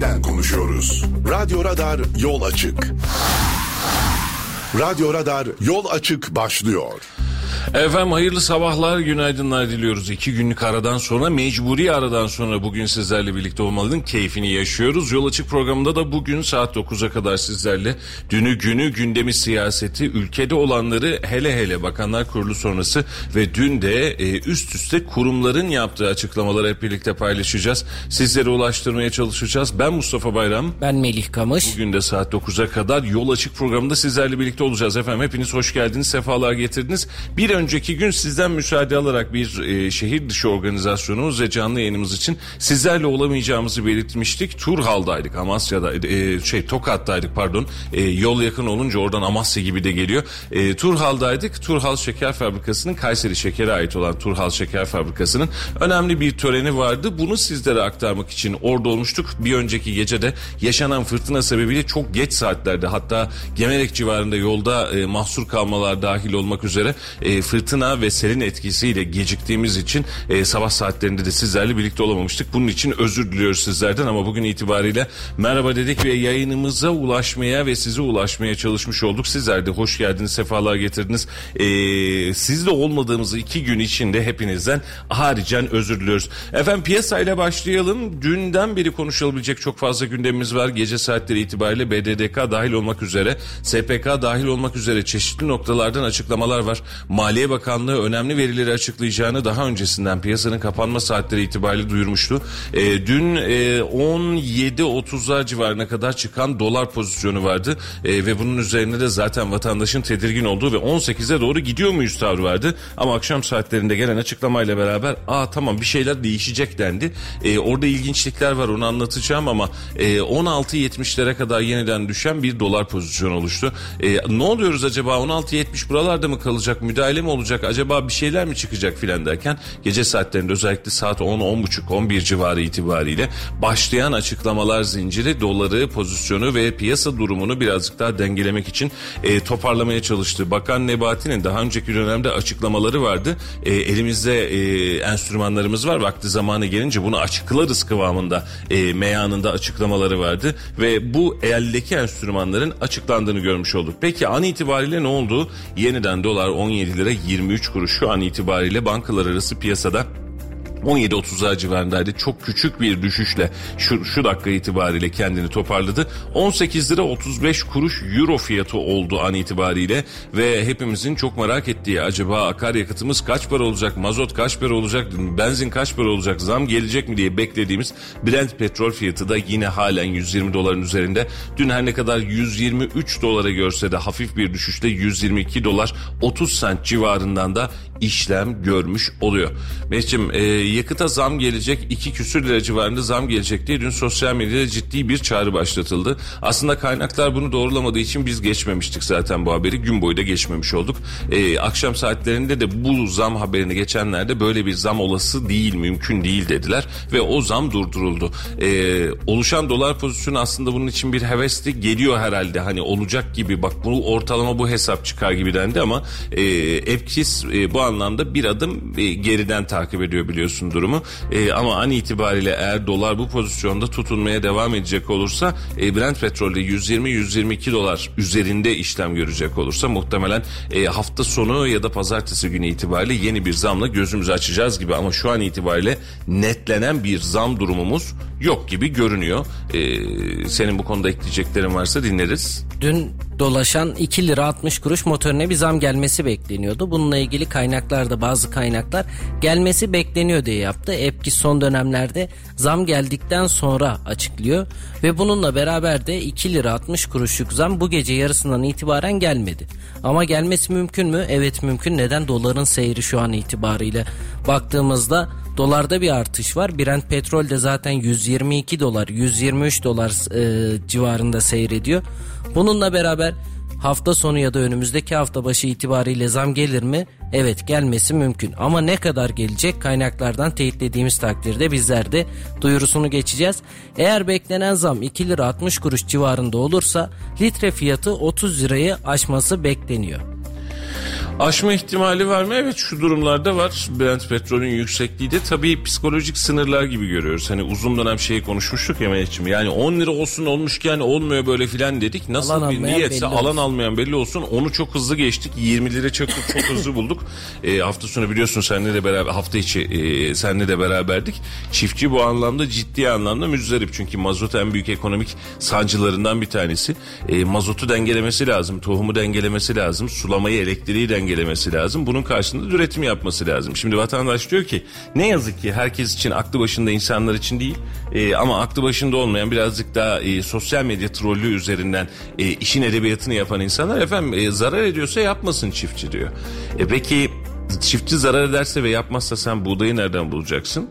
üzerinden konuşuyoruz. Radyo Radar yol açık. Radyo Radar yol açık başlıyor. Efendim hayırlı sabahlar, günaydınlar diliyoruz. İki günlük aradan sonra, mecburi aradan sonra bugün sizlerle birlikte olmalının keyfini yaşıyoruz. Yol Açık programında da bugün saat 9'a kadar sizlerle dünü günü gündemi siyaseti, ülkede olanları hele hele Bakanlar Kurulu sonrası ve dün de e, üst üste kurumların yaptığı açıklamaları hep birlikte paylaşacağız. Sizlere ulaştırmaya çalışacağız. Ben Mustafa Bayram. Ben Melih Kamış. Bugün de saat 9'a kadar Yol Açık programında sizlerle birlikte olacağız efendim. Hepiniz hoş geldiniz, sefalar getirdiniz. Bir önceki gün sizden müsaade alarak bir e, şehir dışı organizasyonumuz ve canlı yayınımız için sizlerle olamayacağımızı belirtmiştik. Turhal'daydık, Amasya'da, e, şey Tokat'taydık pardon. E, yol yakın olunca oradan Amasya gibi de geliyor. E, Turhal'daydık. Turhal Şeker Fabrikası'nın Kayseri Şeker'e ait olan Turhal Şeker Fabrikası'nın önemli bir töreni vardı. Bunu sizlere aktarmak için orada olmuştuk. Bir önceki gecede yaşanan fırtına sebebiyle çok geç saatlerde hatta Gemerek civarında yolda e, mahsur kalmalar dahil olmak üzere e, fırtına ve selin etkisiyle geciktiğimiz için e, sabah saatlerinde de sizlerle birlikte olamamıştık. Bunun için özür diliyoruz sizlerden ama bugün itibariyle merhaba dedik ve yayınımıza ulaşmaya ve size ulaşmaya çalışmış olduk. Sizler de hoş geldiniz, sefalar getirdiniz. E, sizle olmadığımız iki gün içinde hepinizden haricen özür diliyoruz. Efendim piyasayla başlayalım. Dünden beri konuşulabilecek çok fazla gündemimiz var. Gece saatleri itibariyle BDDK dahil olmak üzere, SPK dahil olmak üzere çeşitli noktalardan açıklamalar var. Maliye Bakanlığı önemli verileri açıklayacağını daha öncesinden piyasanın kapanma saatleri itibariyle duyurmuştu. E, dün e, 17.30'lar civarına kadar çıkan dolar pozisyonu vardı e, ve bunun üzerine de zaten vatandaşın tedirgin olduğu ve 18'e doğru gidiyor muyuz tavrı vardı. Ama akşam saatlerinde gelen açıklamayla beraber aa tamam bir şeyler değişecek dendi. E, orada ilginçlikler var onu anlatacağım ama e, 16.70'lere kadar yeniden düşen bir dolar pozisyonu oluştu. E, ne oluyoruz acaba 16.70 buralarda mı kalacak müdahale mi olacak acaba bir şeyler mi çıkacak filan derken gece saatlerinde özellikle saat 10 10.30 11 civarı itibariyle başlayan açıklamalar zinciri doları pozisyonu ve piyasa durumunu birazcık daha dengelemek için e, toparlamaya çalıştı. Bakan Nebati'nin daha önceki dönemde açıklamaları vardı. E, elimizde e, enstrümanlarımız var. Vakti zamanı gelince bunu açıklarız kıvamında e, meyanında açıklamaları vardı ve bu eldeki enstrümanların açıklandığını görmüş olduk. Peki an itibariyle ne oldu? Yeniden dolar 17 lira 23 kuruş şu an itibariyle bankalar arası piyasada 17.30'lar civarındaydı. Çok küçük bir düşüşle şu, şu dakika itibariyle kendini toparladı. 18 lira 35 kuruş euro fiyatı oldu an itibariyle ve hepimizin çok merak ettiği acaba akaryakıtımız kaç para olacak, mazot kaç para olacak, benzin kaç para olacak, zam gelecek mi diye beklediğimiz Brent petrol fiyatı da yine halen 120 doların üzerinde. Dün her ne kadar 123 dolara görse de hafif bir düşüşle 122 dolar 30 sent civarından da işlem görmüş oluyor. Mehmetciğim e, yakıta zam gelecek iki küsür lira civarında zam gelecek diye dün sosyal medyada ciddi bir çağrı başlatıldı. Aslında kaynaklar bunu doğrulamadığı için biz geçmemiştik zaten bu haberi gün boyu da geçmemiş olduk. E, akşam saatlerinde de bu zam haberini geçenlerde böyle bir zam olası değil mümkün değil dediler ve o zam durduruldu. E, oluşan dolar pozisyonu aslında bunun için bir hevesli geliyor herhalde hani olacak gibi bak bu ortalama bu hesap çıkar gibi dendi ama e, Epkis e, bu anlamda bir adım e, geriden takip ediyor biliyorsun durumu. E, ama an itibariyle eğer dolar bu pozisyonda tutunmaya devam edecek olursa e, Brent petrolde 120-122 dolar üzerinde işlem görecek olursa muhtemelen hafta sonu ya da pazartesi günü itibariyle yeni bir zamla gözümüzü açacağız gibi ama şu an itibariyle netlenen bir zam durumumuz yok gibi görünüyor. E, senin bu konuda ekleyeceklerin varsa dinleriz. Dün dolaşan 2 lira 60 kuruş motorine bir zam gelmesi bekleniyordu. Bununla ilgili kaynaklarda bazı kaynaklar gelmesi bekleniyor diye yaptı. Epki son dönemlerde zam geldikten sonra açıklıyor ve bununla beraber de 2 lira 60 kuruşluk zam bu gece yarısından itibaren gelmedi. Ama gelmesi mümkün mü? Evet mümkün. Neden? Doların seyri şu an itibariyle baktığımızda dolarda bir artış var. Brent petrol de zaten 122 dolar, 123 dolar e, civarında seyrediyor. Bununla beraber hafta sonu ya da önümüzdeki hafta başı itibariyle zam gelir mi? Evet gelmesi mümkün ama ne kadar gelecek kaynaklardan teyitlediğimiz takdirde bizler de duyurusunu geçeceğiz. Eğer beklenen zam 2 lira 60 kuruş civarında olursa litre fiyatı 30 lirayı aşması bekleniyor. Aşma ihtimali var mı? Evet şu durumlarda var. Brent petrolün yüksekliği de tabii psikolojik sınırlar gibi görüyoruz. Hani uzun dönem şeyi konuşmuştuk ya Melek'ciğim. Yani 10 lira olsun olmuşken olmuyor böyle filan dedik. Nasıl Alan bir niyetse alan olsun. almayan belli olsun. Onu çok hızlı geçtik. 20 lira çok, çok hızlı bulduk. E, hafta sonu biliyorsun seninle de beraber hafta içi e, seninle de beraberdik. Çiftçi bu anlamda ciddi anlamda müzdarip. Çünkü mazot en büyük ekonomik sancılarından bir tanesi. E, mazotu dengelemesi lazım. Tohumu dengelemesi lazım. Sulamayı elektriği dengelemesi lazım. Bunun karşılığında da üretim yapması lazım. Şimdi vatandaş diyor ki ne yazık ki herkes için aklı başında insanlar için değil e, ama aklı başında olmayan birazcık daha e, sosyal medya trollü üzerinden e, işin edebiyatını yapan insanlar efendim e, zarar ediyorsa yapmasın çiftçi diyor. E, peki çiftçi zarar ederse ve yapmazsa sen buğdayı nereden bulacaksın?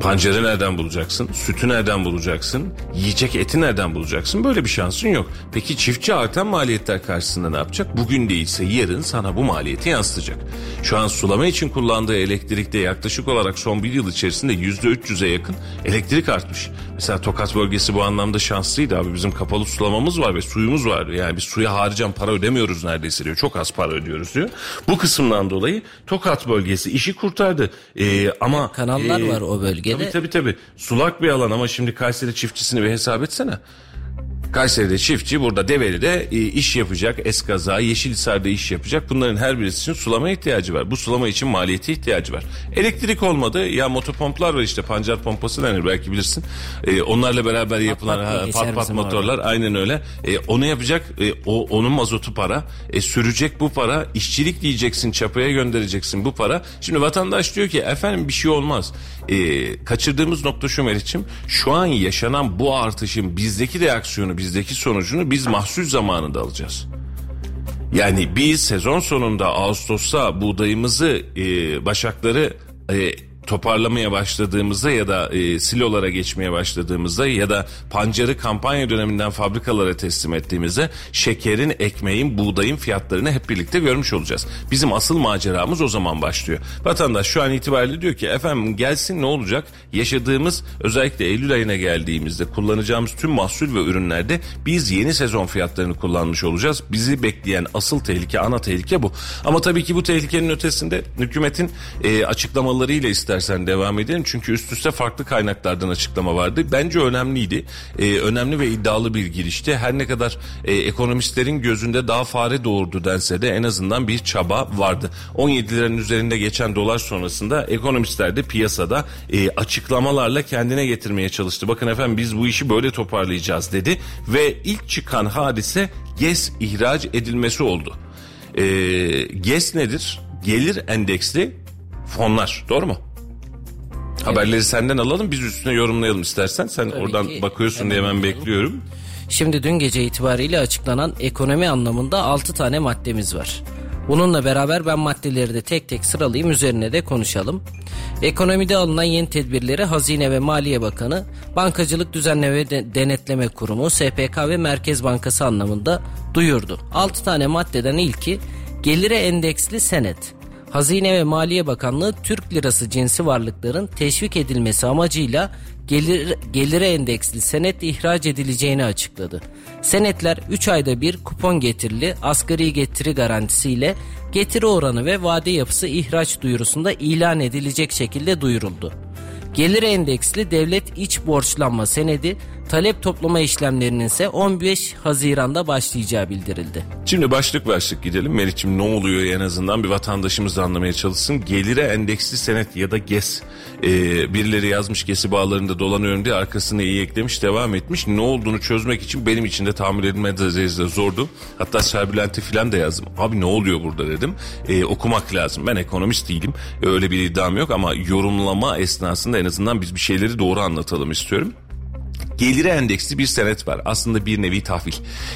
Pancarı nereden bulacaksın? Sütü nereden bulacaksın? Yiyecek eti nereden bulacaksın? Böyle bir şansın yok. Peki çiftçi artan maliyetler karşısında ne yapacak? Bugün değilse yarın sana bu maliyeti yansıtacak. Şu an sulama için kullandığı elektrikte yaklaşık olarak son bir yıl içerisinde %300'e yakın elektrik artmış. Mesela Tokat bölgesi bu anlamda şanslıydı abi. Bizim kapalı sulamamız var ve suyumuz var. Yani biz suya harcayan para ödemiyoruz neredeyse diyor. Çok az para ödüyoruz diyor. Bu kısımdan dolayı Tokat bölgesi işi kurtardı. Ee, ama Kanallar ee, var o bölgede. Tabii tabii tabii. Sulak bir alan ama şimdi Kayseri çiftçisini bir hesap etsene. Kayseri'de çiftçi burada Develi'de e, iş yapacak. Eskaza, Yeşilhisar'da iş yapacak. Bunların her birisi için sulama ihtiyacı var. Bu sulama için maliyeti ihtiyacı var. Elektrik olmadı. Ya motopomplar var işte pancar pompası denir belki bilirsin. E, onlarla beraber yapılan pat ha, pat pat bizim motorlar aynen öyle. E, onu yapacak. E, o onun mazotu para. E, sürecek bu para. İşçilik diyeceksin çapaya göndereceksin bu para. Şimdi vatandaş diyor ki efendim bir şey olmaz. E, kaçırdığımız nokta şu Meriç'im. Şu an yaşanan bu artışın bizdeki reaksiyonu, bizdeki sonucunu biz mahsul zamanında alacağız. Yani biz sezon sonunda Ağustos'ta buğdayımızı, e, başakları e, toparlamaya başladığımızda ya da e, silolara geçmeye başladığımızda ya da pancarı kampanya döneminden fabrikalara teslim ettiğimizde şekerin, ekmeğin, buğdayın fiyatlarını hep birlikte görmüş olacağız. Bizim asıl maceramız o zaman başlıyor. Vatandaş şu an itibariyle diyor ki efendim gelsin ne olacak? Yaşadığımız özellikle Eylül ayına geldiğimizde kullanacağımız tüm mahsul ve ürünlerde biz yeni sezon fiyatlarını kullanmış olacağız. Bizi bekleyen asıl tehlike, ana tehlike bu. Ama tabii ki bu tehlikenin ötesinde hükümetin e, açıklamalarıyla istersen devam edelim. Çünkü üst üste farklı kaynaklardan açıklama vardı. Bence önemliydi. E, önemli ve iddialı bir girişti. Her ne kadar e, ekonomistlerin gözünde daha fare doğurdu dense de en azından bir çaba vardı. 17 liranın üzerinde geçen dolar sonrasında ekonomistler de piyasada e, açıklamalarla kendine getirmeye çalıştı. Bakın efendim biz bu işi böyle toparlayacağız dedi. Ve ilk çıkan hadise GES ihraç edilmesi oldu. E, GES nedir? Gelir endeksli fonlar. Doğru mu? Haberleri senden alalım biz üstüne yorumlayalım istersen. Sen Tabii oradan ki. bakıyorsun diye Hemen bekliyorum. Şimdi dün gece itibariyle açıklanan ekonomi anlamında 6 tane maddemiz var. Bununla beraber ben maddeleri de tek tek sıralayayım üzerine de konuşalım. Ekonomide alınan yeni tedbirleri Hazine ve Maliye Bakanı, Bankacılık Düzenleme ve De- Denetleme Kurumu, SPK ve Merkez Bankası anlamında duyurdu. 6 tane maddeden ilki gelire endeksli senet. Hazine ve Maliye Bakanlığı Türk lirası cinsi varlıkların teşvik edilmesi amacıyla gelir, gelire endeksli senet ihraç edileceğini açıkladı. Senetler 3 ayda bir kupon getirili asgari getiri garantisiyle getiri oranı ve vade yapısı ihraç duyurusunda ilan edilecek şekilde duyuruldu. Gelir endeksli devlet iç borçlanma senedi talep toplama işlemlerinin ise 15 Haziran'da başlayacağı bildirildi. Şimdi başlık başlık gidelim. Meriç'im ne oluyor en azından bir vatandaşımız da anlamaya çalışsın. Gelire endeksli senet ya da GES. Ee, birileri yazmış GES'i bağlarında dolanıyorum diye arkasına iyi eklemiş devam etmiş. Ne olduğunu çözmek için benim için de tahammül edilmez zordu. Hatta Serbülent'e filan da yazdım. Abi ne oluyor burada dedim. Ee, okumak lazım. Ben ekonomist değilim. Öyle bir iddiam yok ama yorumlama esnasında en azından biz bir şeyleri doğru anlatalım istiyorum. Geliri endeksli bir senet var. Aslında bir nevi tahvil.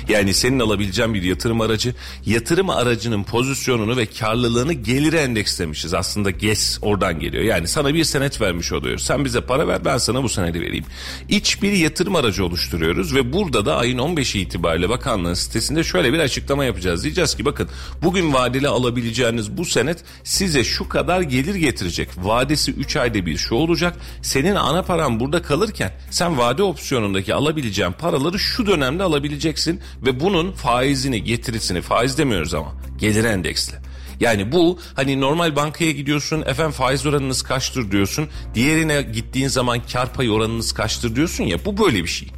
Yani senin alabileceğin bir yatırım aracı. Yatırım aracının pozisyonunu ve karlılığını geliri endekslemişiz. Aslında GES oradan geliyor. Yani sana bir senet vermiş oluyoruz. Sen bize para ver ben sana bu senedi vereyim. İç bir yatırım aracı oluşturuyoruz ve burada da ayın 15'i itibariyle bakanlığın sitesinde şöyle bir açıklama yapacağız. Diyeceğiz ki bakın bugün vadeli alabileceğiniz bu senet size şu kadar gelir getirecek. Vadesi 3 ayda bir şu olacak. Senin ana paran burada kalırken sen vade opsiyonundaki alabileceğin paraları şu dönemde alabileceksin ve bunun faizini, getirisini, faiz demiyoruz ama gelir endeksli. Yani bu hani normal bankaya gidiyorsun efendim faiz oranınız kaçtır diyorsun. Diğerine gittiğin zaman kar payı oranınız kaçtır diyorsun ya bu böyle bir şey.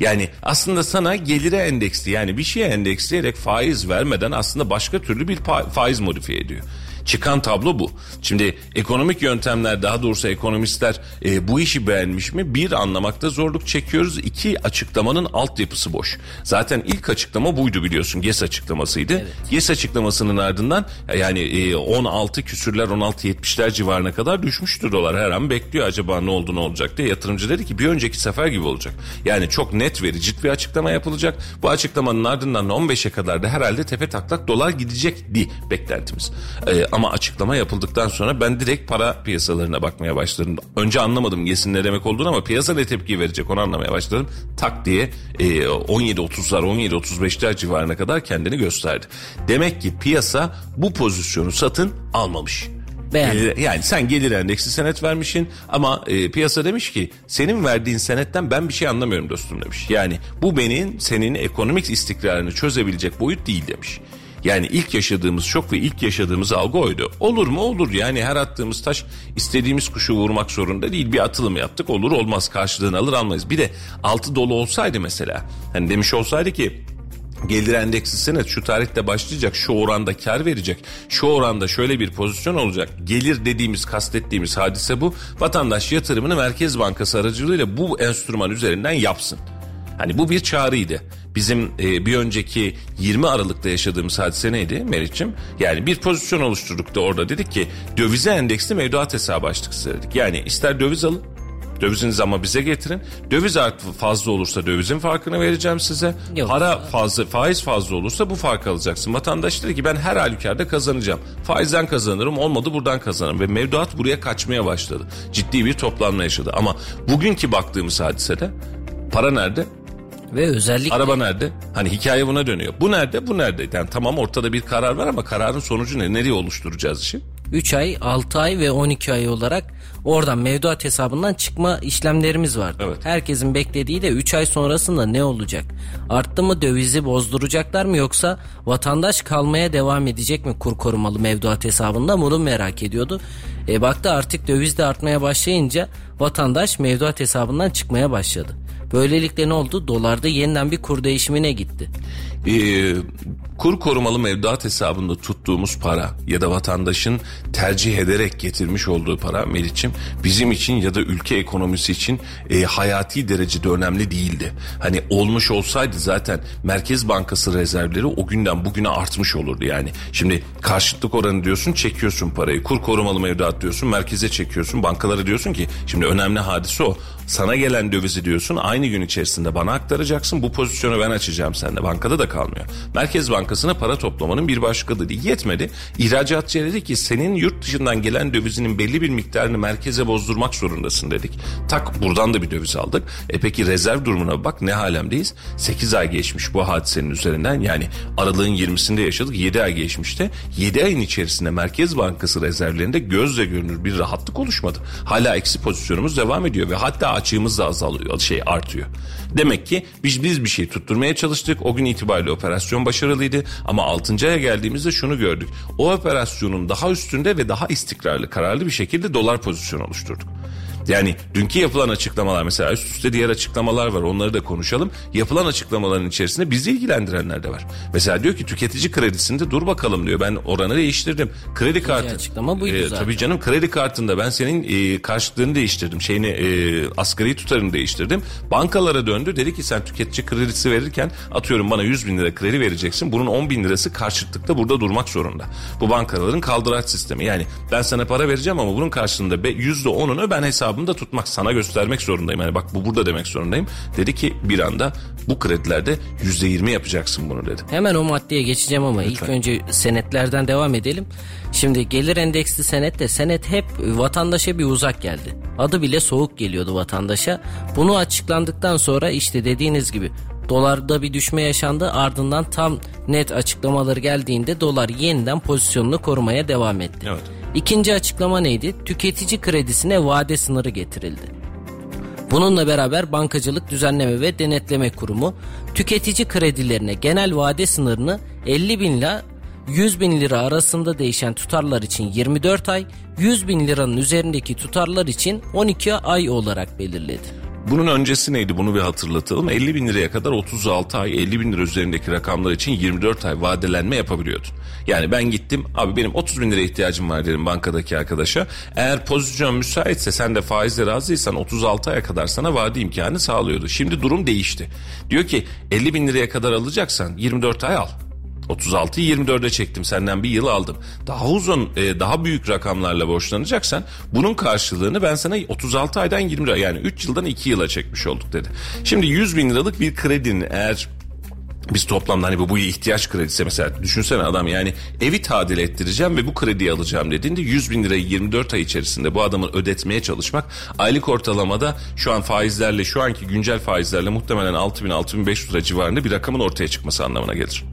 Yani aslında sana gelire endeksli yani bir şeye endeksleyerek faiz vermeden aslında başka türlü bir faiz modifiye ediyor. Çıkan tablo bu. Şimdi ekonomik yöntemler daha doğrusu ekonomistler e, bu işi beğenmiş mi? Bir anlamakta zorluk çekiyoruz. İki açıklamanın altyapısı boş. Zaten ilk açıklama buydu biliyorsun. GES açıklamasıydı. Evet. GES açıklamasının ardından yani e, 16 küsürler 16.70'ler civarına kadar düşmüştür dolar. Her an bekliyor acaba ne oldu ne olacak diye. Yatırımcı dedi ki bir önceki sefer gibi olacak. Yani çok net vericit bir açıklama yapılacak. Bu açıklamanın ardından 15'e kadar da herhalde tepe taklak dolar gidecek di beklentimiz. E, ama açıklama yapıldıktan sonra ben direkt para piyasalarına bakmaya başladım. Önce anlamadım yesin ne demek olduğunu ama piyasa ne tepki verecek onu anlamaya başladım. Tak diye e, 17.30'lar 17.35'ler civarına kadar kendini gösterdi. Demek ki piyasa bu pozisyonu satın almamış. Gelir, yani sen gelir endeksi senet vermişsin ama e, piyasa demiş ki senin verdiğin senetten ben bir şey anlamıyorum dostum demiş. Yani bu benim senin ekonomik istikrarını çözebilecek boyut değil demiş. Yani ilk yaşadığımız şok ve ilk yaşadığımız algı oydu. Olur mu olur yani her attığımız taş istediğimiz kuşu vurmak zorunda değil. Bir atılım yaptık olur olmaz karşılığını alır almayız. Bir de altı dolu olsaydı mesela hani demiş olsaydı ki gelir endeksi senet şu tarihte başlayacak şu oranda kar verecek şu oranda şöyle bir pozisyon olacak gelir dediğimiz kastettiğimiz hadise bu vatandaş yatırımını Merkez Bankası aracılığıyla bu enstrüman üzerinden yapsın. Hani bu bir çağrıydı. Bizim e, bir önceki 20 Aralık'ta yaşadığımız hadise neydi Meriç'im? Yani bir pozisyon oluşturduk da orada dedik ki dövize endeksli mevduat hesabı açtık dedik. Yani ister döviz alın Dövizinizi ama bize getirin. Döviz fazla olursa dövizin farkını vereceğim size. Yok. Para fazla, faiz fazla olursa bu farkı alacaksın. Vatandaş dedi ki ben her halükarda kazanacağım. Faizden kazanırım olmadı buradan kazanırım. Ve mevduat buraya kaçmaya başladı. Ciddi bir toplanma yaşadı. Ama bugünkü baktığımız hadisede para nerede? Ve özellikle... Araba nerede? Hani hikaye buna dönüyor. Bu nerede? Bu nerede? Yani tamam ortada bir karar var ama kararın sonucu ne? Nereye oluşturacağız işi? 3 ay, 6 ay ve 12 ay olarak oradan mevduat hesabından çıkma işlemlerimiz var. Evet. Herkesin beklediği de 3 ay sonrasında ne olacak? Arttı mı dövizi bozduracaklar mı yoksa vatandaş kalmaya devam edecek mi kur korumalı mevduat hesabında bunu merak ediyordu. E baktı artık döviz de artmaya başlayınca vatandaş mevduat hesabından çıkmaya başladı. Böylelikle ne oldu? Dolarda yeniden bir kur değişimine gitti. Ee, kur korumalı mevduat hesabında tuttuğumuz para ya da vatandaşın tercih ederek getirmiş olduğu para Meriç'im bizim için ya da ülke ekonomisi için e, hayati derecede önemli değildi. Hani olmuş olsaydı zaten Merkez Bankası rezervleri o günden bugüne artmış olurdu yani. Şimdi karşıtlık oranı diyorsun çekiyorsun parayı. Kur korumalı mevduat diyorsun merkeze çekiyorsun. Bankalara diyorsun ki şimdi önemli hadise o. Sana gelen dövizi diyorsun aynı gün içerisinde bana aktaracaksın. Bu pozisyonu ben açacağım sende. Bankada da kalmıyor. Merkez Bankası'na para toplamanın bir başka değil. Yetmedi. İhracatçı dedi ki senin yurt dışından gelen dövizinin belli bir miktarını merkeze bozdurmak zorundasın dedik. Tak buradan da bir döviz aldık. E peki rezerv durumuna bak ne halemdeyiz? 8 ay geçmiş bu hadisenin üzerinden. Yani aralığın 20'sinde yaşadık. 7 ay geçmişte. 7 ayın içerisinde Merkez Bankası rezervlerinde gözle görünür bir rahatlık oluşmadı. Hala eksi pozisyonumuz devam ediyor ve hatta açığımız da azalıyor, şey artıyor. Demek ki biz biz bir şey tutturmaya çalıştık. O gün itibariyle operasyon başarılıydı ama 6. aya geldiğimizde şunu gördük. O operasyonun daha üstünde ve daha istikrarlı, kararlı bir şekilde dolar pozisyonu oluşturduk. Yani dünkü yapılan açıklamalar mesela üst üste diğer açıklamalar var onları da konuşalım. Yapılan açıklamaların içerisinde bizi ilgilendirenler de var. Mesela diyor ki tüketici kredisinde dur bakalım diyor ben oranı değiştirdim. Kredi kartı. açıklama buydu e, zaten. Tabii canım kredi kartında ben senin e, karşılığını değiştirdim. Şeyini e, asgari tutarını değiştirdim. Bankalara döndü dedi ki sen tüketici kredisi verirken atıyorum bana 100 bin lira kredi vereceksin. Bunun 10 bin lirası karşılıkta burada durmak zorunda. Bu bankaların kaldıraç sistemi. Yani ben sana para vereceğim ama bunun karşılığında %10'unu ben hesabı hesabımda tutmak sana göstermek zorundayım. Yani bak bu burada demek zorundayım. Dedi ki bir anda bu kredilerde yüzde yirmi yapacaksın bunu dedi. Hemen o maddeye geçeceğim ama Lütfen. ilk önce senetlerden devam edelim. Şimdi gelir endeksli senet de senet hep vatandaşa bir uzak geldi. Adı bile soğuk geliyordu vatandaşa. Bunu açıklandıktan sonra işte dediğiniz gibi Dolarda bir düşme yaşandı ardından tam net açıklamaları geldiğinde dolar yeniden pozisyonunu korumaya devam etti. Evet. İkinci açıklama neydi? Tüketici kredisine vade sınırı getirildi. Bununla beraber Bankacılık Düzenleme ve Denetleme Kurumu tüketici kredilerine genel vade sınırını 50 bin ile 100 bin lira arasında değişen tutarlar için 24 ay, 100 bin liranın üzerindeki tutarlar için 12 ay olarak belirledi. Bunun öncesi neydi bunu bir hatırlatalım. 50 bin liraya kadar 36 ay 50 bin lira üzerindeki rakamlar için 24 ay vadelenme yapabiliyordun. Yani ben gittim abi benim 30 bin liraya ihtiyacım var dedim bankadaki arkadaşa. Eğer pozisyon müsaitse sen de faizle razıysan 36 aya kadar sana vade imkanı sağlıyordu. Şimdi durum değişti. Diyor ki 50 bin liraya kadar alacaksan 24 ay al. 36'yı 24'e çektim senden bir yıl aldım. Daha uzun e, daha büyük rakamlarla borçlanacaksan bunun karşılığını ben sana 36 aydan 20 lira yani 3 yıldan 2 yıla çekmiş olduk dedi. Şimdi 100 bin liralık bir kredinin eğer biz toplamda hani bu, bu ihtiyaç kredisi mesela düşünsene adam yani evi tadil ettireceğim ve bu krediyi alacağım dediğinde 100 bin lirayı 24 ay içerisinde bu adamın ödetmeye çalışmak aylık ortalamada şu an faizlerle şu anki güncel faizlerle muhtemelen 6 bin 6500 lira civarında bir rakamın ortaya çıkması anlamına gelir.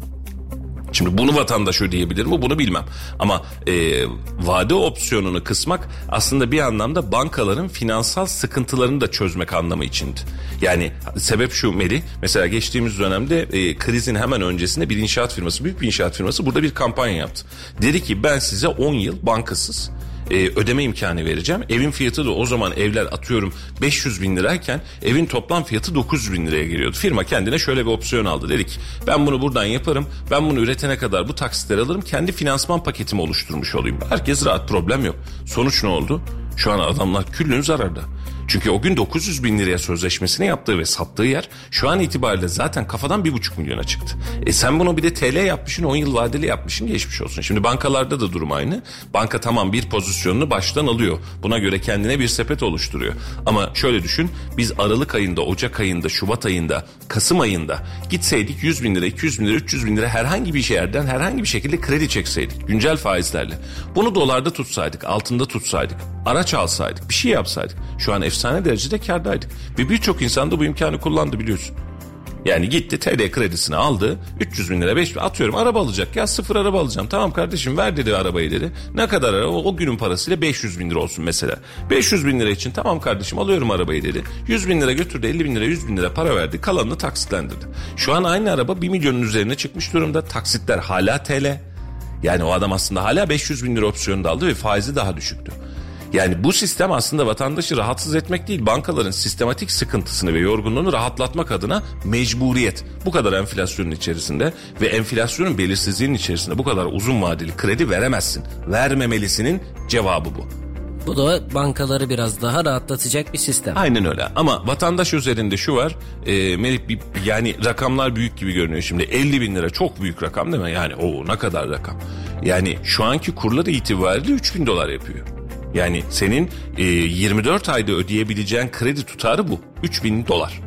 Şimdi bunu vatandaş ödeyebilir mi bunu bilmem. Ama e, vade opsiyonunu kısmak aslında bir anlamda bankaların finansal sıkıntılarını da çözmek anlamı içindi. Yani sebep şu Meli mesela geçtiğimiz dönemde e, krizin hemen öncesinde bir inşaat firması büyük bir inşaat firması burada bir kampanya yaptı. Dedi ki ben size 10 yıl bankasız e, ödeme imkanı vereceğim. Evin fiyatı da o zaman evler atıyorum 500 bin lirayken evin toplam fiyatı 900 bin liraya geliyordu. Firma kendine şöyle bir opsiyon aldı. Dedik ben bunu buradan yaparım. Ben bunu üretene kadar bu taksitleri alırım. Kendi finansman paketimi oluşturmuş olayım. Herkes rahat problem yok. Sonuç ne oldu? Şu an adamlar küllün zararda. Çünkü o gün 900 bin liraya sözleşmesini yaptığı ve sattığı yer şu an itibariyle zaten kafadan 1,5 milyona çıktı. E sen bunu bir de TL yapmışsın 10 yıl vadeli yapmışsın geçmiş olsun. Şimdi bankalarda da durum aynı. Banka tamam bir pozisyonunu baştan alıyor. Buna göre kendine bir sepet oluşturuyor. Ama şöyle düşün biz Aralık ayında, Ocak ayında, Şubat ayında, Kasım ayında gitseydik 100 bin lira, 200 bin lira, 300 bin lira herhangi bir yerden herhangi bir şekilde kredi çekseydik güncel faizlerle. Bunu dolarda tutsaydık, altında tutsaydık, araç alsaydık, bir şey yapsaydık. Şu an efsane derecede kardaydık. Ve birçok insan da bu imkanı kullandı biliyorsun. Yani gitti TL kredisini aldı 300 bin lira 5 bin atıyorum araba alacak. Ya sıfır araba alacağım. Tamam kardeşim ver dedi arabayı dedi. Ne kadar araba o günün parasıyla 500 bin lira olsun mesela. 500 bin lira için tamam kardeşim alıyorum arabayı dedi. 100 bin lira götürdü 50 bin lira 100 bin lira para verdi kalanını taksitlendirdi. Şu an aynı araba 1 milyonun üzerine çıkmış durumda. Taksitler hala TL yani o adam aslında hala 500 bin lira opsiyonu da aldı ve faizi daha düşüktü. Yani bu sistem aslında vatandaşı rahatsız etmek değil bankaların sistematik sıkıntısını ve yorgunluğunu rahatlatmak adına mecburiyet. Bu kadar enflasyonun içerisinde ve enflasyonun belirsizliğinin içerisinde bu kadar uzun vadeli kredi veremezsin. Vermemelisinin cevabı bu. Bu da bankaları biraz daha rahatlatacak bir sistem. Aynen öyle ama vatandaş üzerinde şu var e, Melik bir, yani rakamlar büyük gibi görünüyor şimdi 50 bin lira çok büyük rakam değil mi yani o ne kadar rakam yani şu anki kurlar itibariyle 3 bin dolar yapıyor. Yani senin e, 24 ayda ödeyebileceğin kredi tutarı bu. 3000 dolar.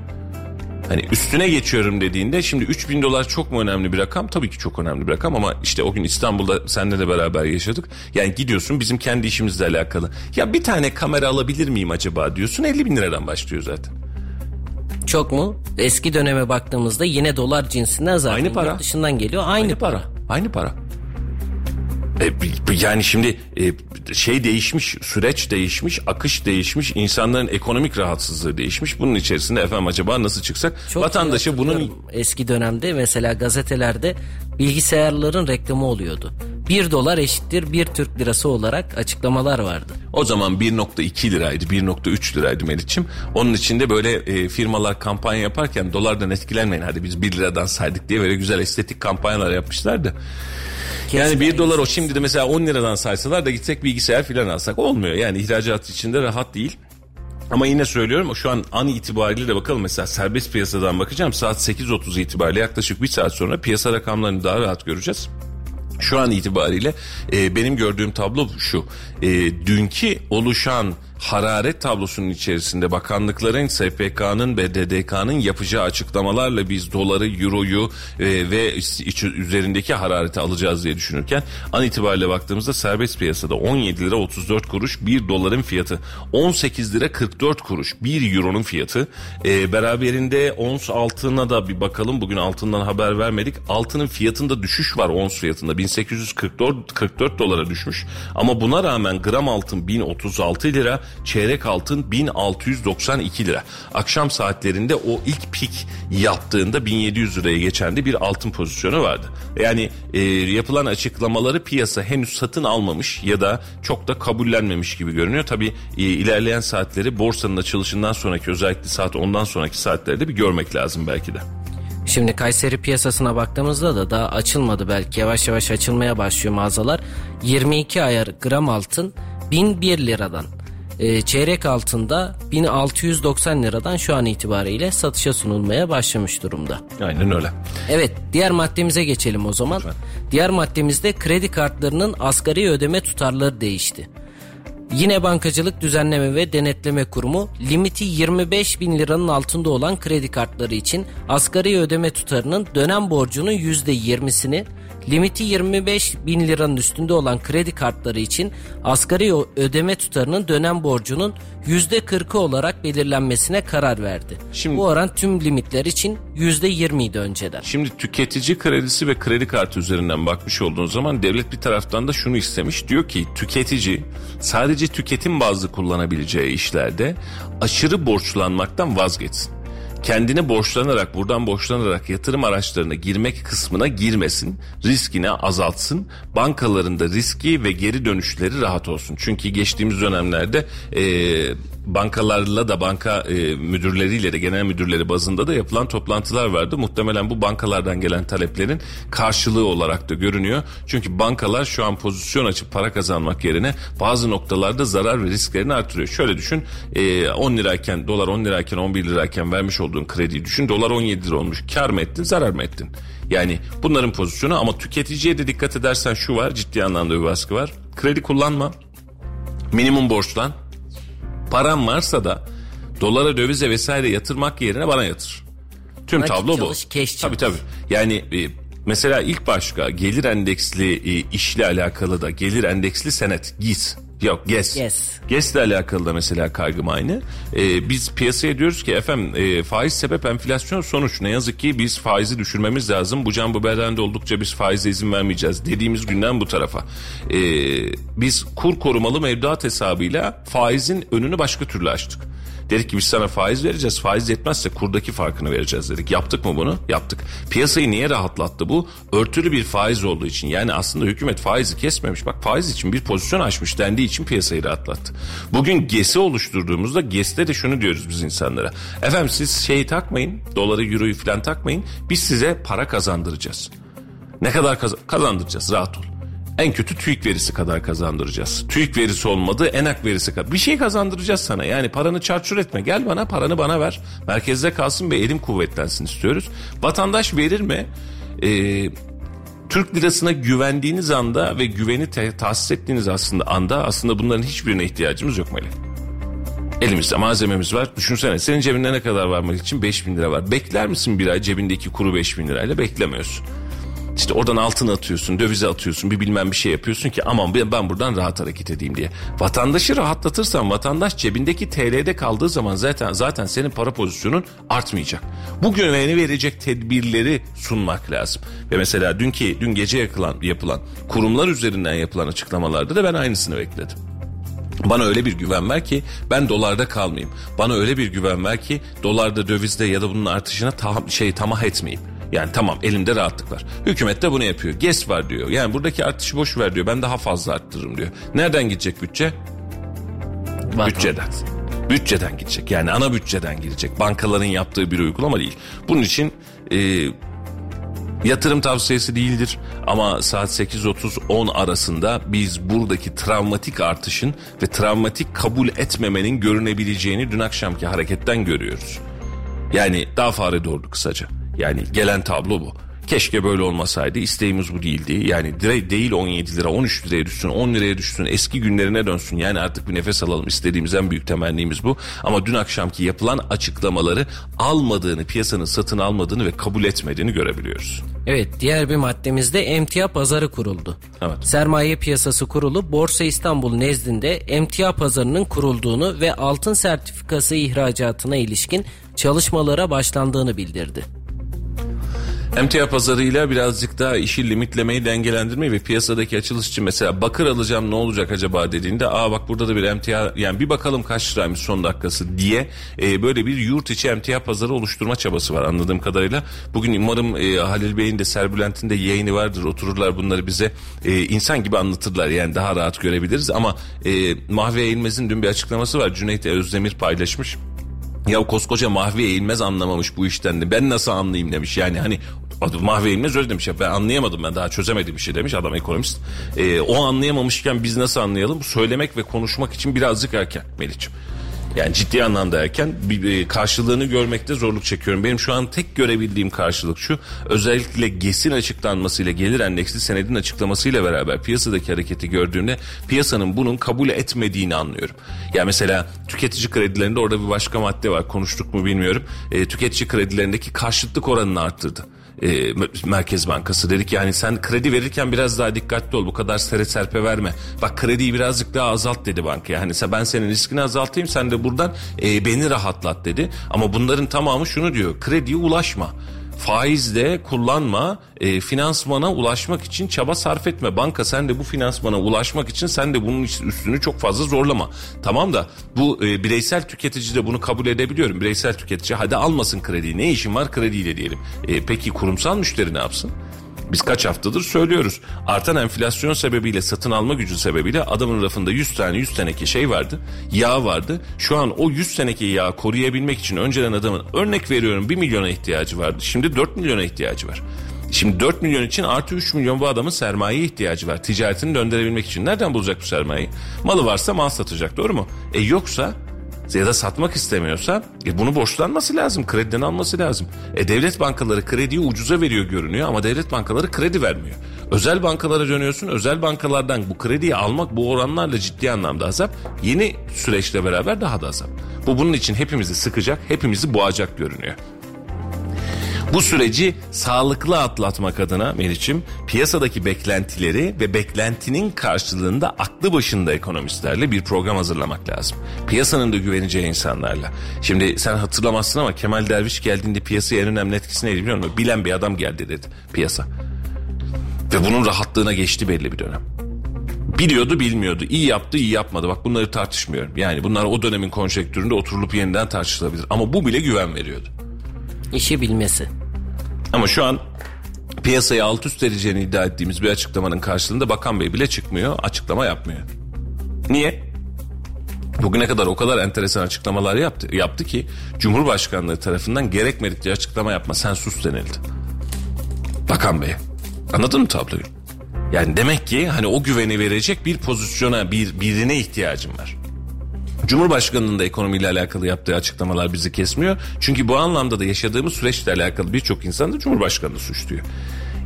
Hani üstüne geçiyorum dediğinde şimdi 3000 dolar çok mu önemli bir rakam? Tabii ki çok önemli bir rakam ama işte o gün İstanbul'da seninle de beraber yaşadık. Yani gidiyorsun bizim kendi işimizle alakalı. Ya bir tane kamera alabilir miyim acaba diyorsun 50 bin liradan başlıyor zaten. Çok mu? Eski döneme baktığımızda yine dolar cinsinden zaten Aynı para. dışından geliyor. Aynı, Aynı para. Aynı para. E, yani şimdi e, şey değişmiş, süreç değişmiş, akış değişmiş, insanların ekonomik rahatsızlığı değişmiş. Bunun içerisinde efendim acaba nasıl çıksak? Çok Vatandaşı bunun eski dönemde mesela gazetelerde bilgisayarların reklamı oluyordu. 1 dolar eşittir 1 Türk lirası olarak açıklamalar vardı. O zaman 1.2 liraydı, 1.3 liraydı Meriç'im. Onun içinde böyle e, firmalar kampanya yaparken dolardan etkilenmeyin hadi biz 1 liradan saydık diye böyle güzel estetik kampanyalar yapmışlardı. Yani 1 dolar o şimdi de mesela 10 liradan saysalar da gitsek bilgisayar filan alsak olmuyor. Yani ihracat içinde rahat değil. Ama yine söylüyorum şu an an itibariyle de bakalım mesela serbest piyasadan bakacağım saat 8.30 itibariyle yaklaşık bir saat sonra piyasa rakamlarını daha rahat göreceğiz. Şu an itibariyle e, benim gördüğüm tablo şu. E, dünkü oluşan hararet tablosunun içerisinde bakanlıkların, SPK'nın, BDDK'nın yapacağı açıklamalarla biz doları, euroyu e, ve iç, üzerindeki harareti alacağız diye düşünürken an itibariyle baktığımızda serbest piyasada 17 lira 34 kuruş 1 doların fiyatı 18 lira 44 kuruş 1 euronun fiyatı. E, beraberinde ons altına da bir bakalım bugün altından haber vermedik. Altının fiyatında düşüş var ons fiyatında 1844 44 dolara düşmüş. Ama buna rağmen gram altın 1036 lira çeyrek altın 1692 lira. Akşam saatlerinde o ilk pik yaptığında 1700 liraya geçen de bir altın pozisyonu vardı. Yani e, yapılan açıklamaları piyasa henüz satın almamış ya da çok da kabullenmemiş gibi görünüyor. Tabii e, ilerleyen saatleri borsanın açılışından sonraki özellikle saat ondan sonraki saatlerde bir görmek lazım belki de. Şimdi Kayseri piyasasına baktığımızda da daha açılmadı belki yavaş yavaş açılmaya başlıyor mağazalar. 22 ayar gram altın 1001 liradan e, çeyrek altında 1690 liradan şu an itibariyle satışa sunulmaya başlamış durumda. Aynen öyle. Evet diğer maddemize geçelim o zaman. Lütfen. Diğer maddemizde kredi kartlarının asgari ödeme tutarları değişti. Yine Bankacılık Düzenleme ve Denetleme Kurumu limiti 25 bin liranın altında olan kredi kartları için asgari ödeme tutarının dönem borcunun %20'sini limiti 25 bin liranın üstünde olan kredi kartları için asgari ödeme tutarının dönem borcunun %40'ı olarak belirlenmesine karar verdi. Şimdi- Bu oran tüm limitler için %20 idi önceden. Şimdi tüketici kredisi ve kredi kartı üzerinden bakmış olduğun zaman devlet bir taraftan da şunu istemiş. Diyor ki tüketici sadece tüketim bazlı kullanabileceği işlerde aşırı borçlanmaktan vazgeçsin. Kendini borçlanarak buradan borçlanarak yatırım araçlarına girmek kısmına girmesin. Riskini azaltsın. Bankalarında riski ve geri dönüşleri rahat olsun. Çünkü geçtiğimiz dönemlerde e, bankalarla da banka e, müdürleriyle de genel müdürleri bazında da yapılan toplantılar vardı. Muhtemelen bu bankalardan gelen taleplerin karşılığı olarak da görünüyor. Çünkü bankalar şu an pozisyon açıp para kazanmak yerine bazı noktalarda zarar ve risklerini artırıyor. Şöyle düşün e, 10 lirayken dolar 10 lirayken 11 lirayken vermiş olduğun krediyi düşün. Dolar 17 lira olmuş. Kar mı ettin zarar mı ettin? Yani bunların pozisyonu ama tüketiciye de dikkat edersen şu var ciddi anlamda bir baskı var. Kredi kullanma. Minimum borçlan. Paran varsa da dolara dövize vesaire yatırmak yerine bana yatır. Tüm Nakit tablo bu. çalış, cash tabii çalış. tabii. Yani e, mesela ilk başka gelir endeksli e, işle alakalı da gelir endeksli senet GİS Yok GES. GES. GES'le alakalı da mesela kaygım aynı. Ee, biz piyasaya diyoruz ki efendim e, faiz sebep enflasyon sonuç. Ne yazık ki biz faizi düşürmemiz lazım. Bu can bu bedende oldukça biz faize izin vermeyeceğiz dediğimiz günden bu tarafa. Ee, biz kur korumalı mevduat hesabıyla faizin önünü başka türlü açtık. Dedik ki biz sana faiz vereceğiz. Faiz yetmezse kurdaki farkını vereceğiz dedik. Yaptık mı bunu? Yaptık. Piyasayı niye rahatlattı bu? Örtülü bir faiz olduğu için. Yani aslında hükümet faizi kesmemiş. Bak faiz için bir pozisyon açmış dendiği için piyasayı rahatlattı. Bugün GES'i oluşturduğumuzda GES'te de şunu diyoruz biz insanlara. Efendim siz şeyi takmayın. Doları, euroyu falan takmayın. Biz size para kazandıracağız. Ne kadar kaz- kazandıracağız? Rahat ol. En kötü TÜİK verisi kadar kazandıracağız. TÜİK verisi olmadı enak verisi kadar. Bir şey kazandıracağız sana. Yani paranı çarçur etme. Gel bana paranı bana ver. Merkezde kalsın ve elim kuvvetlensin istiyoruz. Vatandaş verir mi? Ee, Türk lirasına güvendiğiniz anda ve güveni te- tahsis ettiğiniz aslında anda aslında bunların hiçbirine ihtiyacımız yok Melek. Elimizde malzememiz var. Düşünsene senin cebinde ne kadar varmak için 5 bin lira var. Bekler misin bir ay cebindeki kuru 5 bin lirayla? Beklemiyorsun. İşte oradan altın atıyorsun, dövize atıyorsun, bir bilmem bir şey yapıyorsun ki aman ben buradan rahat hareket edeyim diye. Vatandaşı rahatlatırsan vatandaş cebindeki TL'de kaldığı zaman zaten zaten senin para pozisyonun artmayacak. Bu güveni verecek tedbirleri sunmak lazım. Ve mesela dünkü dün gece yapılan, yapılan kurumlar üzerinden yapılan açıklamalarda da ben aynısını bekledim. Bana öyle bir güven ver ki ben dolarda kalmayayım. Bana öyle bir güven ver ki dolarda dövizde ya da bunun artışına tam, şey tamah etmeyeyim. Yani tamam elimde rahatlık var. Hükümet de bunu yapıyor. GES var diyor. Yani buradaki artışı boş ver diyor. Ben daha fazla arttırırım diyor. Nereden gidecek bütçe? Bütçeden. Bütçeden gidecek. Yani ana bütçeden gidecek. Bankaların yaptığı bir uygulama değil. Bunun için e, yatırım tavsiyesi değildir. Ama saat 8.30-10 arasında biz buradaki travmatik artışın ve travmatik kabul etmemenin görünebileceğini dün akşamki hareketten görüyoruz. Yani daha fare doğurdu kısaca. Yani gelen tablo bu. Keşke böyle olmasaydı. İsteğimiz bu değildi. Yani değil 17 lira 13 liraya düşsün 10 liraya düşsün eski günlerine dönsün. Yani artık bir nefes alalım istediğimiz en büyük temennimiz bu. Ama dün akşamki yapılan açıklamaları almadığını piyasanın satın almadığını ve kabul etmediğini görebiliyoruz. Evet diğer bir maddemizde emtia pazarı kuruldu. Evet. Sermaye piyasası kurulu Borsa İstanbul nezdinde emtia pazarının kurulduğunu ve altın sertifikası ihracatına ilişkin çalışmalara başlandığını bildirdi. Emtia pazarıyla birazcık daha işi limitlemeyi, dengelendirmeyi ve piyasadaki açılış için mesela bakır alacağım ne olacak acaba dediğinde aa bak burada da bir emtia yani bir bakalım kaç liraymış son dakikası diye e, böyle bir yurt içi emtia pazarı oluşturma çabası var anladığım kadarıyla. Bugün umarım e, Halil Bey'in de Serbülent'in de yayını vardır otururlar bunları bize e, insan gibi anlatırlar yani daha rahat görebiliriz ama e, Mahve Eğilmez'in dün bir açıklaması var Cüneyt Özdemir paylaşmış. Ya koskoca Mahvi Eğilmez anlamamış bu işten de. Ben nasıl anlayayım demiş. Yani hani Adı Mahve İlmez öyle demiş ben anlayamadım ben daha çözemedim bir şey demiş adam ekonomist. Ee, o anlayamamışken biz nasıl anlayalım? Söylemek ve konuşmak için birazcık erken Melih'ciğim. Yani ciddi anlamda erken bir karşılığını görmekte zorluk çekiyorum. Benim şu an tek görebildiğim karşılık şu. Özellikle GES'in açıklanmasıyla gelir endeksli senedin açıklamasıyla beraber piyasadaki hareketi gördüğümde piyasanın bunun kabul etmediğini anlıyorum. Ya yani mesela tüketici kredilerinde orada bir başka madde var. Konuştuk mu bilmiyorum. E, tüketici kredilerindeki karşıtlık oranını arttırdı e, Merkez Bankası. Dedik yani sen kredi verirken biraz daha dikkatli ol. Bu kadar sere serpe verme. Bak krediyi birazcık daha azalt dedi banka. Yani ben senin riskini azaltayım sen de buradan e, beni rahatlat dedi. Ama bunların tamamı şunu diyor. Krediye ulaşma faizle kullanma, e, finansmana ulaşmak için çaba sarf etme. Banka sen de bu finansmana ulaşmak için sen de bunun üstünü çok fazla zorlama. Tamam da bu e, bireysel tüketici de bunu kabul edebiliyorum. Bireysel tüketici hadi almasın krediyi. Ne işin var krediyle diyelim. E, peki kurumsal müşteri ne yapsın? Biz kaç haftadır söylüyoruz. Artan enflasyon sebebiyle satın alma gücü sebebiyle adamın rafında 100 tane 100 teneke şey vardı. Yağ vardı. Şu an o 100 teneke yağı koruyabilmek için önceden adamın örnek veriyorum 1 milyona ihtiyacı vardı. Şimdi 4 milyona ihtiyacı var. Şimdi 4 milyon için artı 3 milyon bu adamın sermaye ihtiyacı var. Ticaretini döndürebilmek için. Nereden bulacak bu sermayeyi? Malı varsa mal satacak doğru mu? E yoksa ya da satmak istemiyorsa e bunu borçlanması lazım. Krediden alması lazım. E devlet bankaları krediyi ucuza veriyor görünüyor ama devlet bankaları kredi vermiyor. Özel bankalara dönüyorsun. Özel bankalardan bu krediyi almak bu oranlarla ciddi anlamda azap. Yeni süreçle beraber daha da azap. Bu bunun için hepimizi sıkacak, hepimizi boğacak görünüyor. Bu süreci sağlıklı atlatmak adına Meriç'im piyasadaki beklentileri ve beklentinin karşılığında aklı başında ekonomistlerle bir program hazırlamak lazım. Piyasanın da güveneceği insanlarla. Şimdi sen hatırlamazsın ama Kemal Derviş geldiğinde piyasaya en önemli etkisi neydi biliyor musun? Bilen bir adam geldi dedi piyasa. Ve bunun rahatlığına geçti belli bir dönem. Biliyordu bilmiyordu. İyi yaptı iyi yapmadı. Bak bunları tartışmıyorum. Yani bunlar o dönemin konjektüründe oturulup yeniden tartışılabilir. Ama bu bile güven veriyordu. İşi bilmesi. Ama şu an piyasayı alt üst edeceğini iddia ettiğimiz bir açıklamanın karşılığında Bakan Bey bile çıkmıyor, açıklama yapmıyor. Niye? Bugüne kadar o kadar enteresan açıklamalar yaptı, yaptı ki Cumhurbaşkanlığı tarafından gerekmedikçe açıklama yapma sen sus denildi. Bakan Bey. Anladın mı tabloyu? Yani demek ki hani o güveni verecek bir pozisyona, bir birine ihtiyacım var. Cumhurbaşkanının da ekonomiyle alakalı yaptığı açıklamalar bizi kesmiyor. Çünkü bu anlamda da yaşadığımız süreçle alakalı birçok insan da Cumhurbaşkanını suçluyor.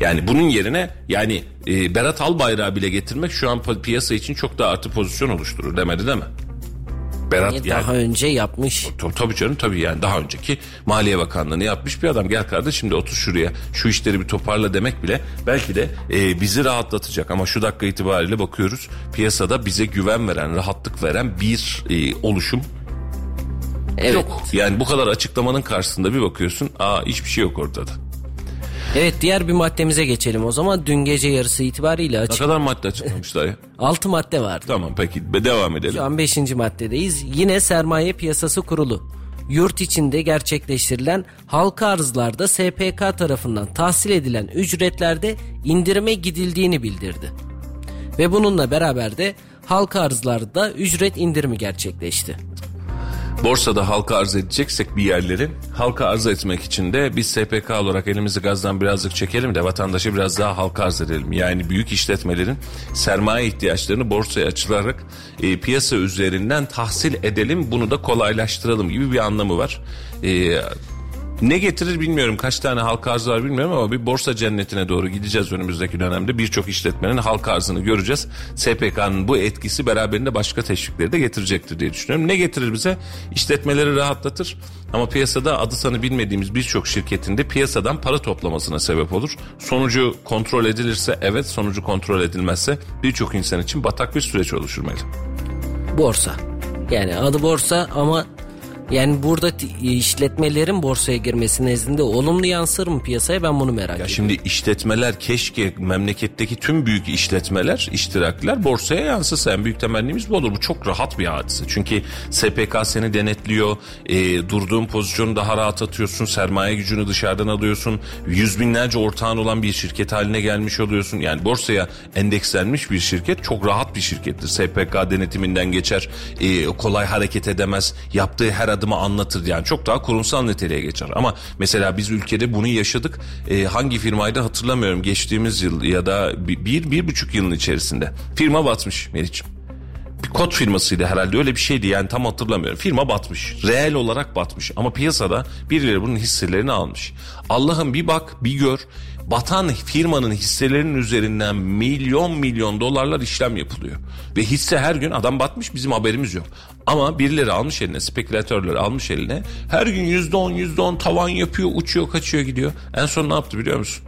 Yani bunun yerine yani e, Berat Albayrak'ı bile getirmek şu an piyasa için çok daha artı pozisyon oluşturur demedi değil mi? Berat yani, daha önce yapmış. Tabii, tabii canım tabii yani daha önceki Maliye Bakanlığı'nı yapmış bir adam. Gel kardeş şimdi otur şuraya şu işleri bir toparla demek bile belki de e, bizi rahatlatacak. Ama şu dakika itibariyle bakıyoruz piyasada bize güven veren, rahatlık veren bir e, oluşum Evet. Yok. Yani bu kadar açıklamanın karşısında bir bakıyorsun. Aa hiçbir şey yok ortada. Evet diğer bir maddemize geçelim o zaman. Dün gece yarısı itibariyle açık. Ne kadar madde açıklamışlar ya? 6 madde vardı. Tamam peki devam edelim. Şu an 5. maddedeyiz. Yine sermaye piyasası kurulu. Yurt içinde gerçekleştirilen halka arzlarda SPK tarafından tahsil edilen ücretlerde indirime gidildiğini bildirdi. Ve bununla beraber de halka arzlarda ücret indirimi gerçekleşti borsada halka arz edeceksek bir yerleri halka arz etmek için de biz SPK olarak elimizi gazdan birazcık çekelim de vatandaşı biraz daha halka arz edelim. Yani büyük işletmelerin sermaye ihtiyaçlarını borsaya açılarak e, piyasa üzerinden tahsil edelim bunu da kolaylaştıralım gibi bir anlamı var. E, ne getirir bilmiyorum. Kaç tane halka arz var bilmiyorum ama bir borsa cennetine doğru gideceğiz önümüzdeki dönemde. Birçok işletmenin halka arzını göreceğiz. SPK'nın bu etkisi beraberinde başka teşvikleri de getirecektir diye düşünüyorum. Ne getirir bize? İşletmeleri rahatlatır. Ama piyasada adı sanı bilmediğimiz birçok şirketinde piyasadan para toplamasına sebep olur. Sonucu kontrol edilirse evet, sonucu kontrol edilmezse birçok insan için batak bir süreç oluşur Borsa. Yani adı borsa ama Yani burada işletmelerin borsaya girmesi nezdinde olumlu yansır mı piyasaya ben bunu merak ya ediyorum. Şimdi işletmeler keşke memleketteki tüm büyük işletmeler, iştirakler borsaya yansısa. En büyük temennimiz bu olur. Bu çok rahat bir hadise. Çünkü SPK seni denetliyor. E, durduğun pozisyonu daha rahat atıyorsun. Sermaye gücünü dışarıdan alıyorsun. Yüz binlerce ortağın olan bir şirket haline gelmiş oluyorsun. Yani borsaya endekslenmiş bir şirket çok rahat bir şirkettir. SPK denetiminden geçer. E, kolay hareket edemez. Yaptığı her adımı anlatır. Yani çok daha kurumsal niteliğe geçer. Ama mesela biz ülkede bunu yaşadık. E, hangi firmaydı hatırlamıyorum. Geçtiğimiz yıl ya da bir, bir, bir buçuk yılın içerisinde. Firma batmış Meriç'im bir kod firmasıydı herhalde öyle bir şeydi yani tam hatırlamıyorum. Firma batmış. Reel olarak batmış ama piyasada birileri bunun hisselerini almış. Allah'ım bir bak bir gör batan firmanın hisselerinin üzerinden milyon milyon dolarlar işlem yapılıyor. Ve hisse her gün adam batmış bizim haberimiz yok. Ama birileri almış eline spekülatörler almış eline her gün yüzde on yüzde on tavan yapıyor uçuyor kaçıyor gidiyor. En son ne yaptı biliyor musun?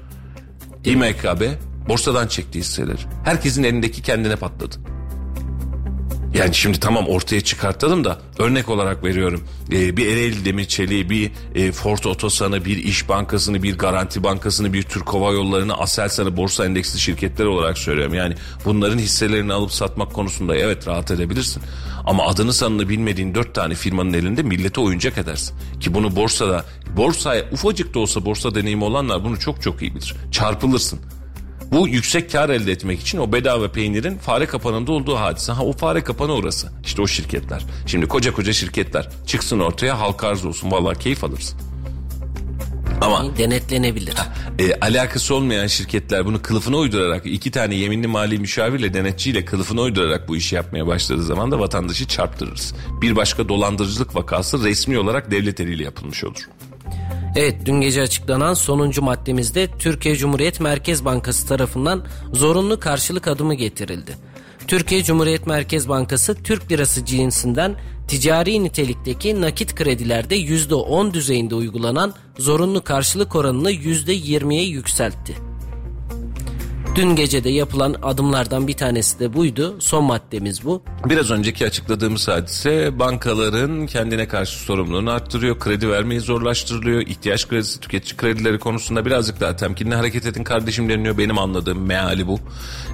İMKB borsadan çekti hisseleri. Herkesin elindeki kendine patladı. Yani şimdi tamam ortaya çıkartalım da örnek olarak veriyorum. Ee, bir Ereğli Demir Çeliği, bir e, Ford Otosan'ı, bir İş Bankası'nı, bir Garanti Bankası'nı, bir Türk Hava Yolları'nı, Aselsan'ı borsa endeksli şirketler olarak söylüyorum. Yani bunların hisselerini alıp satmak konusunda evet rahat edebilirsin. Ama adını sanını bilmediğin dört tane firmanın elinde millete oyuncak edersin. Ki bunu borsada, borsaya ufacık da olsa borsa deneyimi olanlar bunu çok çok iyi bilir. Çarpılırsın. Bu yüksek kar elde etmek için o bedava peynirin fare kapanında olduğu hadise. Ha o fare kapanı orası. İşte o şirketler. Şimdi koca koca şirketler çıksın ortaya halka arz olsun. Vallahi keyif alırsın. Ama denetlenebilir. E, alakası olmayan şirketler bunu kılıfına uydurarak iki tane yeminli mali müşavirle denetçiyle kılıfına uydurarak bu işi yapmaya başladığı zaman da vatandaşı çarptırırız. Bir başka dolandırıcılık vakası resmi olarak devlet eliyle yapılmış olur. Evet dün gece açıklanan sonuncu maddemizde Türkiye Cumhuriyet Merkez Bankası tarafından zorunlu karşılık adımı getirildi. Türkiye Cumhuriyet Merkez Bankası Türk lirası cinsinden ticari nitelikteki nakit kredilerde %10 düzeyinde uygulanan zorunlu karşılık oranını %20'ye yükseltti. Dün gecede yapılan adımlardan bir tanesi de buydu. Son maddemiz bu. Biraz önceki açıkladığımız hadise bankaların kendine karşı sorumluluğunu arttırıyor. Kredi vermeyi zorlaştırılıyor. İhtiyaç kredisi, tüketici kredileri konusunda birazcık daha temkinli hareket edin kardeşim deniliyor. Benim anladığım meali bu.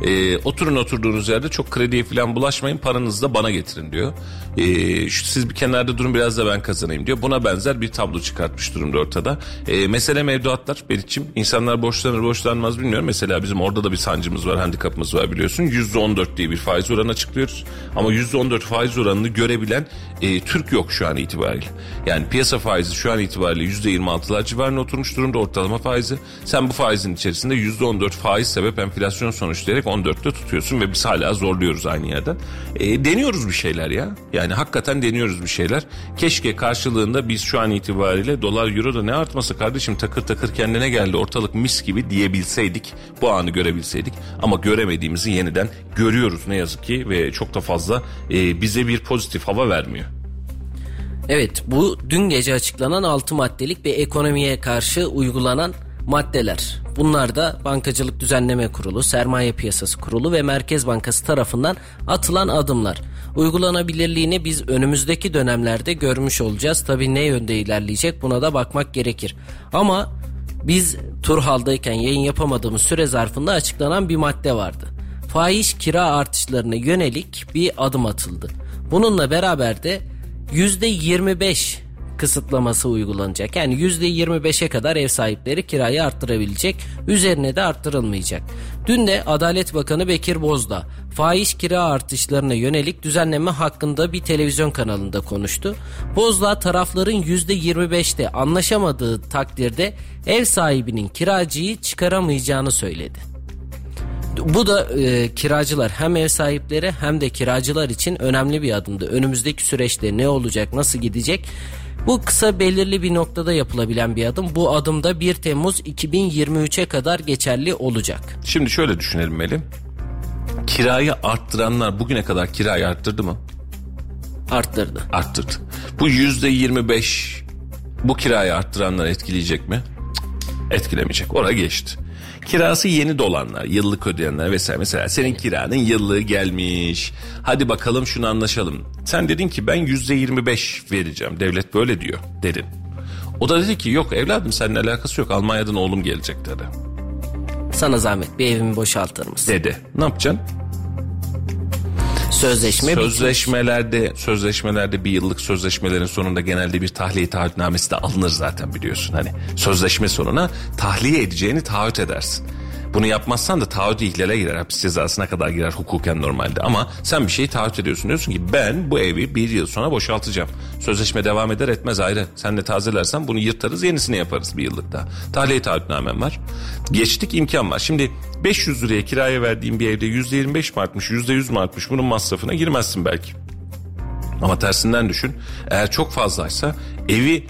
Ee, oturun oturduğunuz yerde çok krediye falan bulaşmayın. Paranızı da bana getirin diyor. Ee, siz bir kenarda durun biraz da ben kazanayım diyor. Buna benzer bir tablo çıkartmış durumda ortada. Ee, mesele mevduatlar Berit'ciğim. İnsanlar borçlanır borçlanmaz bilmiyorum. Mesela bizim orada da da bir sancımız var, handikapımız var biliyorsun. %14 diye bir faiz oranı açıklıyoruz. Ama %14 faiz oranını görebilen e, Türk yok şu an itibariyle. Yani piyasa faizi şu an itibariyle %26'lar civarına oturmuş durumda ortalama faizi. Sen bu faizin içerisinde %14 faiz sebep enflasyon sonuçlayarak 14'te tutuyorsun ve biz hala zorluyoruz aynı yerden. E, deniyoruz bir şeyler ya. Yani hakikaten deniyoruz bir şeyler. Keşke karşılığında biz şu an itibariyle dolar euro da ne artması kardeşim takır takır kendine geldi ortalık mis gibi diyebilseydik bu anı görebilseydik ama göremediğimizi yeniden görüyoruz ne yazık ki ve çok da fazla e, bize bir pozitif hava vermiyor. Evet bu dün gece açıklanan 6 maddelik bir ekonomiye karşı uygulanan maddeler. Bunlar da Bankacılık Düzenleme Kurulu, Sermaye Piyasası Kurulu ve Merkez Bankası tarafından atılan adımlar. Uygulanabilirliğini biz önümüzdeki dönemlerde görmüş olacağız. Tabii ne yönde ilerleyecek buna da bakmak gerekir. Ama biz Turhal'dayken yayın yapamadığımız süre zarfında açıklanan bir madde vardı. Fahiş kira artışlarına yönelik bir adım atıldı. Bununla beraber de %25 kısıtlaması uygulanacak. Yani %25'e kadar ev sahipleri kirayı arttırabilecek. Üzerine de arttırılmayacak. Dün de Adalet Bakanı Bekir Bozdağ fahiş kira artışlarına yönelik düzenleme hakkında bir televizyon kanalında konuştu. Bozdağ tarafların %25'te anlaşamadığı takdirde ev sahibinin kiracıyı çıkaramayacağını söyledi. Bu da e, kiracılar hem ev sahipleri hem de kiracılar için önemli bir adımdı. Önümüzdeki süreçte ne olacak, nasıl gidecek? Bu kısa belirli bir noktada yapılabilen bir adım. Bu adım da 1 Temmuz 2023'e kadar geçerli olacak. Şimdi şöyle düşünelim Melih. Kirayı arttıranlar bugüne kadar kirayı arttırdı mı? Arttırdı. Arttırdı. Bu yüzde 25 bu kirayı arttıranlar etkileyecek mi? Etkilemeyecek. Oraya geçti. Kirası yeni dolanlar, yıllık ödeyenler vesaire. Mesela senin kiranın yıllığı gelmiş. Hadi bakalım şunu anlaşalım. Sen dedin ki ben yüzde yirmi beş vereceğim. Devlet böyle diyor dedin. O da dedi ki yok evladım seninle alakası yok. Almanya'dan oğlum gelecek dedi. Sana zahmet bir evimi boşaltır mısın? Dedi. Ne yapacaksın? Sözleşme bitmiş. Sözleşmelerde sözleşmelerde bir yıllık sözleşmelerin sonunda genelde bir tahliye taahhütnamesi de alınır zaten biliyorsun. Hani sözleşme sonuna tahliye edeceğini taahhüt edersin. Bunu yapmazsan da taahhüt ihlale girer. Hapis cezasına kadar girer hukuken normalde. Ama sen bir şeyi taahhüt ediyorsun. Diyorsun ki ben bu evi bir yıl sonra boşaltacağım. Sözleşme devam eder etmez ayrı. Sen de tazelersen bunu yırtarız yenisini yaparız bir yıllık daha. Tahliye taahhütnamem var. Geçtik imkan var. Şimdi 500 liraya kiraya verdiğim bir evde %25 mi artmış %100 mi artmış bunun masrafına girmezsin belki. Ama tersinden düşün. Eğer çok fazlaysa evi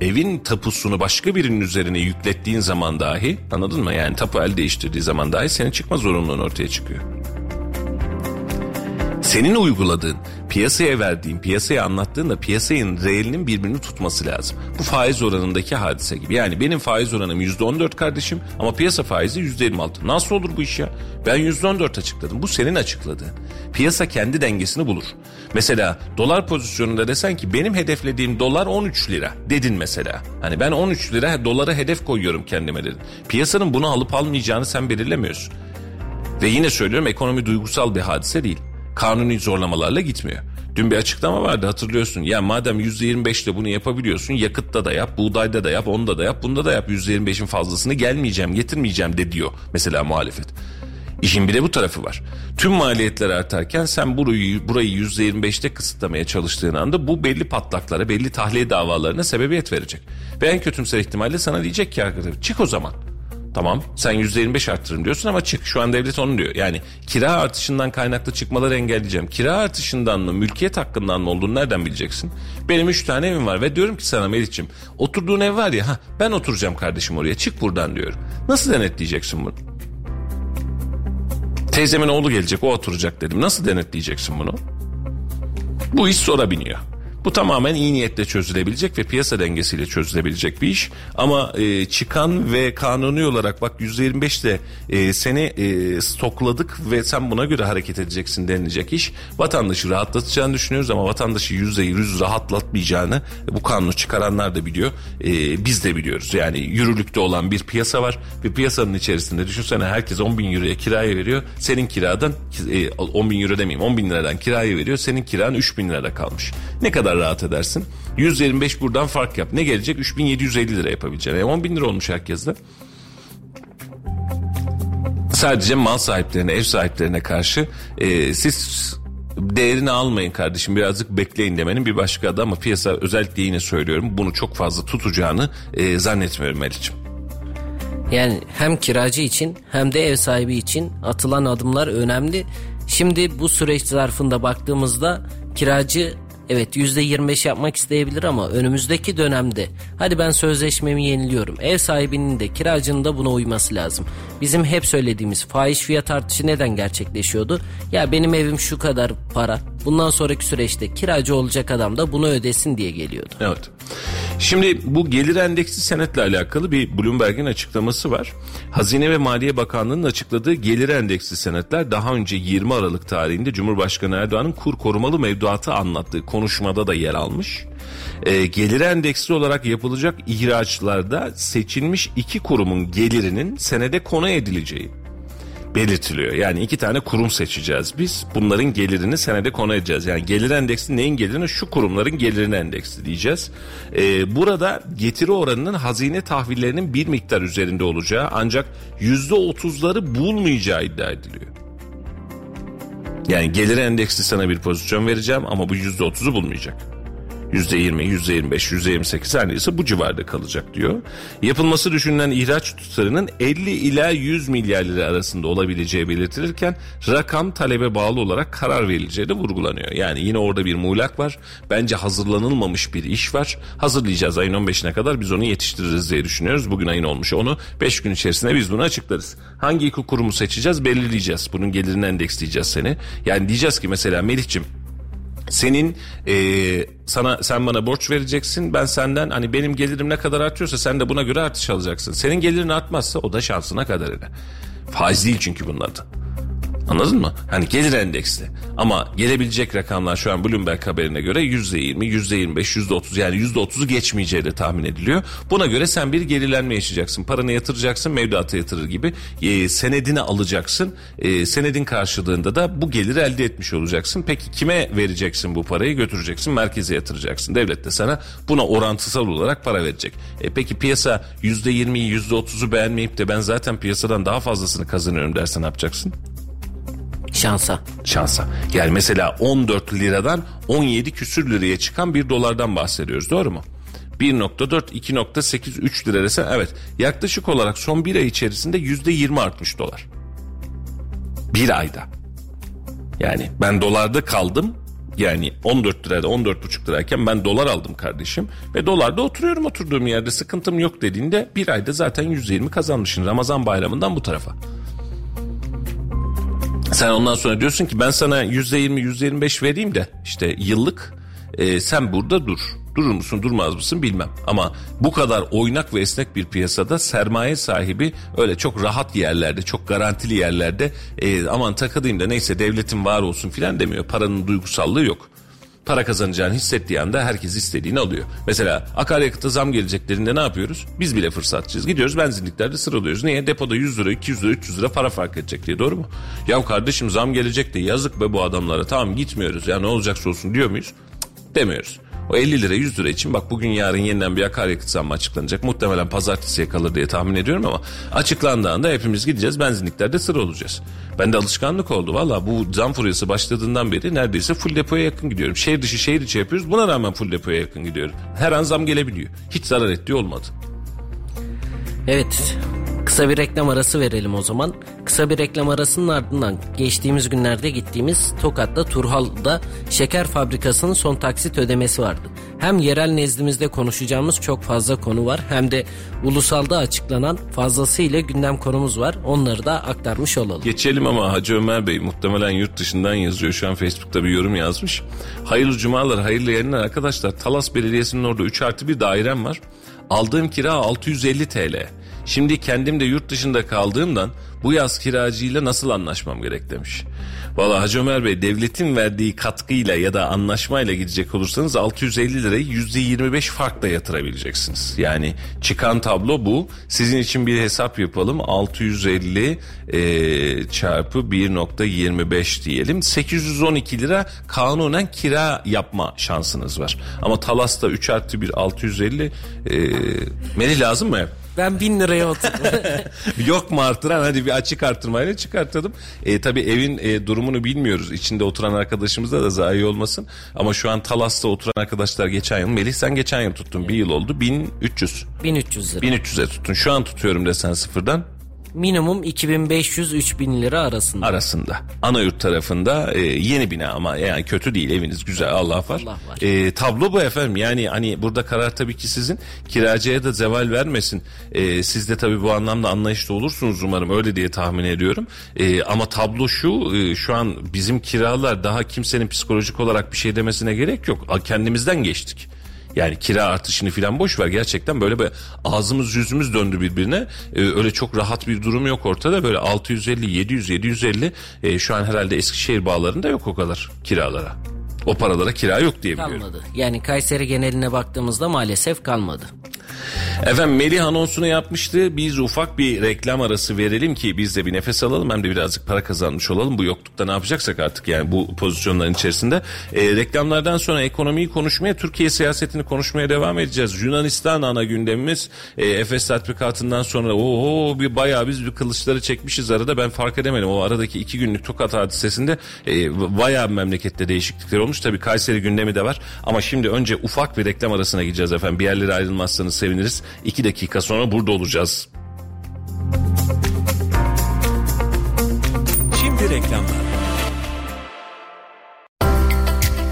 evin tapusunu başka birinin üzerine yüklettiğin zaman dahi anladın mı? Yani tapu el değiştirdiği zaman dahi senin çıkma zorunluluğun ortaya çıkıyor. Senin uyguladığın, piyasaya verdiğin, piyasaya anlattığın da piyasanın reelinin birbirini tutması lazım. Bu faiz oranındaki hadise gibi. Yani benim faiz oranım %14 kardeşim ama piyasa faizi %26. Nasıl olur bu iş ya? Ben %14 açıkladım. Bu senin açıkladığın. Piyasa kendi dengesini bulur. Mesela dolar pozisyonunda desen ki benim hedeflediğim dolar 13 lira dedin mesela. Hani ben 13 lira dolara hedef koyuyorum kendime dedin. Piyasanın bunu alıp almayacağını sen belirlemiyorsun. Ve yine söylüyorum ekonomi duygusal bir hadise değil kanuni zorlamalarla gitmiyor. Dün bir açıklama vardı hatırlıyorsun. Ya madem %25 ile bunu yapabiliyorsun yakıtta da yap, buğdayda da yap, onda da yap, bunda da yap. %25'in fazlasını gelmeyeceğim, getirmeyeceğim de diyor mesela muhalefet. İşin bir de bu tarafı var. Tüm maliyetler artarken sen burayı, burayı %25'te kısıtlamaya çalıştığın anda bu belli patlaklara, belli tahliye davalarına sebebiyet verecek. Ve en kötümser ihtimalle sana diyecek ki arkadaşlar çık o zaman. Tamam sen %25 arttırın diyorsun ama çık. Şu an devlet onu diyor. Yani kira artışından kaynaklı çıkmaları engelleyeceğim. Kira artışından mı mülkiyet hakkından mı olduğunu nereden bileceksin? Benim 3 tane evim var ve diyorum ki sana Melih'ciğim oturduğun ev var ya ha, ben oturacağım kardeşim oraya çık buradan diyorum. Nasıl denetleyeceksin bunu? Teyzemin oğlu gelecek o oturacak dedim. Nasıl denetleyeceksin bunu? Bu iş sonra biniyor. Bu tamamen iyi niyetle çözülebilecek ve piyasa dengesiyle çözülebilecek bir iş. Ama e, çıkan ve kanuni olarak bak %25 de e, seni e, stokladık ve sen buna göre hareket edeceksin denilecek iş. Vatandaşı rahatlatacağını düşünüyoruz ama vatandaşı %100 rahatlatmayacağını bu kanunu çıkaranlar da biliyor. E, biz de biliyoruz. Yani yürürlükte olan bir piyasa var ve piyasanın içerisinde düşünsene herkes 10 bin euroya kiraya veriyor. Senin kiradan e, 10 bin euro demeyeyim 10 bin liradan kiraya veriyor. Senin kiran 3 bin lira kalmış. Ne kadar kadar rahat edersin? 125 buradan fark yap. Ne gelecek? 3750 lira yapabileceğin. E 10 bin lira olmuş herkeste. Sadece mal sahiplerine, ev sahiplerine karşı e, siz değerini almayın kardeşim birazcık bekleyin demenin bir başka adı ama piyasa özellikle yine söylüyorum bunu çok fazla tutacağını e, zannetmiyorum Melih'ciğim. Yani hem kiracı için hem de ev sahibi için atılan adımlar önemli. Şimdi bu süreç zarfında baktığımızda kiracı Evet %25 yapmak isteyebilir ama önümüzdeki dönemde hadi ben sözleşmemi yeniliyorum. Ev sahibinin de kiracının da buna uyması lazım. Bizim hep söylediğimiz fahiş fiyat artışı neden gerçekleşiyordu? Ya benim evim şu kadar para. Bundan sonraki süreçte kiracı olacak adam da bunu ödesin diye geliyordu. Evet. Şimdi bu gelir endeksi senetle alakalı bir Bloomberg'in açıklaması var. Hazine ve Maliye Bakanlığı'nın açıkladığı gelir endeksi senetler daha önce 20 Aralık tarihinde Cumhurbaşkanı Erdoğan'ın kur korumalı mevduatı anlattığı konuşmada da yer almış. E, gelir endeksli olarak yapılacak ihraçlarda seçilmiş iki kurumun gelirinin senede konu edileceği belirtiliyor. Yani iki tane kurum seçeceğiz biz. Bunların gelirini senede konu edeceğiz. Yani gelir endeksi neyin gelirini? Şu kurumların gelirini endeksi diyeceğiz. Ee, burada getiri oranının hazine tahvillerinin bir miktar üzerinde olacağı ancak yüzde otuzları bulmayacağı iddia ediliyor. Yani gelir endeksli sana bir pozisyon vereceğim ama bu yüzde otuzu bulmayacak. %20, %25, %28 her neyse bu civarda kalacak diyor. Yapılması düşünülen ihraç tutarının 50 ila 100 milyar lira arasında olabileceği belirtilirken rakam talebe bağlı olarak karar verileceği de vurgulanıyor. Yani yine orada bir muğlak var. Bence hazırlanılmamış bir iş var. Hazırlayacağız ayın 15'ine kadar biz onu yetiştiririz diye düşünüyoruz. Bugün ayın olmuş onu 5 gün içerisinde biz bunu açıklarız. Hangi iki kurumu seçeceğiz belirleyeceğiz. Bunun gelirini endeksleyeceğiz seni. Yani diyeceğiz ki mesela Melih'cim senin e, sana sen bana borç vereceksin ben senden hani benim gelirim ne kadar artıyorsa sen de buna göre artış alacaksın. Senin gelirin artmazsa o da şansına kadar eder. Faiz değil çünkü bunun. Anladın mı? Hani gelir endeksli. Ama gelebilecek rakamlar şu an Bloomberg haberine göre %20, %25, %30 yani %30'u geçmeyeceği de tahmin ediliyor. Buna göre sen bir gerilenme yaşayacaksın. Paranı yatıracaksın, mevduata yatırır gibi. E, senedini alacaksın. E, senedin karşılığında da bu geliri elde etmiş olacaksın. Peki kime vereceksin bu parayı? Götüreceksin, merkeze yatıracaksın. Devlet de sana buna orantısal olarak para verecek. E, peki piyasa %20'yi, %30'u beğenmeyip de ben zaten piyasadan daha fazlasını kazanıyorum dersen ne yapacaksın? Şansa. Şansa. Yani mesela 14 liradan 17 küsür liraya çıkan bir dolardan bahsediyoruz doğru mu? 1.4, 2.8, 3 lira desen evet yaklaşık olarak son bir ay içerisinde %20 artmış dolar. Bir ayda. Yani ben dolarda kaldım yani 14 lirada 14,5 lirayken ben dolar aldım kardeşim ve dolarda oturuyorum oturduğum yerde sıkıntım yok dediğinde bir ayda zaten %20 kazanmışsın Ramazan bayramından bu tarafa. Sen ondan sonra diyorsun ki ben sana yüzde yirmi yüzde yirmi beş vereyim de işte yıllık e, sen burada dur. Durur musun durmaz mısın bilmem. Ama bu kadar oynak ve esnek bir piyasada sermaye sahibi öyle çok rahat yerlerde çok garantili yerlerde e, aman takılayım da neyse devletin var olsun filan demiyor. Paranın duygusallığı yok para kazanacağını hissettiği anda herkes istediğini alıyor. Mesela akaryakıta zam geleceklerinde ne yapıyoruz? Biz bile fırsatçıyız. Gidiyoruz benzinliklerde sıralıyoruz. Niye? Depoda 100 lira, 200 lira, 300 lira para fark edecek diye doğru mu? Ya kardeşim zam gelecek de yazık be bu adamlara. Tamam gitmiyoruz ya ne olacaksa olsun diyor muyuz? Cık, demiyoruz. O 50 lira 100 lira için bak bugün yarın yeniden bir akaryakıt zammı açıklanacak. Muhtemelen pazartesiye kalır diye tahmin ediyorum ama açıklandığında hepimiz gideceğiz benzinliklerde sıra olacağız. Ben de alışkanlık oldu valla bu zam furyası başladığından beri neredeyse full depoya yakın gidiyorum. Şehir dışı şehir içi yapıyoruz buna rağmen full depoya yakın gidiyorum. Her an zam gelebiliyor. Hiç zarar ettiği olmadı. Evet Kısa bir reklam arası verelim o zaman. Kısa bir reklam arasının ardından geçtiğimiz günlerde gittiğimiz Tokat'ta Turhal'da şeker fabrikasının son taksit ödemesi vardı. Hem yerel nezdimizde konuşacağımız çok fazla konu var hem de ulusalda açıklanan fazlasıyla gündem konumuz var. Onları da aktarmış olalım. Geçelim ama Hacı Ömer Bey muhtemelen yurt dışından yazıyor. Şu an Facebook'ta bir yorum yazmış. Hayırlı cumalar, hayırlı yayınlar arkadaşlar. Talas Belediyesi'nin orada 3 artı bir dairem var. Aldığım kira 650 TL. Şimdi kendim de yurt dışında kaldığımdan bu yaz kiracıyla nasıl anlaşmam gerek demiş. Valla Hacı Ömer Bey devletin verdiği katkıyla ya da anlaşmayla gidecek olursanız 650 lirayı %25 farkla yatırabileceksiniz. Yani çıkan tablo bu. Sizin için bir hesap yapalım. 650 e, çarpı 1.25 diyelim. 812 lira kanunen kira yapma şansınız var. Ama Talas'ta 3 artı 1 650 e, Melih lazım mı? Ben bin liraya oturdum. Yok mu artıran? Hadi bir açık artırmayla çıkartalım. E, tabii evin e, durumunu bilmiyoruz. İçinde oturan arkadaşımızda da zayi olmasın. Ama şu an Talas'ta oturan arkadaşlar geçen yıl. Melih sen geçen yıl tuttun. Bir yıl oldu. 1300. 1300 lira. 1300'e tuttun. Şu an tutuyorum desen sıfırdan minimum 2500-3000 lira arasında. Arasında. Anayurt tarafında e, yeni bina ama yani kötü değil eviniz güzel Allah var. Allah var. E, tablo bu efendim yani hani burada karar tabii ki sizin kiracıya da zeval vermesin. E, siz de tabii bu anlamda anlayışlı olursunuz umarım öyle diye tahmin ediyorum. E, ama tablo şu e, şu an bizim kiralar daha kimsenin psikolojik olarak bir şey demesine gerek yok. Kendimizden geçtik. Yani kira artışını filan boş ver gerçekten böyle bir ağzımız yüzümüz döndü birbirine. Ee, öyle çok rahat bir durum yok ortada. Böyle 650, 700, 750 e, şu an herhalde Eskişehir bağlarında yok o kadar kiralara. O paralara kira yok diye biliyorum. Kalmadı. Yani Kayseri geneline baktığımızda maalesef kalmadı. Efendim Melih anonsunu yapmıştı. Biz ufak bir reklam arası verelim ki biz de bir nefes alalım hem de birazcık para kazanmış olalım. Bu yoklukta ne yapacaksak artık yani bu pozisyonların içerisinde. E, reklamlardan sonra ekonomiyi konuşmaya, Türkiye siyasetini konuşmaya devam edeceğiz. Yunanistan ana gündemimiz. E, Efes tatbikatından sonra oho bir bayağı biz bir kılıçları çekmişiz arada. Ben fark edemedim. O aradaki iki günlük Tokat hadisesinde e, bayağı memlekette değişiklikler olmuş. Tabii Kayseri gündemi de var. Ama şimdi önce ufak bir reklam arasına gideceğiz efendim. Bir yerlere ayrılmazsanız seviniriz. İki dakika sonra burada olacağız. Şimdi reklamlar.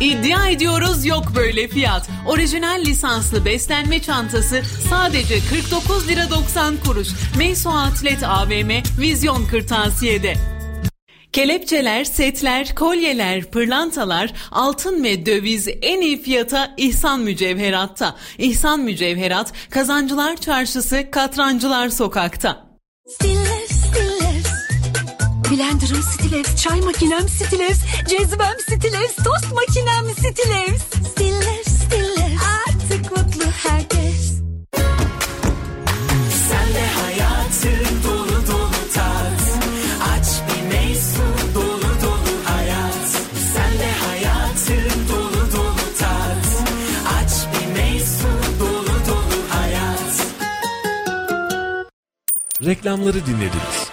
İddia ediyoruz yok böyle fiyat. Orijinal lisanslı beslenme çantası sadece 49 lira 90 kuruş. Meyso Atlet AVM Vizyon Kırtasiye'de. Kelepçeler, setler, kolyeler, pırlantalar, altın ve döviz en iyi fiyata İhsan Mücevherat'ta. İhsan Mücevherat, Kazancılar Çarşısı, Katrancılar Sokak'ta. Stillers. Blender'ım Stillers, çay makinem Stillers, cezvem Stillers, tost makinem Stillers. Stillers, Stillers. Artık mutlu herkes. Sen de hayatı dolu dolu tat. Aç bir meysu dolu dolu hayat. Sen de hayatı dolu dolu tat. Aç bir meysu dolu dolu hayat. Reklamları dinlediniz.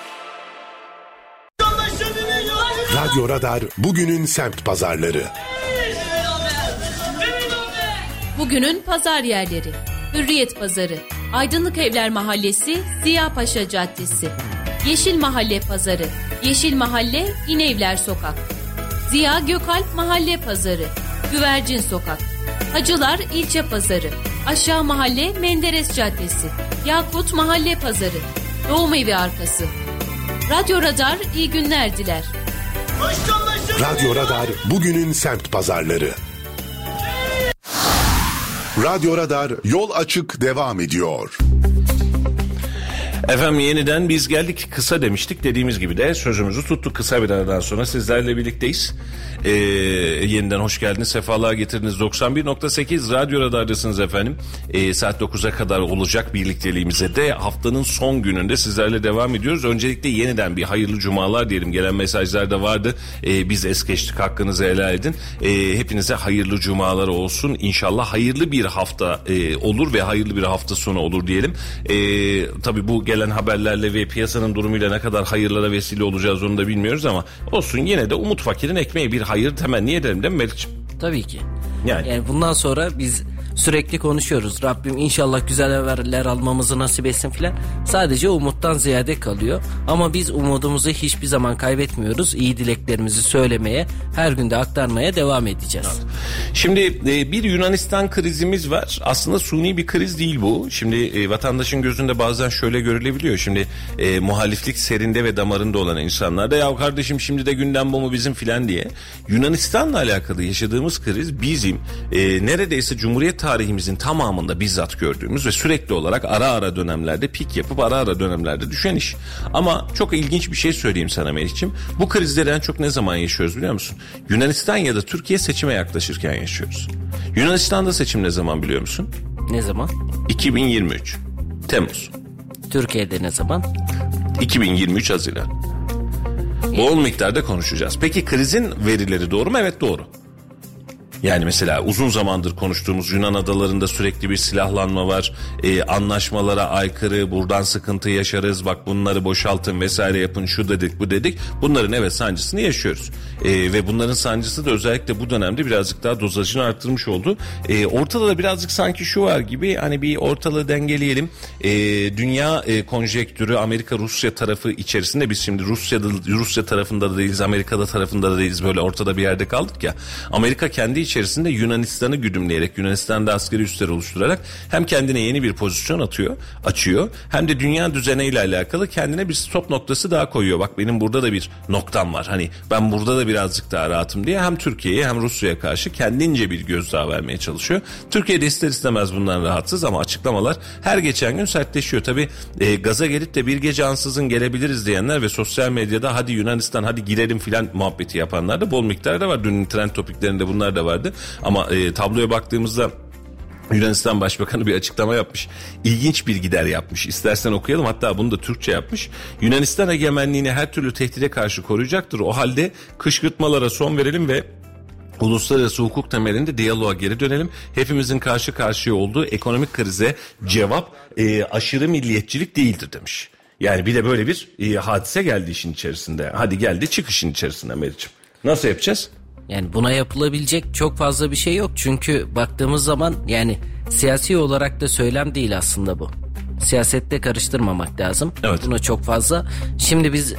Radyo Radar bugünün semt pazarları. Bugünün pazar yerleri. Hürriyet Pazarı, Aydınlık Evler Mahallesi, Ziya Paşa Caddesi. Yeşil Mahalle Pazarı, Yeşil Mahalle, İnevler Sokak. Ziya Gökalp Mahalle Pazarı, Güvercin Sokak. Hacılar İlçe Pazarı, Aşağı Mahalle Menderes Caddesi. Yakut Mahalle Pazarı, Doğum Evi Arkası. Radyo Radar iyi günler diler. Radyo Radar bugünün semt pazarları. Radyo Radar yol açık devam ediyor. Efendim yeniden biz geldik kısa demiştik dediğimiz gibi de sözümüzü tuttuk kısa bir aradan sonra sizlerle birlikteyiz. Ee, yeniden hoş geldiniz sefalar getirdiniz 91.8 Radyo Radar'dasınız efendim. Ee, saat 9'a kadar olacak birlikteliğimize de haftanın son gününde sizlerle devam ediyoruz. Öncelikle yeniden bir hayırlı cumalar diyelim gelen mesajlar da vardı. Ee, biz es geçtik hakkınızı helal edin. Ee, hepinize hayırlı cumalar olsun. İnşallah hayırlı bir hafta e, olur ve hayırlı bir hafta sonu olur diyelim. Ee, tabii bu gelen haberlerle ve piyasanın durumuyla ne kadar hayırlara vesile olacağız onu da bilmiyoruz ama olsun yine de Umut Fakir'in ekmeği bir hayır temenni edelim değil mi Melik'ciğim? Tabii ki. Yani. Yani bundan sonra biz sürekli konuşuyoruz. Rabbim inşallah güzel haberler almamızı nasip etsin filan. Sadece umuttan ziyade kalıyor. Ama biz umudumuzu hiçbir zaman kaybetmiyoruz. İyi dileklerimizi söylemeye, her günde aktarmaya devam edeceğiz. Şimdi e, bir Yunanistan krizimiz var. Aslında suni bir kriz değil bu. Şimdi e, vatandaşın gözünde bazen şöyle görülebiliyor. Şimdi e, muhaliflik serinde ve damarında olan insanlar da ya kardeşim şimdi de gündem bu mu bizim filan diye. Yunanistan'la alakalı yaşadığımız kriz bizim e, neredeyse Cumhuriyet tarihimizin tamamında bizzat gördüğümüz ve sürekli olarak ara ara dönemlerde pik yapıp ara ara dönemlerde düşen iş. Ama çok ilginç bir şey söyleyeyim sana Melih'ciğim. Bu krizleri en çok ne zaman yaşıyoruz biliyor musun? Yunanistan ya da Türkiye seçime yaklaşırken yaşıyoruz. Yunanistan'da seçim ne zaman biliyor musun? Ne zaman? 2023. Temmuz. Türkiye'de ne zaman? 2023 Haziran. Bol miktarda konuşacağız. Peki krizin verileri doğru mu? Evet doğru. Yani mesela uzun zamandır konuştuğumuz Yunan adalarında sürekli bir silahlanma var. Ee, anlaşmalara aykırı buradan sıkıntı yaşarız. Bak bunları boşaltın vesaire yapın şu dedik bu dedik. Bunların evet sancısını yaşıyoruz. Ee, ve bunların sancısı da özellikle bu dönemde birazcık daha dozajını arttırmış oldu. Ee, ortada da birazcık sanki şu var gibi hani bir ortalığı dengeleyelim. Ee, dünya e, konjektürü Amerika Rusya tarafı içerisinde biz şimdi Rusya'da Rusya tarafında da değiliz Amerika'da tarafında da değiliz böyle ortada bir yerde kaldık ya. Amerika kendi içerisinde Yunanistan'ı güdümleyerek Yunanistan'da askeri üsler oluşturarak hem kendine yeni bir pozisyon atıyor, açıyor hem de dünya düzeniyle alakalı kendine bir stop noktası daha koyuyor. Bak benim burada da bir noktam var. Hani ben burada da birazcık daha rahatım diye hem Türkiye'ye hem Rusya'ya karşı kendince bir gözdağı vermeye çalışıyor. Türkiye'de ister istemez bundan rahatsız ama açıklamalar her geçen gün sertleşiyor. Tabi e, gaza gelip de bir gece ansızın gelebiliriz diyenler ve sosyal medyada hadi Yunanistan hadi girelim filan muhabbeti yapanlar da bol miktarda var. Dün trend topiklerinde bunlar da vardı. Ama e, tabloya baktığımızda Yunanistan Başbakanı bir açıklama yapmış. İlginç bir gider yapmış. İstersen okuyalım hatta bunu da Türkçe yapmış. Yunanistan egemenliğini her türlü tehdide karşı koruyacaktır. O halde kışkırtmalara son verelim ve Uluslararası hukuk temelinde diyaloğa geri dönelim. Hepimizin karşı karşıya olduğu ekonomik krize cevap e, aşırı milliyetçilik değildir demiş. Yani bir de böyle bir e, hadise geldi işin içerisinde. Hadi geldi çık işin içerisinde Meriç'im. Nasıl yapacağız? Yani buna yapılabilecek çok fazla bir şey yok. Çünkü baktığımız zaman yani siyasi olarak da söylem değil aslında bu. Siyasette karıştırmamak lazım. Evet. Buna çok fazla. Şimdi biz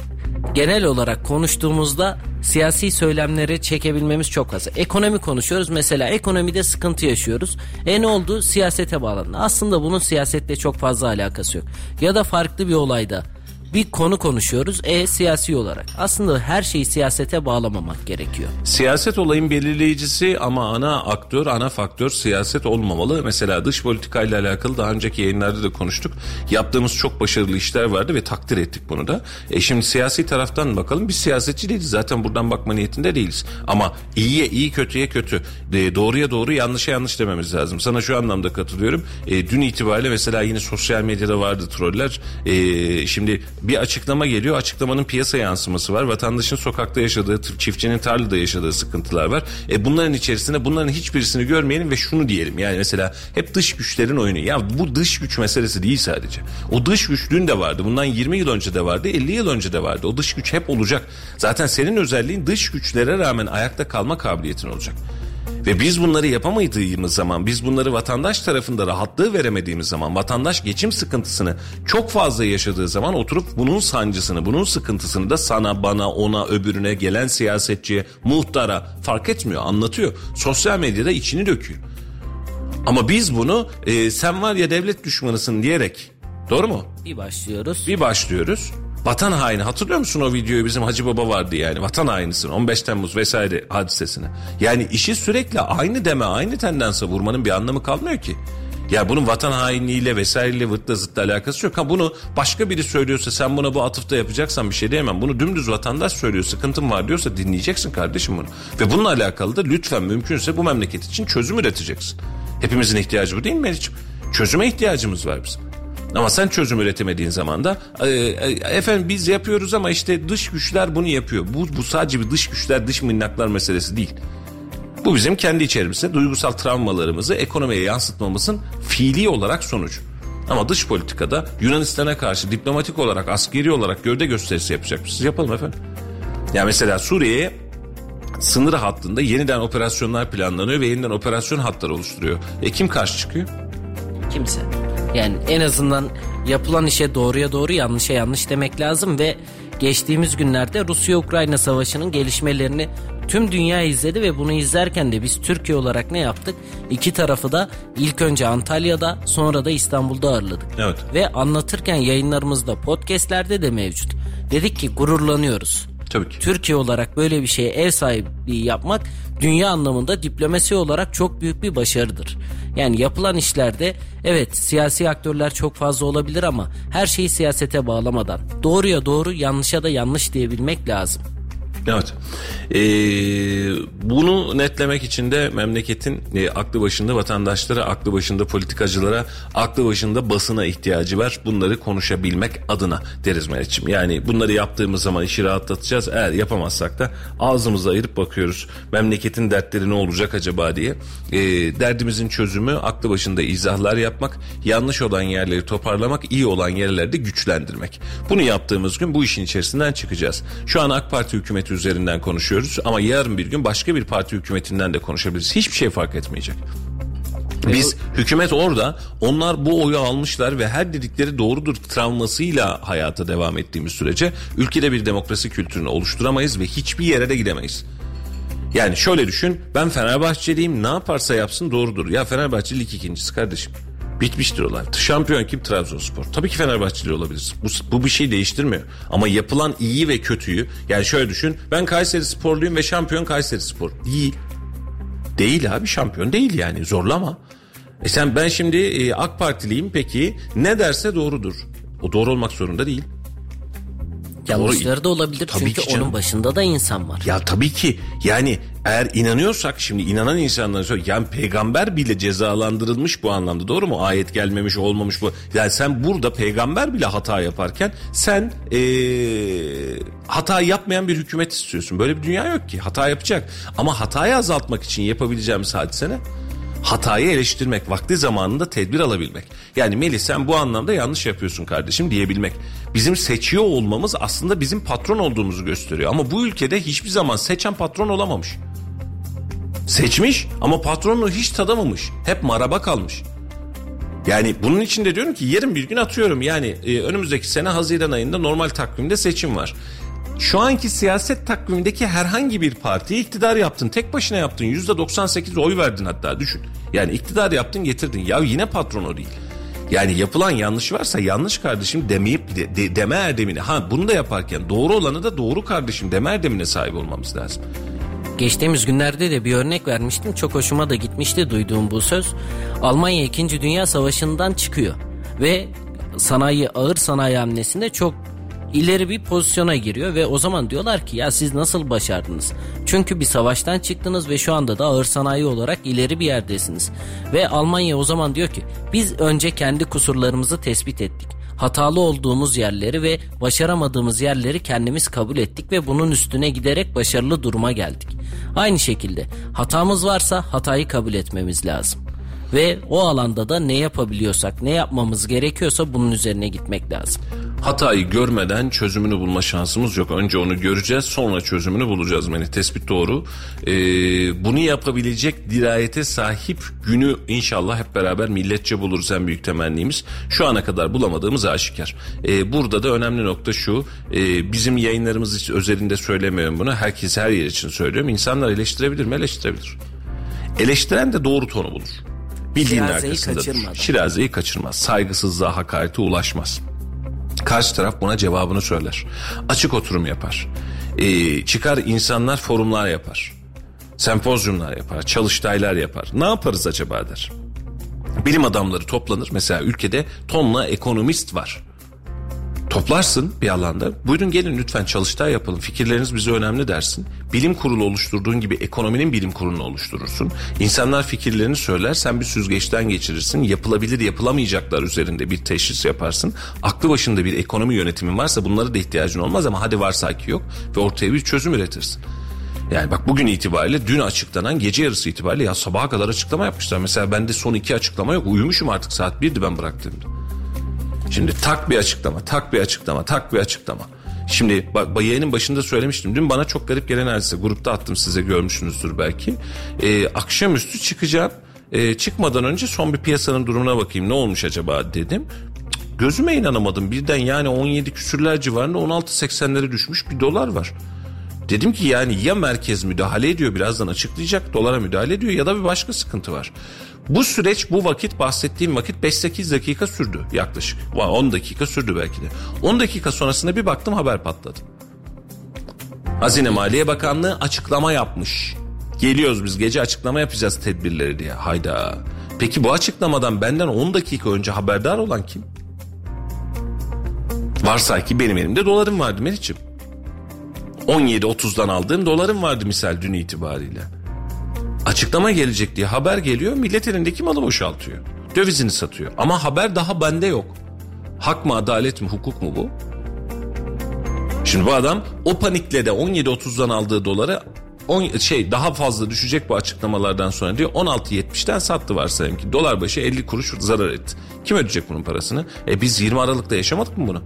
genel olarak konuştuğumuzda siyasi söylemleri çekebilmemiz çok fazla. Ekonomi konuşuyoruz. Mesela ekonomide sıkıntı yaşıyoruz. E ne oldu? Siyasete bağlandı. Aslında bunun siyasetle çok fazla alakası yok. Ya da farklı bir olayda bir konu konuşuyoruz. E siyasi olarak. Aslında her şeyi siyasete bağlamamak gerekiyor. Siyaset olayın belirleyicisi ama ana aktör, ana faktör siyaset olmamalı. Mesela dış politikayla alakalı daha önceki yayınlarda da konuştuk. Yaptığımız çok başarılı işler vardı ve takdir ettik bunu da. E şimdi siyasi taraftan bakalım. Biz siyasetçi değiliz. Zaten buradan bakma niyetinde değiliz. Ama iyiye iyi, kötüye kötü. E, doğruya doğru, yanlışa yanlış dememiz lazım. Sana şu anlamda katılıyorum. E, dün itibariyle mesela yine sosyal medyada vardı troller. E, şimdi bir açıklama geliyor. Açıklamanın piyasa yansıması var. Vatandaşın sokakta yaşadığı, çiftçinin tarlada yaşadığı sıkıntılar var. E bunların içerisinde bunların hiçbirisini görmeyelim ve şunu diyelim. Yani mesela hep dış güçlerin oyunu. Ya bu dış güç meselesi değil sadece. O dış güç dün de vardı. Bundan 20 yıl önce de vardı. 50 yıl önce de vardı. O dış güç hep olacak. Zaten senin özelliğin dış güçlere rağmen ayakta kalma kabiliyetin olacak. Ve biz bunları yapamadığımız zaman, biz bunları vatandaş tarafında rahatlığı veremediğimiz zaman, vatandaş geçim sıkıntısını çok fazla yaşadığı zaman oturup bunun sancısını, bunun sıkıntısını da sana, bana, ona, öbürüne, gelen siyasetçiye, muhtara fark etmiyor, anlatıyor. Sosyal medyada içini döküyor. Ama biz bunu e, sen var ya devlet düşmanısın diyerek, doğru mu? Bir başlıyoruz. Bir başlıyoruz. Vatan haini hatırlıyor musun o videoyu bizim Hacı Baba vardı yani vatan hainisin 15 Temmuz vesaire hadisesine. Yani işi sürekli aynı deme aynı tendansa vurmanın bir anlamı kalmıyor ki. Ya bunun vatan hainliğiyle vesaireyle vırtla zıtla alakası yok. Ha bunu başka biri söylüyorsa sen buna bu atıfta yapacaksan bir şey diyemem. Bunu dümdüz vatandaş söylüyor sıkıntım var diyorsa dinleyeceksin kardeşim bunu. Ve bununla alakalı da lütfen mümkünse bu memleket için çözüm üreteceksin. Hepimizin ihtiyacı bu değil mi Meriç'im? Çözüme ihtiyacımız var bizim. Ama sen çözüm üretemediğin zaman da e, e, efendim biz yapıyoruz ama işte dış güçler bunu yapıyor. Bu, bu sadece bir dış güçler dış minnaklar meselesi değil. Bu bizim kendi içerimizde duygusal travmalarımızı ekonomiye yansıtmamızın fiili olarak sonucu. Ama dış politikada Yunanistan'a karşı diplomatik olarak, askeri olarak gövde gösterisi yapacak mısınız? Yapalım efendim. Ya mesela Suriye'ye sınır hattında yeniden operasyonlar planlanıyor ve yeniden operasyon hatları oluşturuyor. E kim karşı çıkıyor? Kimse. Yani en azından yapılan işe doğruya doğru yanlışa yanlış demek lazım ve geçtiğimiz günlerde Rusya-Ukrayna savaşının gelişmelerini tüm dünya izledi ve bunu izlerken de biz Türkiye olarak ne yaptık? İki tarafı da ilk önce Antalya'da sonra da İstanbul'da ağırladık. Evet. Ve anlatırken yayınlarımızda podcastlerde de mevcut. Dedik ki gururlanıyoruz. Tabii ki. Türkiye olarak böyle bir şeye ev sahipliği yapmak dünya anlamında diplomasi olarak çok büyük bir başarıdır. Yani yapılan işlerde evet siyasi aktörler çok fazla olabilir ama her şeyi siyasete bağlamadan doğruya doğru yanlışa da yanlış diyebilmek lazım. Evet. Ee, bunu netlemek için de memleketin e, aklı başında vatandaşlara, aklı başında politikacılara, aklı başında basına ihtiyacı var. Bunları konuşabilmek adına deriz Meriç'im. Yani bunları yaptığımız zaman işi rahatlatacağız. Eğer yapamazsak da ağzımızı ayırıp bakıyoruz. Memleketin dertleri ne olacak acaba diye. Ee, derdimizin çözümü aklı başında izahlar yapmak, yanlış olan yerleri toparlamak, iyi olan yerlerde güçlendirmek. Bunu yaptığımız gün bu işin içerisinden çıkacağız. Şu an AK Parti hükümeti üzerinden konuşuyoruz ama yarın bir gün başka bir parti hükümetinden de konuşabiliriz. Hiçbir şey fark etmeyecek. Biz hükümet orada onlar bu oyu almışlar ve her dedikleri doğrudur travmasıyla hayata devam ettiğimiz sürece ülkede bir demokrasi kültürünü oluşturamayız ve hiçbir yere de gidemeyiz. Yani şöyle düşün ben Fenerbahçeliyim ne yaparsa yapsın doğrudur. Ya Fenerbahçe lig ikincisi kardeşim. Bitmiştir olay. Şampiyon kim? Trabzonspor. Tabii ki Fenerbahçeli olabilir. Bu, bu bir şey değiştirmiyor. Ama yapılan iyi ve kötüyü yani şöyle düşün. Ben Kayseri Sporluyum ve şampiyon Kayseri Spor. Değil. Değil abi şampiyon değil yani zorlama. E sen ben şimdi e, AK Partiliyim peki ne derse doğrudur. O doğru olmak zorunda değil. Yanlışları da olabilir Tabii çünkü onun başında da insan var. Ya tabii ki yani eğer inanıyorsak şimdi inanan insanların söyle yani peygamber bile cezalandırılmış bu anlamda doğru mu? Ayet gelmemiş olmamış bu. Yani sen burada peygamber bile hata yaparken sen ee, hata yapmayan bir hükümet istiyorsun. Böyle bir dünya yok ki hata yapacak. Ama hatayı azaltmak için yapabileceğimiz hadise ne? Hatayı eleştirmek, vakti zamanında tedbir alabilmek. Yani Melih sen bu anlamda yanlış yapıyorsun kardeşim diyebilmek. Bizim seçiyor olmamız aslında bizim patron olduğumuzu gösteriyor. Ama bu ülkede hiçbir zaman seçen patron olamamış. Seçmiş ama patronluğu hiç tadamamış. Hep maraba kalmış. Yani bunun için de diyorum ki yarın bir gün atıyorum yani e, önümüzdeki sene Haziran ayında normal takvimde seçim var. Şu anki siyaset takvimindeki herhangi bir partiyi iktidar yaptın. Tek başına yaptın. %98 oy verdin hatta düşün. Yani iktidar yaptın getirdin. Ya yine patron o değil. Yani yapılan yanlış varsa yanlış kardeşim demeyip de, de- deme erdemine. Ha bunu da yaparken doğru olanı da doğru kardeşim deme erdemine sahip olmamız lazım. Geçtiğimiz günlerde de bir örnek vermiştim. Çok hoşuma da gitmişti duyduğum bu söz. Almanya 2. Dünya Savaşı'ndan çıkıyor. Ve sanayi ağır sanayi hamlesinde çok ileri bir pozisyona giriyor ve o zaman diyorlar ki ya siz nasıl başardınız? Çünkü bir savaştan çıktınız ve şu anda da ağır sanayi olarak ileri bir yerdesiniz. Ve Almanya o zaman diyor ki biz önce kendi kusurlarımızı tespit ettik. Hatalı olduğumuz yerleri ve başaramadığımız yerleri kendimiz kabul ettik ve bunun üstüne giderek başarılı duruma geldik. Aynı şekilde hatamız varsa hatayı kabul etmemiz lazım. Ve o alanda da ne yapabiliyorsak, ne yapmamız gerekiyorsa bunun üzerine gitmek lazım. Hatayı görmeden çözümünü bulma şansımız yok. Önce onu göreceğiz sonra çözümünü bulacağız. Yani tespit doğru. Ee, bunu yapabilecek dirayete sahip günü inşallah hep beraber milletçe buluruz en büyük temennimiz. Şu ana kadar bulamadığımız aşikar. Ee, burada da önemli nokta şu. Ee, bizim yayınlarımız hiç özelinde söylemiyorum bunu. Herkes her yer için söylüyorum. İnsanlar eleştirebilir mi? Eleştirebilir. Eleştiren de doğru tonu bulur. Bildiğin Şirazeyi arkasındadır. kaçırmadan. Şirazeyi kaçırmaz. Saygısızlığa, hakarete ulaşmaz. Karşı taraf buna cevabını söyler. Açık oturum yapar. Ee, çıkar insanlar forumlar yapar. Sempozyumlar yapar. Çalıştaylar yapar. Ne yaparız acaba der. Bilim adamları toplanır. Mesela ülkede tonla ekonomist var. Toplarsın bir alanda. Buyurun gelin lütfen çalıştay yapalım. Fikirleriniz bize önemli dersin. Bilim kurulu oluşturduğun gibi ekonominin bilim kurulunu oluşturursun. İnsanlar fikirlerini söyler. Sen bir süzgeçten geçirirsin. Yapılabilir yapılamayacaklar üzerinde bir teşhis yaparsın. Aklı başında bir ekonomi yönetimin varsa bunlara da ihtiyacın olmaz ama hadi varsa ki yok. Ve ortaya bir çözüm üretirsin. Yani bak bugün itibariyle dün açıklanan gece yarısı itibariyle ya sabaha kadar açıklama yapmışlar. Mesela bende son iki açıklama yok. Uyumuşum artık saat birdi ben bıraktığımda. Şimdi tak bir açıklama, tak bir açıklama, tak bir açıklama. Şimdi bak yayının başında söylemiştim. Dün bana çok garip gelen hadise. Grupta attım size görmüşsünüzdür belki. Ee, akşamüstü çıkacağım. Ee, çıkmadan önce son bir piyasanın durumuna bakayım. Ne olmuş acaba dedim. Cık, Gözüme inanamadım. Birden yani 17 küsürler civarında 16.80'lere düşmüş bir dolar var. Dedim ki yani ya merkez müdahale ediyor birazdan açıklayacak dolara müdahale ediyor ya da bir başka sıkıntı var. Bu süreç bu vakit bahsettiğim vakit 5-8 dakika sürdü yaklaşık. Va- 10 dakika sürdü belki de. 10 dakika sonrasında bir baktım haber patladı. Hazine Maliye Bakanlığı açıklama yapmış. Geliyoruz biz gece açıklama yapacağız tedbirleri diye. Hayda. Peki bu açıklamadan benden 10 dakika önce haberdar olan kim? Varsay ki benim elimde dolarım vardı Meriç'im. 17.30'dan aldığım dolarım vardı misal dün itibariyle. Açıklama gelecek diye haber geliyor millet elindeki malı boşaltıyor. Dövizini satıyor ama haber daha bende yok. Hak mı adalet mi hukuk mu bu? Şimdi bu adam o panikle de 17.30'dan aldığı doları 10, şey daha fazla düşecek bu açıklamalardan sonra diyor 16.70'ten sattı varsayalım ki dolar başı 50 kuruş zarar etti. Kim ödeyecek bunun parasını? E biz 20 Aralık'ta yaşamadık mı bunu?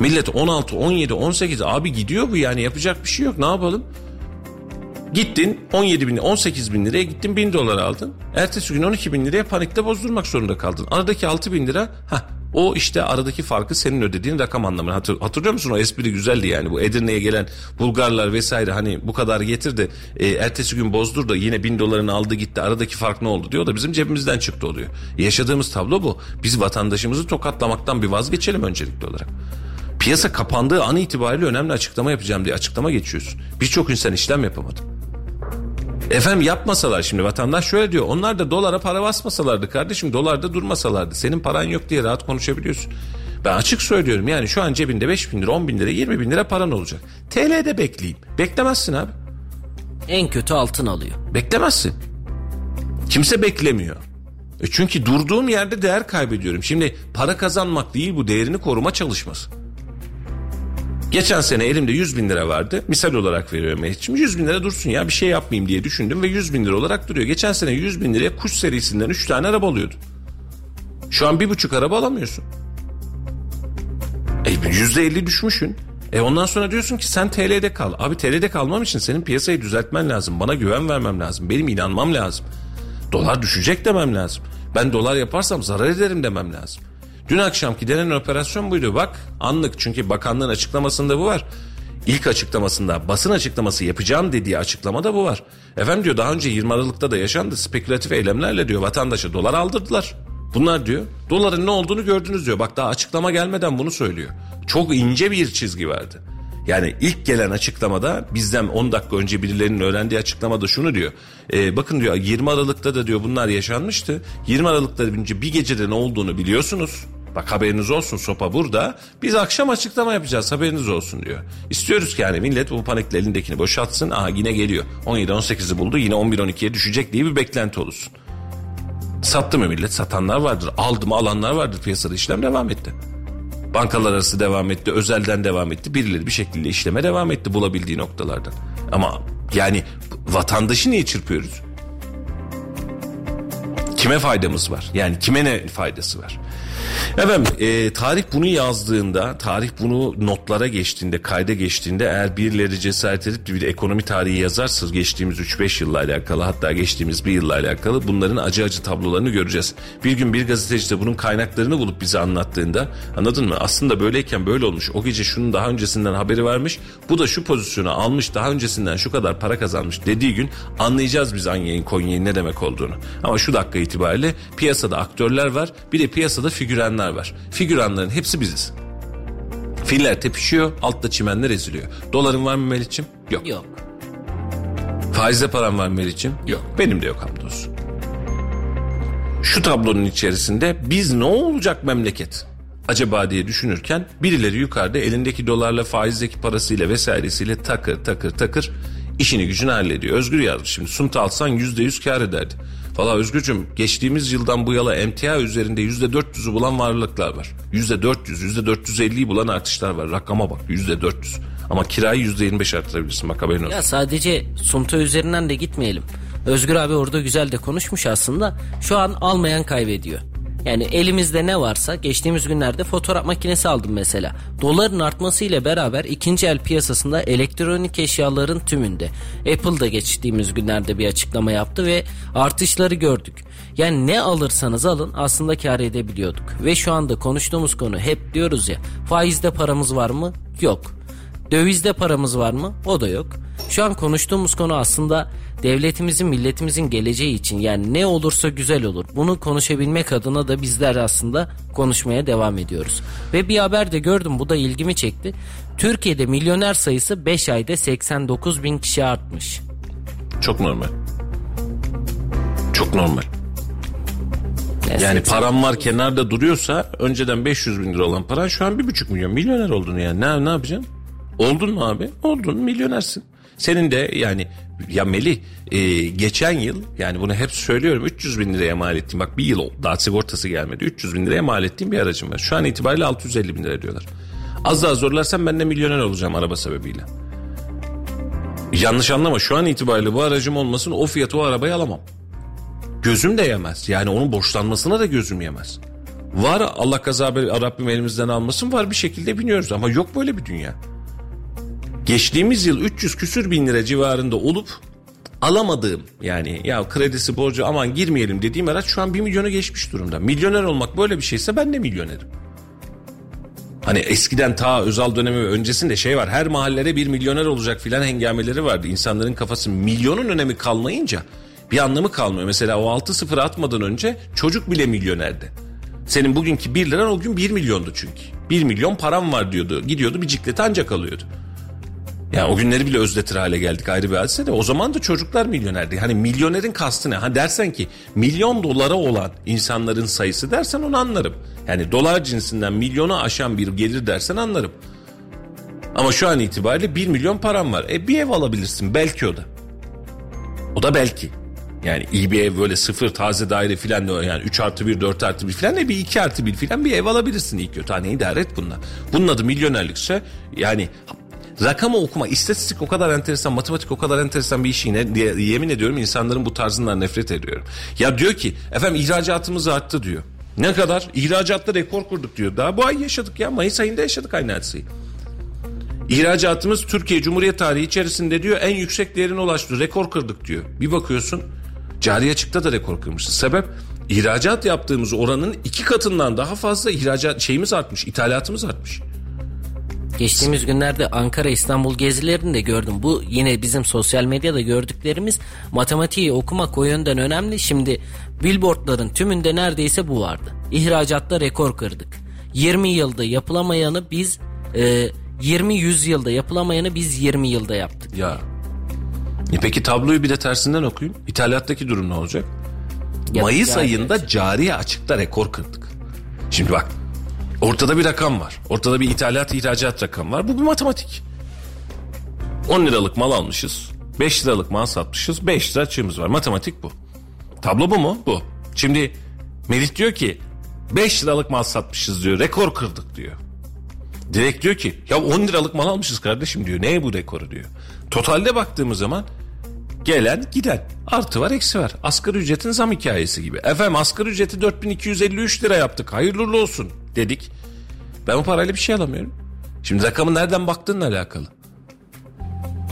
Millet 16, 17, 18 abi gidiyor bu yani yapacak bir şey yok ne yapalım? Gittin 17 bin, 18 bin liraya gittin 1000 dolar aldın. Ertesi gün 12 bin liraya panikte bozdurmak zorunda kaldın. Aradaki 6 bin lira ha o işte aradaki farkı senin ödediğin rakam anlamına. Hatır, hatırlıyor musun o espri güzeldi yani bu Edirne'ye gelen Bulgarlar vesaire hani bu kadar getir de e, ertesi gün bozdur da yine bin dolarını aldı gitti aradaki fark ne oldu diyor da bizim cebimizden çıktı oluyor. Yaşadığımız tablo bu. Biz vatandaşımızı tokatlamaktan bir vazgeçelim öncelikli olarak. Piyasa kapandığı an itibariyle önemli açıklama yapacağım diye açıklama geçiyorsun. Birçok insan işlem yapamadı. Efendim yapmasalar şimdi vatandaş şöyle diyor. Onlar da dolara para basmasalardı kardeşim dolarda durmasalardı. Senin paran yok diye rahat konuşabiliyorsun. Ben açık söylüyorum yani şu an cebinde 5 bin lira 10 bin lira 20 bin lira paran olacak. TL'de bekleyeyim. Beklemezsin abi. En kötü altın alıyor. Beklemezsin. Kimse beklemiyor. E çünkü durduğum yerde değer kaybediyorum. Şimdi para kazanmak değil bu değerini koruma çalışması. Geçen sene elimde 100 bin lira vardı. Misal olarak veriyorum Mehmetciğim. 100 bin lira dursun ya bir şey yapmayayım diye düşündüm ve 100 bin lira olarak duruyor. Geçen sene 100 bin liraya kuş serisinden 3 tane araba alıyordu. Şu an bir buçuk araba alamıyorsun. E yüzde elli düşmüşün. E ondan sonra diyorsun ki sen TL'de kal. Abi TL'de kalmam için senin piyasayı düzeltmen lazım. Bana güven vermem lazım. Benim inanmam lazım. Dolar düşecek demem lazım. Ben dolar yaparsam zarar ederim demem lazım. Dün akşamki denen operasyon buydu. Bak anlık çünkü bakanlığın açıklamasında bu var. İlk açıklamasında basın açıklaması yapacağım dediği açıklamada bu var. Efendim diyor daha önce 20 Aralık'ta da yaşandı spekülatif eylemlerle diyor vatandaşa dolar aldırdılar. Bunlar diyor doların ne olduğunu gördünüz diyor. Bak daha açıklama gelmeden bunu söylüyor. Çok ince bir çizgi vardı. Yani ilk gelen açıklamada bizden 10 dakika önce birilerinin öğrendiği açıklamada şunu diyor. E, bakın diyor 20 Aralık'ta da diyor bunlar yaşanmıştı. 20 Aralık'ta önce bir gecede ne olduğunu biliyorsunuz. Bak haberiniz olsun sopa burada. Biz akşam açıklama yapacağız haberiniz olsun diyor. İstiyoruz ki yani millet bu panikle elindekini boşaltsın. Aha yine geliyor. 17-18'i buldu yine 11-12'ye düşecek diye bir beklenti olsun. Sattı mı millet? Satanlar vardır. Aldı mı alanlar vardır. Piyasada işlem devam etti. Bankalar arası devam etti. Özelden devam etti. Birileri bir şekilde işleme devam etti bulabildiği noktalardan. Ama yani vatandaşı niye çırpıyoruz? Kime faydamız var? Yani kime ne faydası var? Efendim e, tarih bunu yazdığında, tarih bunu notlara geçtiğinde, kayda geçtiğinde eğer birileri cesaret edip bir ekonomi tarihi yazarsa geçtiğimiz 3-5 yılla alakalı hatta geçtiğimiz bir yılla alakalı bunların acı acı tablolarını göreceğiz. Bir gün bir gazeteci de bunun kaynaklarını bulup bize anlattığında anladın mı? Aslında böyleyken böyle olmuş. O gece şunun daha öncesinden haberi varmış. Bu da şu pozisyonu almış daha öncesinden şu kadar para kazanmış dediği gün anlayacağız biz Anya'nın Konya'nın ne demek olduğunu. Ama şu dakika piyasada aktörler var bir de piyasada figüranlar var. Figüranların hepsi biziz. Filler tepişiyor, altta çimenler eziliyor. Doların var mı Melih'ciğim? Yok. Yok. Faizle param var mı Melih'ciğim? Yok. Benim de yok hamdolsun. Şu tablonun içerisinde biz ne olacak memleket? Acaba diye düşünürken birileri yukarıda elindeki dolarla faizdeki parasıyla vesairesiyle takır takır takır işini gücünü hallediyor. Özgür yazmış şimdi Sunt alsan yüzde yüz kar ederdi. Valla Özgürcüm geçtiğimiz yıldan bu yıla emtia üzerinde yüzde dört yüzü bulan varlıklar var. Yüzde dört yüz, yüzde dört yüz elliyi bulan artışlar var. Rakama bak yüzde dört yüz. Ama kirayı yüzde yirmi beş arttırabilirsin bak haberin olsun. Ya sadece Sumta üzerinden de gitmeyelim. Özgür abi orada güzel de konuşmuş aslında. Şu an almayan kaybediyor. Yani elimizde ne varsa geçtiğimiz günlerde fotoğraf makinesi aldım mesela. Doların artmasıyla beraber ikinci el piyasasında elektronik eşyaların tümünde. Apple da geçtiğimiz günlerde bir açıklama yaptı ve artışları gördük. Yani ne alırsanız alın aslında kar edebiliyorduk. Ve şu anda konuştuğumuz konu hep diyoruz ya faizde paramız var mı? Yok. Dövizde paramız var mı? O da yok. Şu an konuştuğumuz konu aslında devletimizin, milletimizin geleceği için yani ne olursa güzel olur. Bunu konuşabilmek adına da bizler aslında konuşmaya devam ediyoruz. Ve bir haber de gördüm bu da ilgimi çekti. Türkiye'de milyoner sayısı 5 ayda 89 bin kişi artmış. Çok normal. Çok normal. Yani 80 param var kenarda duruyorsa önceden 500 bin lira olan paran şu an 1,5 milyon. Milyoner oldun yani. Ne, ne yapacaksın? Oldun mu abi? Oldun milyonersin. Senin de yani ya Melih e, geçen yıl yani bunu hep söylüyorum 300 bin liraya mal ettiğim bak bir yıl oldu daha sigortası gelmedi 300 bin liraya mal ettiğim bir aracım var. Şu an itibariyle 650 bin lira diyorlar. Az daha zorlarsam ben de milyoner olacağım araba sebebiyle. Yanlış anlama şu an itibariyle bu aracım olmasın o fiyatı o arabayı alamam. Gözüm de yemez. Yani onun borçlanmasına da gözüm yemez. Var Allah kaza Rabbim elimizden almasın var bir şekilde biniyoruz ama yok böyle bir dünya. Geçtiğimiz yıl 300 küsür bin lira civarında olup alamadığım yani ya kredisi borcu aman girmeyelim dediğim araç şu an 1 milyonu geçmiş durumda. Milyoner olmak böyle bir şeyse ben de milyonerim. Hani eskiden ta Özal dönemi ve öncesinde şey var her mahallede bir milyoner olacak filan hengameleri vardı. İnsanların kafası milyonun önemi kalmayınca bir anlamı kalmıyor. Mesela o 6-0 atmadan önce çocuk bile milyonerdi. Senin bugünkü 1 liran o gün 1 milyondu çünkü. 1 milyon param var diyordu. Gidiyordu bir ciklete ancak alıyordu. Yani o günleri bile özletir hale geldik ayrı bir hadise de o zaman da çocuklar milyonerdi. Hani milyonerin kastı ne? Ha dersen ki milyon dolara olan insanların sayısı dersen onu anlarım. Yani dolar cinsinden milyonu aşan bir gelir dersen anlarım. Ama şu an itibariyle 1 milyon param var. E bir ev alabilirsin belki o da. O da belki. Yani iyi bir ev böyle sıfır taze daire filan da yani 3 artı 1 4 artı 1 filan ne bir 2 artı 1 filan bir ev alabilirsin iyi kötü. Hani idare et bununla. Bunun adı milyonerlikse yani rakamı okuma istatistik o kadar enteresan matematik o kadar enteresan bir iş yine diye yemin ediyorum insanların bu tarzından nefret ediyorum. Ya diyor ki efendim ihracatımız arttı diyor. Ne kadar? İhracatta rekor kurduk diyor. Daha bu ay yaşadık ya Mayıs ayında yaşadık aynı hadiseyi. İhracatımız Türkiye Cumhuriyet tarihi içerisinde diyor en yüksek değerine ulaştı. Rekor kırdık diyor. Bir bakıyorsun cari açıkta da rekor kırmışız. Sebep ihracat yaptığımız oranın iki katından daha fazla ihracat şeyimiz artmış, ithalatımız artmış. Geçtiğimiz günlerde Ankara İstanbul gezilerini de gördüm. Bu yine bizim sosyal medyada gördüklerimiz matematiği okumak o yönden önemli. Şimdi billboardların tümünde neredeyse bu vardı. İhracatta rekor kırdık. 20 yılda yapılamayanı biz e, 20-100 yılda yapılamayanı biz 20 yılda yaptık. Ya. E peki tabloyu bir de tersinden okuyun. İthalattaki durum ne olacak? Ya- Mayıs cari ayında açık. cari açıkta rekor kırdık. Şimdi bak ortada bir rakam var. Ortada bir ithalat ihracat rakamı var. Bu bir matematik. 10 liralık mal almışız. 5 liralık mal satmışız. 5 lira açığımız var. Matematik bu. Tablo bu mu? Bu. Şimdi Melih diyor ki 5 liralık mal satmışız diyor. Rekor kırdık diyor. Direkt diyor ki ya 10 liralık mal almışız kardeşim diyor. Neye bu rekoru diyor. Totalde baktığımız zaman gelen giden artı var eksi var. Asgari ücretin zam hikayesi gibi. Efendim asgari ücreti 4253 lira yaptık hayırlı olsun dedik. Ben o parayla bir şey alamıyorum. Şimdi rakamı nereden baktığınla alakalı.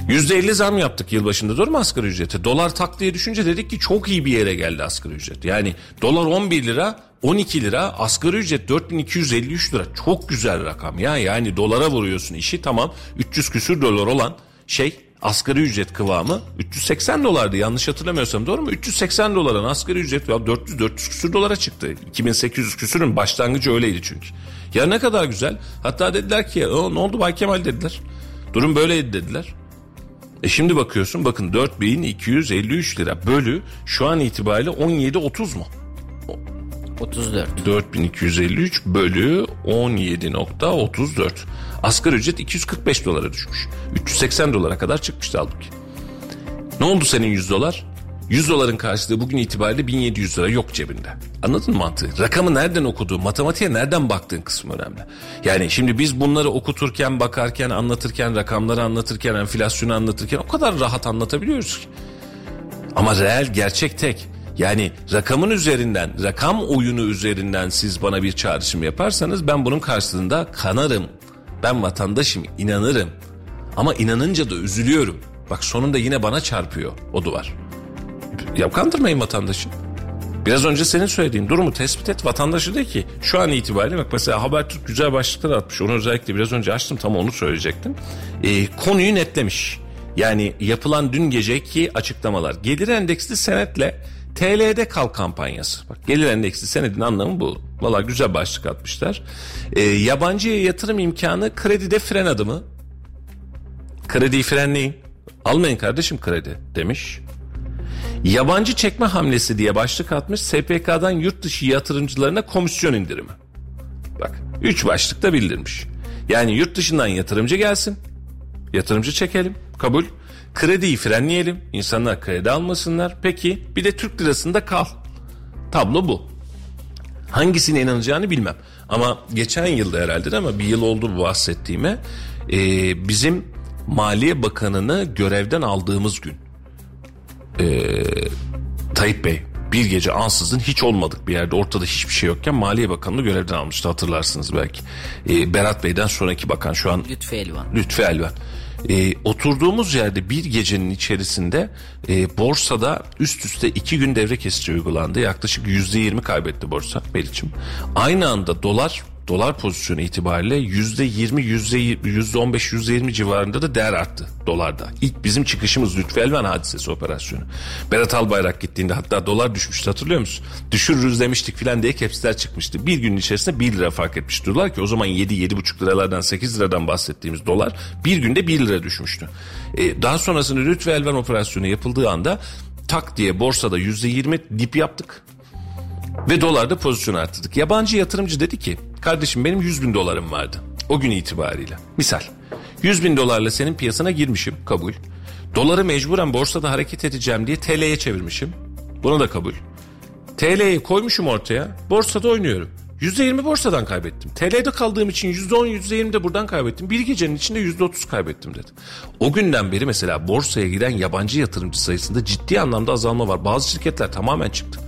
%50 zam yaptık yılbaşında doğru mu asgari ücrete? Dolar tak diye düşünce dedik ki çok iyi bir yere geldi asgari ücret. Yani dolar 11 lira 12 lira asgari ücret 4253 lira çok güzel rakam ya yani dolara vuruyorsun işi tamam 300 küsür dolar olan şey asgari ücret kıvamı 380 dolardı. Yanlış hatırlamıyorsam doğru mu? 380 doların asgari ücret ya 400 400 küsür dolara çıktı. 2800 küsürün başlangıcı öyleydi çünkü. Ya ne kadar güzel. Hatta dediler ki "O, ne oldu Bay Kemal? dediler. Durum böyleydi dediler. E şimdi bakıyorsun bakın 4253 lira bölü şu an itibariyle 17.30 mu? 34. 4253 bölü 17.34. Asgari ücret 245 dolara düşmüş. 380 dolara kadar çıkmıştı halbuki. Ne oldu senin 100 dolar? 100 doların karşılığı bugün itibariyle 1700 lira yok cebinde. Anladın mı mantığı? Rakamı nereden okuduğun, matematiğe nereden baktığın kısmı önemli. Yani şimdi biz bunları okuturken, bakarken, anlatırken, rakamları anlatırken, enflasyonu anlatırken o kadar rahat anlatabiliyoruz ki. Ama reel gerçek tek. Yani rakamın üzerinden, rakam oyunu üzerinden siz bana bir çağrışım yaparsanız ben bunun karşılığında kanarım. Ben vatandaşım, inanırım. Ama inanınca da üzülüyorum. Bak sonunda yine bana çarpıyor o duvar. Ya kandırmayın vatandaşı. Biraz önce senin söylediğin durumu tespit et. Vatandaşı de ki şu an itibariyle bak mesela Habertürk güzel başlıklar atmış. Onu özellikle biraz önce açtım tam onu söyleyecektim. Ee, konuyu netlemiş. Yani yapılan dün geceki açıklamalar. Gelir endeksli senetle TL'de kal kampanyası. Bak gelir endeksli senedin anlamı bu. Valla güzel başlık atmışlar. Ee, yabancıya yatırım imkanı kredide fren adımı. Krediyi frenleyin. Almayın kardeşim kredi demiş. Yabancı çekme hamlesi diye başlık atmış SPK'dan yurt dışı yatırımcılarına komisyon indirimi. Bak üç başlıkta bildirmiş. Yani yurt dışından yatırımcı gelsin. Yatırımcı çekelim. Kabul. Krediyi frenleyelim. İnsanlar kredi almasınlar. Peki bir de Türk lirasında kal. Tablo bu. Hangisine inanacağını bilmem. Ama geçen yılda herhalde ama bir yıl oldu bu bahsettiğime. Ee, bizim Maliye Bakanı'nı görevden aldığımız gün. Ee, Tayyip Bey bir gece ansızın hiç olmadık bir yerde ortada hiçbir şey yokken Maliye Bakanı'nı görevden almıştı hatırlarsınız belki. Ee, Berat Bey'den sonraki bakan şu an Lütfü Elvan. Lütfü Elvan. Ee, oturduğumuz yerde bir gecenin içerisinde e, borsada üst üste iki gün devre kesici uygulandı. Yaklaşık yüzde yirmi kaybetti borsa Meriç'im. Aynı anda dolar dolar pozisyonu itibariyle yüzde yirmi, yüzde yüzde on beş, yüzde yirmi civarında da değer arttı dolarda. İlk bizim çıkışımız Lütfü Elvan hadisesi operasyonu. Berat Albayrak gittiğinde hatta dolar düşmüştü hatırlıyor musun? Düşürürüz demiştik filan diye kepsler çıkmıştı. Bir gün içerisinde 1 lira fark etmiş dolar ki o zaman 7-7,5 liralardan 8 liradan bahsettiğimiz dolar bir günde 1 lira düşmüştü. E, daha sonrasında Lütfü Elvan operasyonu yapıldığı anda tak diye borsada yüzde yirmi dip yaptık. Ve dolarda pozisyon arttırdık. Yabancı yatırımcı dedi ki kardeşim benim 100 bin dolarım vardı. O gün itibariyle. Misal 100 bin dolarla senin piyasana girmişim kabul. Doları mecburen borsada hareket edeceğim diye TL'ye çevirmişim. Buna da kabul. TL'yi koymuşum ortaya. Borsada oynuyorum. %20 borsadan kaybettim. TL'de kaldığım için %10, %20 de buradan kaybettim. Bir gecenin içinde %30 kaybettim dedi. O günden beri mesela borsaya giren yabancı yatırımcı sayısında ciddi anlamda azalma var. Bazı şirketler tamamen çıktı.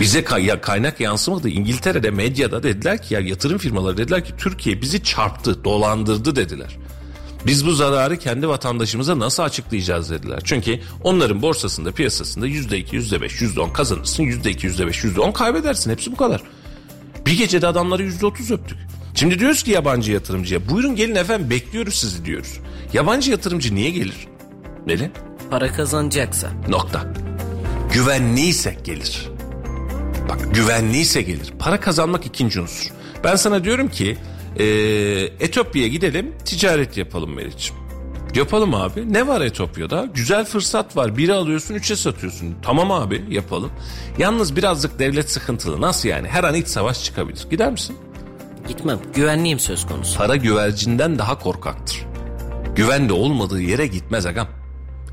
Bize kaynak yansımadı. İngiltere'de medyada dediler ki ya yatırım firmaları dediler ki Türkiye bizi çarptı, dolandırdı dediler. Biz bu zararı kendi vatandaşımıza nasıl açıklayacağız dediler. Çünkü onların borsasında piyasasında %2, %5, %10 kazanırsın. %2, %5, %10 kaybedersin. Hepsi bu kadar. Bir gecede adamları %30 öptük. Şimdi diyoruz ki yabancı yatırımcıya buyurun gelin efendim bekliyoruz sizi diyoruz. Yabancı yatırımcı niye gelir? Neli? Para kazanacaksa. Nokta. Güvenliyse gelir. Bak güvenliyse gelir. Para kazanmak ikinci unsur. Ben sana diyorum ki e, Etiyopya'ya gidelim ticaret yapalım Meriç'im. Yapalım abi. Ne var Etiyopya'da? Güzel fırsat var. Biri alıyorsun üçe satıyorsun. Tamam abi yapalım. Yalnız birazcık devlet sıkıntılı. Nasıl yani? Her an iç savaş çıkabilir. Gider misin? Gitmem. Güvenliğim söz konusu. Para güvercinden daha korkaktır. Güvende olmadığı yere gitmez agam.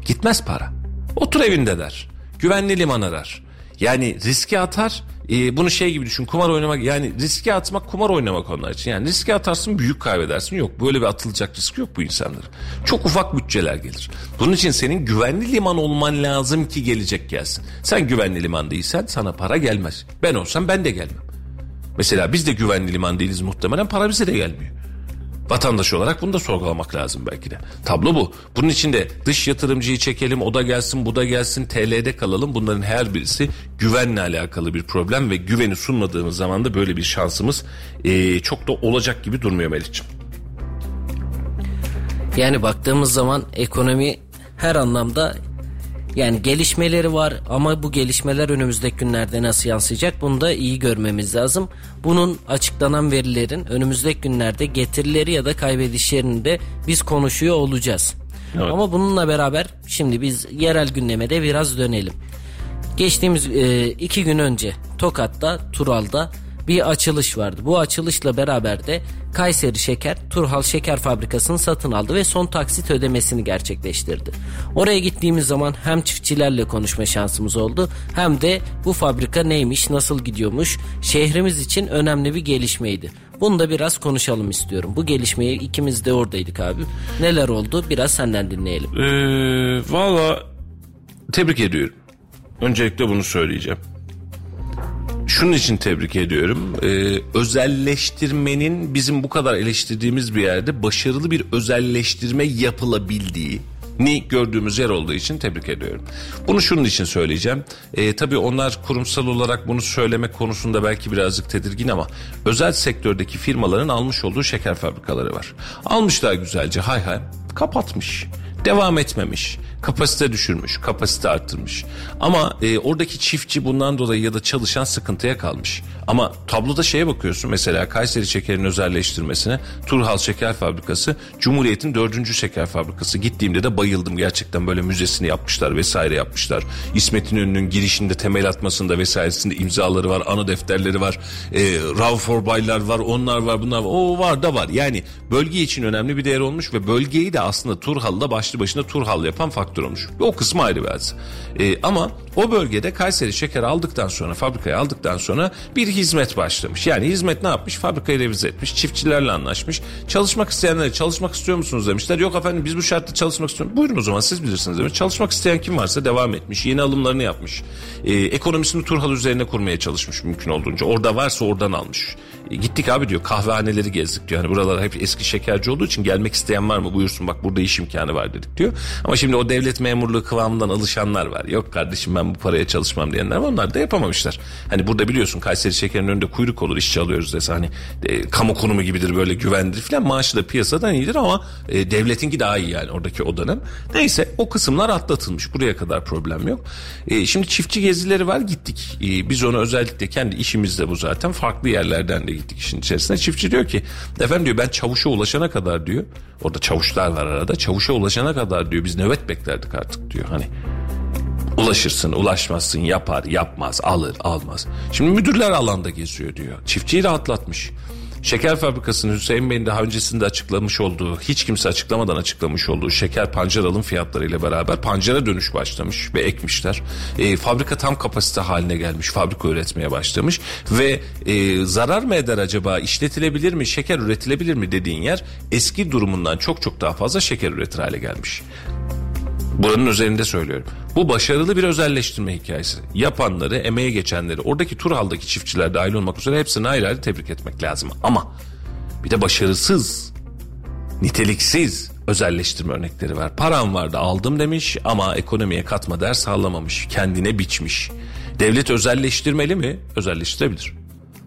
Gitmez para. Otur evinde der. Güvenli liman arar. Yani riske atar. e, bunu şey gibi düşün kumar oynamak yani riske atmak kumar oynamak onlar için. Yani riske atarsın büyük kaybedersin. Yok böyle bir atılacak risk yok bu insanların. Çok ufak bütçeler gelir. Bunun için senin güvenli liman olman lazım ki gelecek gelsin. Sen güvenli liman değilsen sana para gelmez. Ben olsam ben de gelmem. Mesela biz de güvenli liman değiliz muhtemelen para bize de gelmiyor. Vatandaş olarak bunu da sorgulamak lazım belki de. Tablo bu. Bunun için de dış yatırımcıyı çekelim, o da gelsin, bu da gelsin, TL'de kalalım. Bunların her birisi güvenle alakalı bir problem ve güveni sunmadığımız zaman da böyle bir şansımız eee, çok da olacak gibi durmuyor Melih'ciğim. Yani baktığımız zaman ekonomi her anlamda yani gelişmeleri var ama bu gelişmeler önümüzdeki günlerde nasıl yansıyacak bunu da iyi görmemiz lazım. Bunun açıklanan verilerin önümüzdeki günlerde getirileri ya da kaybedişlerini de biz konuşuyor olacağız. Evet. Ama bununla beraber şimdi biz yerel gündeme de biraz dönelim. Geçtiğimiz e, iki gün önce Tokat'ta Tural'da bir açılış vardı. Bu açılışla beraber de Kayseri Şeker Turhal Şeker Fabrikası'nı satın aldı ve son taksit ödemesini gerçekleştirdi. Oraya gittiğimiz zaman hem çiftçilerle konuşma şansımız oldu hem de bu fabrika neymiş, nasıl gidiyormuş, şehrimiz için önemli bir gelişmeydi. Bunu da biraz konuşalım istiyorum. Bu gelişmeyi ikimiz de oradaydık abi. Neler oldu biraz senden dinleyelim. Ee, Valla tebrik ediyorum. Öncelikle bunu söyleyeceğim. Şunun için tebrik ediyorum. Ee, özelleştirmenin bizim bu kadar eleştirdiğimiz bir yerde başarılı bir özelleştirme yapılabildiği ni gördüğümüz yer olduğu için tebrik ediyorum. Bunu şunun için söyleyeceğim. Ee, tabii onlar kurumsal olarak bunu söylemek konusunda belki birazcık tedirgin ama özel sektördeki firmaların almış olduğu şeker fabrikaları var. Almışlar güzelce hay hay kapatmış. Devam etmemiş. Kapasite düşürmüş, kapasite arttırmış. Ama e, oradaki çiftçi bundan dolayı ya da çalışan sıkıntıya kalmış. Ama tabloda şeye bakıyorsun mesela Kayseri Şeker'in özelleştirmesine Turhal Şeker Fabrikası Cumhuriyet'in dördüncü şeker fabrikası. Gittiğimde de bayıldım gerçekten böyle müzesini yapmışlar vesaire yapmışlar. İsmet İnönü'nün girişinde temel atmasında vesairesinde imzaları var, anı defterleri var. E, Rav Baylar var, onlar var, bunlar var. O var da var. Yani bölge için önemli bir değer olmuş ve bölgeyi de aslında Turhal'da başlı başına Turhal yapan faktör olmuş. O kısmı ayrı bir hadise. E, ama o bölgede Kayseri Şeker aldıktan sonra, fabrikayı aldıktan sonra bir hizmet başlamış. Yani hizmet ne yapmış? Fabrikayı revize etmiş, çiftçilerle anlaşmış. Çalışmak isteyenlere çalışmak istiyor musunuz demişler. Yok efendim biz bu şartta çalışmak istiyoruz. Buyurun o zaman siz bilirsiniz demiş. Çalışmak isteyen kim varsa devam etmiş. Yeni alımlarını yapmış. E, ekonomisini Turhal üzerine kurmaya çalışmış mümkün olduğunca. Orada varsa oradan almış. Gittik abi diyor kahvehaneleri gezdik diyor. Hani buralar hep eski şekerci olduğu için gelmek isteyen var mı buyursun bak burada iş imkanı var dedi. dedik diyor. Ama şimdi o devlet memurluğu kıvamından alışanlar var. Yok kardeşim ben bu paraya çalışmam diyenler var. Onlar da yapamamışlar. Hani burada biliyorsun Kayseri Şeker'in önünde kuyruk olur işçi alıyoruz dese hani e, kamu kurumu gibidir böyle güvendir falan. Maaşı da piyasadan iyidir ama e, devletinki daha iyi yani oradaki o dönem. Neyse o kısımlar atlatılmış. Buraya kadar problem yok. E, şimdi çiftçi gezileri var gittik. E, biz onu özellikle kendi işimizde bu zaten. Farklı yerlerden de gittik işin içerisine. Çiftçi diyor ki efendim diyor ben çavuşa ulaşana kadar diyor. Orada çavuşlar var arada. Çavuşa ulaşana kadar diyor biz nöbet beklerdik artık diyor. Hani ulaşırsın, ulaşmazsın, yapar, yapmaz, alır, almaz. Şimdi müdürler alanda geziyor diyor. Çiftçiyi rahatlatmış. Şeker fabrikasının Hüseyin Bey'in daha öncesinde açıklamış olduğu, hiç kimse açıklamadan açıklamış olduğu şeker pancar alım fiyatlarıyla beraber pancara dönüş başlamış ve ekmişler. E, fabrika tam kapasite haline gelmiş, fabrika üretmeye başlamış ve e, zarar mı eder acaba, işletilebilir mi, şeker üretilebilir mi dediğin yer eski durumundan çok çok daha fazla şeker üretir hale gelmiş. Buranın üzerinde söylüyorum. Bu başarılı bir özelleştirme hikayesi. Yapanları, emeğe geçenleri, oradaki Turhal'daki çiftçiler dahil olmak üzere hepsini ayrı ayrı tebrik etmek lazım. Ama bir de başarısız, niteliksiz özelleştirme örnekleri var. Param vardı aldım demiş ama ekonomiye katma ders sağlamamış. Kendine biçmiş. Devlet özelleştirmeli mi? Özelleştirebilir.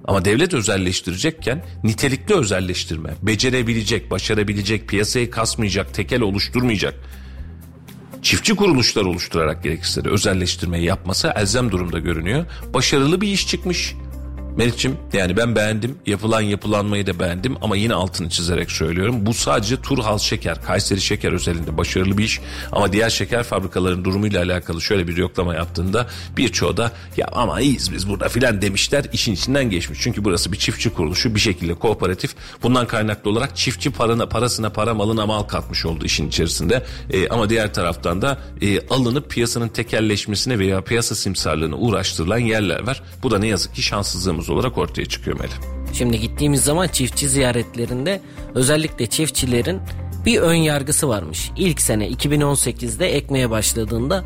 Ama devlet özelleştirecekken nitelikli özelleştirme, becerebilecek, başarabilecek, piyasayı kasmayacak, tekel oluşturmayacak, çiftçi kuruluşlar oluşturarak gerekirse de özelleştirmeyi yapması elzem durumda görünüyor. Başarılı bir iş çıkmış. Meriç'im yani ben beğendim. Yapılan yapılanmayı da beğendim ama yine altını çizerek söylüyorum. Bu sadece Turhal Şeker, Kayseri Şeker özelinde başarılı bir iş. Ama diğer şeker fabrikalarının durumuyla alakalı şöyle bir yoklama yaptığında birçoğu da ya ama iyiyiz biz burada filan demişler. işin içinden geçmiş. Çünkü burası bir çiftçi kuruluşu bir şekilde kooperatif. Bundan kaynaklı olarak çiftçi parana, parasına para malına mal katmış oldu işin içerisinde. E, ama diğer taraftan da e, alınıp piyasanın tekelleşmesine veya piyasa simsarlığına uğraştırılan yerler var. Bu da ne yazık ki şanssızlığımız olarak ortaya çıkıyor Melih. Şimdi gittiğimiz zaman çiftçi ziyaretlerinde özellikle çiftçilerin bir ön yargısı varmış. İlk sene 2018'de ekmeye başladığında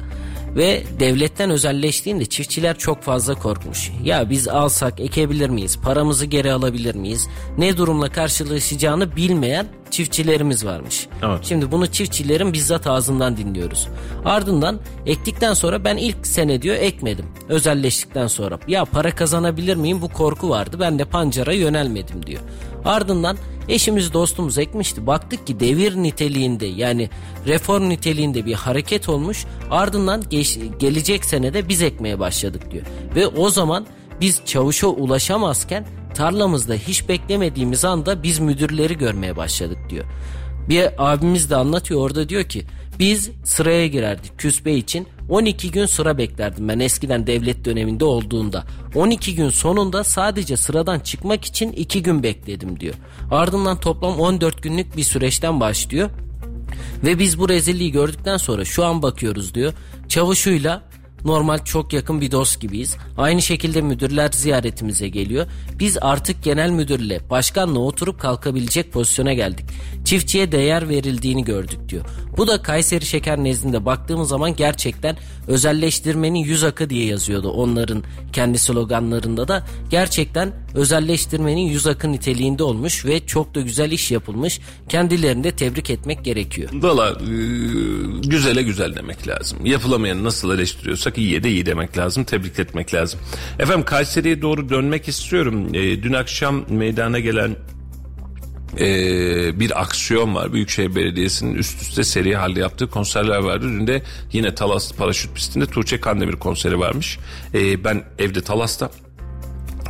ve devletten özelleştiğinde çiftçiler çok fazla korkmuş. Ya biz alsak ekebilir miyiz? Paramızı geri alabilir miyiz? Ne durumla karşılaşacağını bilmeyen çiftçilerimiz varmış. Evet. Şimdi bunu çiftçilerin bizzat ağzından dinliyoruz. Ardından ektikten sonra ben ilk sene diyor ekmedim. Özelleştikten sonra. Ya para kazanabilir miyim? Bu korku vardı. Ben de pancara yönelmedim diyor. Ardından eşimiz dostumuz ekmişti. Baktık ki devir niteliğinde yani reform niteliğinde bir hareket olmuş. Ardından geç, gelecek senede biz ekmeye başladık diyor. Ve o zaman biz çavuşa ulaşamazken tarlamızda hiç beklemediğimiz anda biz müdürleri görmeye başladık diyor. Bir abimiz de anlatıyor orada diyor ki biz sıraya girerdik küspe için 12 gün sıra beklerdim ben eskiden devlet döneminde olduğunda. 12 gün sonunda sadece sıradan çıkmak için 2 gün bekledim diyor. Ardından toplam 14 günlük bir süreçten başlıyor. Ve biz bu rezilliği gördükten sonra şu an bakıyoruz diyor. Çavuşuyla normal çok yakın bir dost gibiyiz. Aynı şekilde müdürler ziyaretimize geliyor. Biz artık genel müdürle, başkanla oturup kalkabilecek pozisyona geldik. Çiftçiye değer verildiğini gördük diyor. Bu da Kayseri Şeker nezdinde baktığımız zaman gerçekten özelleştirmenin yüz akı diye yazıyordu onların kendi sloganlarında da. Gerçekten özelleştirmenin yüz akı niteliğinde olmuş ve çok da güzel iş yapılmış. Kendilerini de tebrik etmek gerekiyor. Valla e, güzele güzel demek lazım. Yapılamayanı nasıl eleştiriyorsak iyiye de iyi demek lazım. Tebrik etmek lazım. Efendim Kayseri'ye doğru dönmek istiyorum. E, dün akşam meydana gelen e, bir aksiyon var. Büyükşehir Belediyesi'nin üst üste seri halde yaptığı konserler vardı. Dün de yine Talas Paraşüt Pisti'nde Tuğçe Kandemir konseri varmış. E, ben evde Talas'ta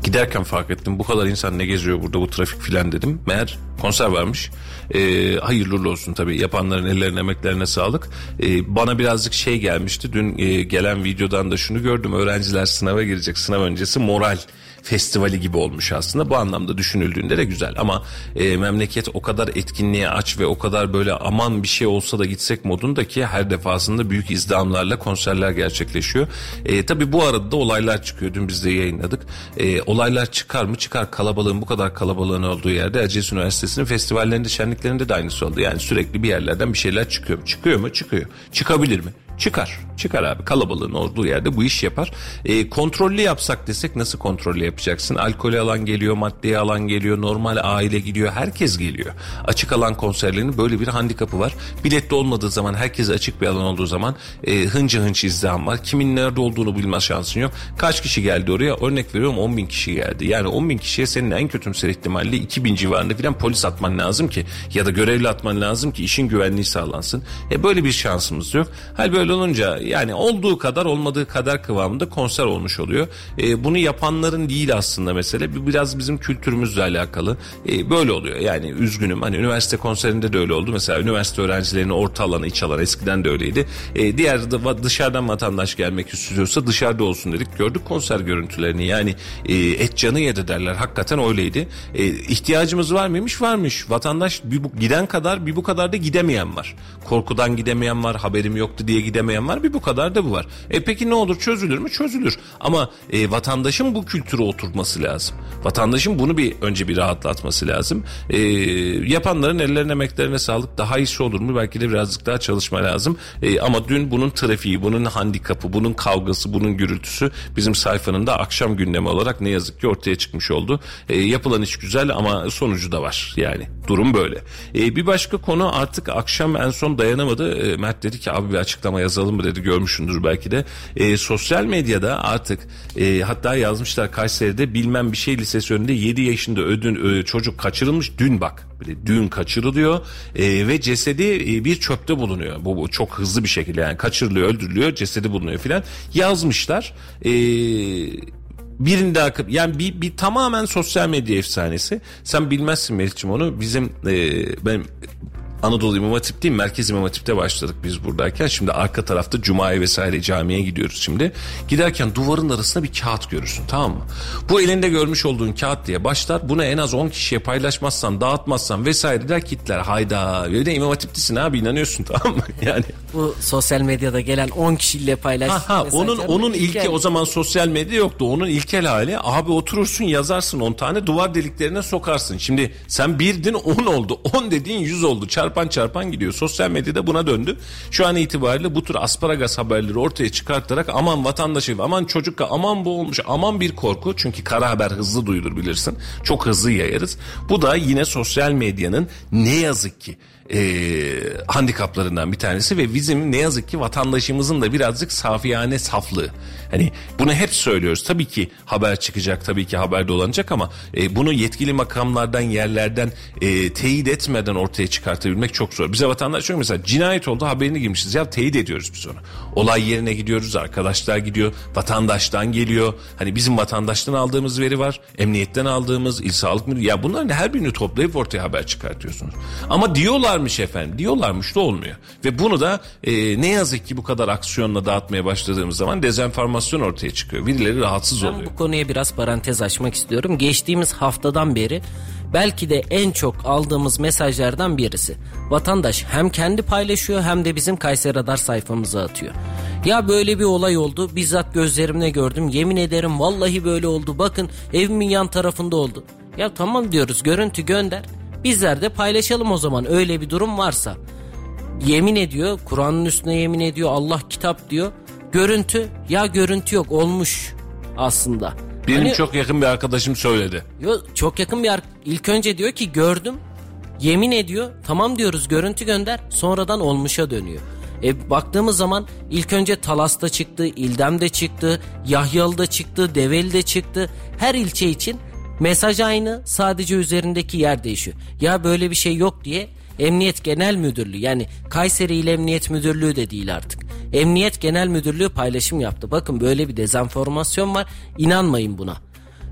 Giderken fark ettim bu kadar insan ne geziyor burada bu trafik filan dedim. Meğer konser varmış. Ee, hayırlı olsun tabii yapanların ellerine emeklerine sağlık. Ee, bana birazcık şey gelmişti dün e, gelen videodan da şunu gördüm. Öğrenciler sınava girecek sınav öncesi moral festivali gibi olmuş aslında. Bu anlamda düşünüldüğünde de güzel ama e, memleket o kadar etkinliğe aç ve o kadar böyle aman bir şey olsa da gitsek modundaki her defasında büyük izdamlarla konserler gerçekleşiyor. E, tabii bu arada da olaylar çıkıyor. Dün biz de yayınladık. E, olaylar çıkar mı? Çıkar. Kalabalığın bu kadar kalabalığın olduğu yerde Erciyes Üniversitesi'nin festivallerinde, şenliklerinde de aynısı oldu. Yani sürekli bir yerlerden bir şeyler çıkıyor? Çıkıyor mu? Çıkıyor. Çıkabilir mi? Çıkar. Çıkar abi kalabalığın olduğu yerde bu iş yapar. E, kontrollü yapsak desek nasıl kontrollü yapacaksın? Alkolü alan geliyor, maddeyi alan geliyor, normal aile gidiyor, herkes geliyor. Açık alan konserlerinin böyle bir handikapı var. Biletli olmadığı zaman, herkes açık bir alan olduğu zaman e, hınca hınç izdiham var. Kimin nerede olduğunu bilme şansın yok. Kaç kişi geldi oraya? Örnek veriyorum 10 bin kişi geldi. Yani 10 bin kişiye senin en kötümser ihtimalle 2000 civarında falan polis atman lazım ki ya da görevli atman lazım ki işin güvenliği sağlansın. E böyle bir şansımız yok. Hal böyle olunca yani olduğu kadar olmadığı kadar kıvamında konser olmuş oluyor. E, bunu yapanların değil aslında mesele. Biraz bizim kültürümüzle alakalı. E, böyle oluyor. Yani üzgünüm. Hani üniversite konserinde de öyle oldu. Mesela üniversite öğrencilerinin orta alanı, iç alanı eskiden de öyleydi. E, diğer dı- dışarıdan vatandaş gelmek istiyorsa dışarıda olsun dedik. Gördük konser görüntülerini. Yani e, et canı yedi derler. Hakikaten öyleydi. E, ihtiyacımız var mıymış? Varmış. Vatandaş bir bu, giden kadar bir bu kadar da gidemeyen var. Korkudan gidemeyen var. Haberim yoktu diye gidemeyen var. Bir bu kadar da bu var. E peki ne olur çözülür mü? Çözülür. Ama e, vatandaşın bu kültüre oturtması lazım. Vatandaşın bunu bir önce bir rahatlatması lazım. E, yapanların ellerine emeklerine sağlık. Daha iyisi olur mu? Belki de birazcık daha çalışma lazım. E, ama dün bunun trafiği, bunun handikapı, bunun kavgası, bunun gürültüsü bizim sayfanın da akşam gündemi olarak ne yazık ki ortaya çıkmış oldu. E, yapılan iş güzel ama sonucu da var. Yani durum böyle. E, bir başka konu artık akşam en son dayanamadı. E, Mert dedi ki abi bir açıklama yazalım mı dedi görmüşsündür belki de. E, sosyal medyada artık e, hatta yazmışlar Kayseri'de bilmem bir şey lisesi önünde 7 yaşında ödün e, çocuk kaçırılmış dün bak. Dün kaçırılıyor e, ve cesedi e, bir çöpte bulunuyor. Bu, bu çok hızlı bir şekilde yani kaçırılıyor, öldürülüyor, cesedi bulunuyor filan. Yazmışlar. E, birinde akıp yani bir, bir tamamen sosyal medya efsanesi. Sen bilmezsin Melih'ciğim onu. Bizim e, benim Anadolu İmam Hatip değil Merkez İmam Hatip'te başladık biz buradayken. Şimdi arka tarafta Cuma'ya vesaire camiye gidiyoruz şimdi. Giderken duvarın arasında bir kağıt görürsün tamam mı? Bu elinde görmüş olduğun kağıt diye başlar. Bunu en az 10 kişiye paylaşmazsan, dağıtmazsan vesaire der kitler. Hayda. Bir de İmam Hatip'lisin abi inanıyorsun tamam mı? Yani Bu sosyal medyada gelen 10 kişiyle paylaş. Ha, ha, onun onun ilki hikaye. o zaman sosyal medya yoktu. Onun ilkel hali abi oturursun yazarsın 10 tane duvar deliklerine sokarsın. Şimdi sen birdin 10 oldu. 10 dediğin 100 oldu. Çarpan çarpan gidiyor. Sosyal medyada buna döndü. Şu an itibariyle bu tür asparagas haberleri ortaya çıkartarak aman vatandaşı aman çocuk aman bu olmuş aman bir korku. Çünkü kara haber hızlı duyulur bilirsin. Çok hızlı yayarız. Bu da yine sosyal medyanın ne yazık ki e, handikaplarından bir tanesi ve bizim ne yazık ki vatandaşımızın da birazcık safiyane saflığı. Hani bunu hep söylüyoruz. Tabii ki haber çıkacak, tabii ki haber dolanacak ama e, bunu yetkili makamlardan, yerlerden e, teyit etmeden ortaya çıkartabilmek çok zor. Bize vatandaş çok mesela cinayet oldu haberini girmişiz. Ya teyit ediyoruz biz onu. Olay yerine gidiyoruz, arkadaşlar gidiyor, vatandaştan geliyor. Hani bizim vatandaştan aldığımız veri var, emniyetten aldığımız, il sağlık müdürü. Ya bunların her birini toplayıp ortaya haber çıkartıyorsunuz. Ama diyorlarmış efendim, diyorlarmış da olmuyor. Ve bunu da e, ne yazık ki bu kadar aksiyonla dağıtmaya başladığımız zaman dezenformasyon ortaya çıkıyor. Birileri rahatsız Ben oluyor. bu konuya biraz parantez açmak istiyorum. Geçtiğimiz haftadan beri belki de en çok aldığımız mesajlardan birisi. Vatandaş hem kendi paylaşıyor hem de bizim Kayseri Radar sayfamıza atıyor. Ya böyle bir olay oldu. Bizzat gözlerimle gördüm. Yemin ederim vallahi böyle oldu. Bakın evimin yan tarafında oldu. Ya tamam diyoruz görüntü gönder. Bizler de paylaşalım o zaman öyle bir durum varsa. Yemin ediyor Kur'an'ın üstüne yemin ediyor Allah kitap diyor. Görüntü ya görüntü yok olmuş aslında. Benim Hani- çok yakın bir arkadaşım söyledi. Yo, çok yakın bir ilk önce diyor ki gördüm. Yemin ediyor. Tamam diyoruz görüntü gönder. Sonradan olmuşa dönüyor. E baktığımız zaman ilk önce Talas'ta çıktı, İldem'de çıktı, Yahyalı'da çıktı, Develi'de çıktı. Her ilçe için mesaj aynı, sadece üzerindeki yer değişiyor. Ya böyle bir şey yok diye Emniyet Genel Müdürlüğü yani Kayseri İl Emniyet Müdürlüğü de değil artık. Emniyet Genel Müdürlüğü paylaşım yaptı. Bakın böyle bir dezenformasyon var. İnanmayın buna.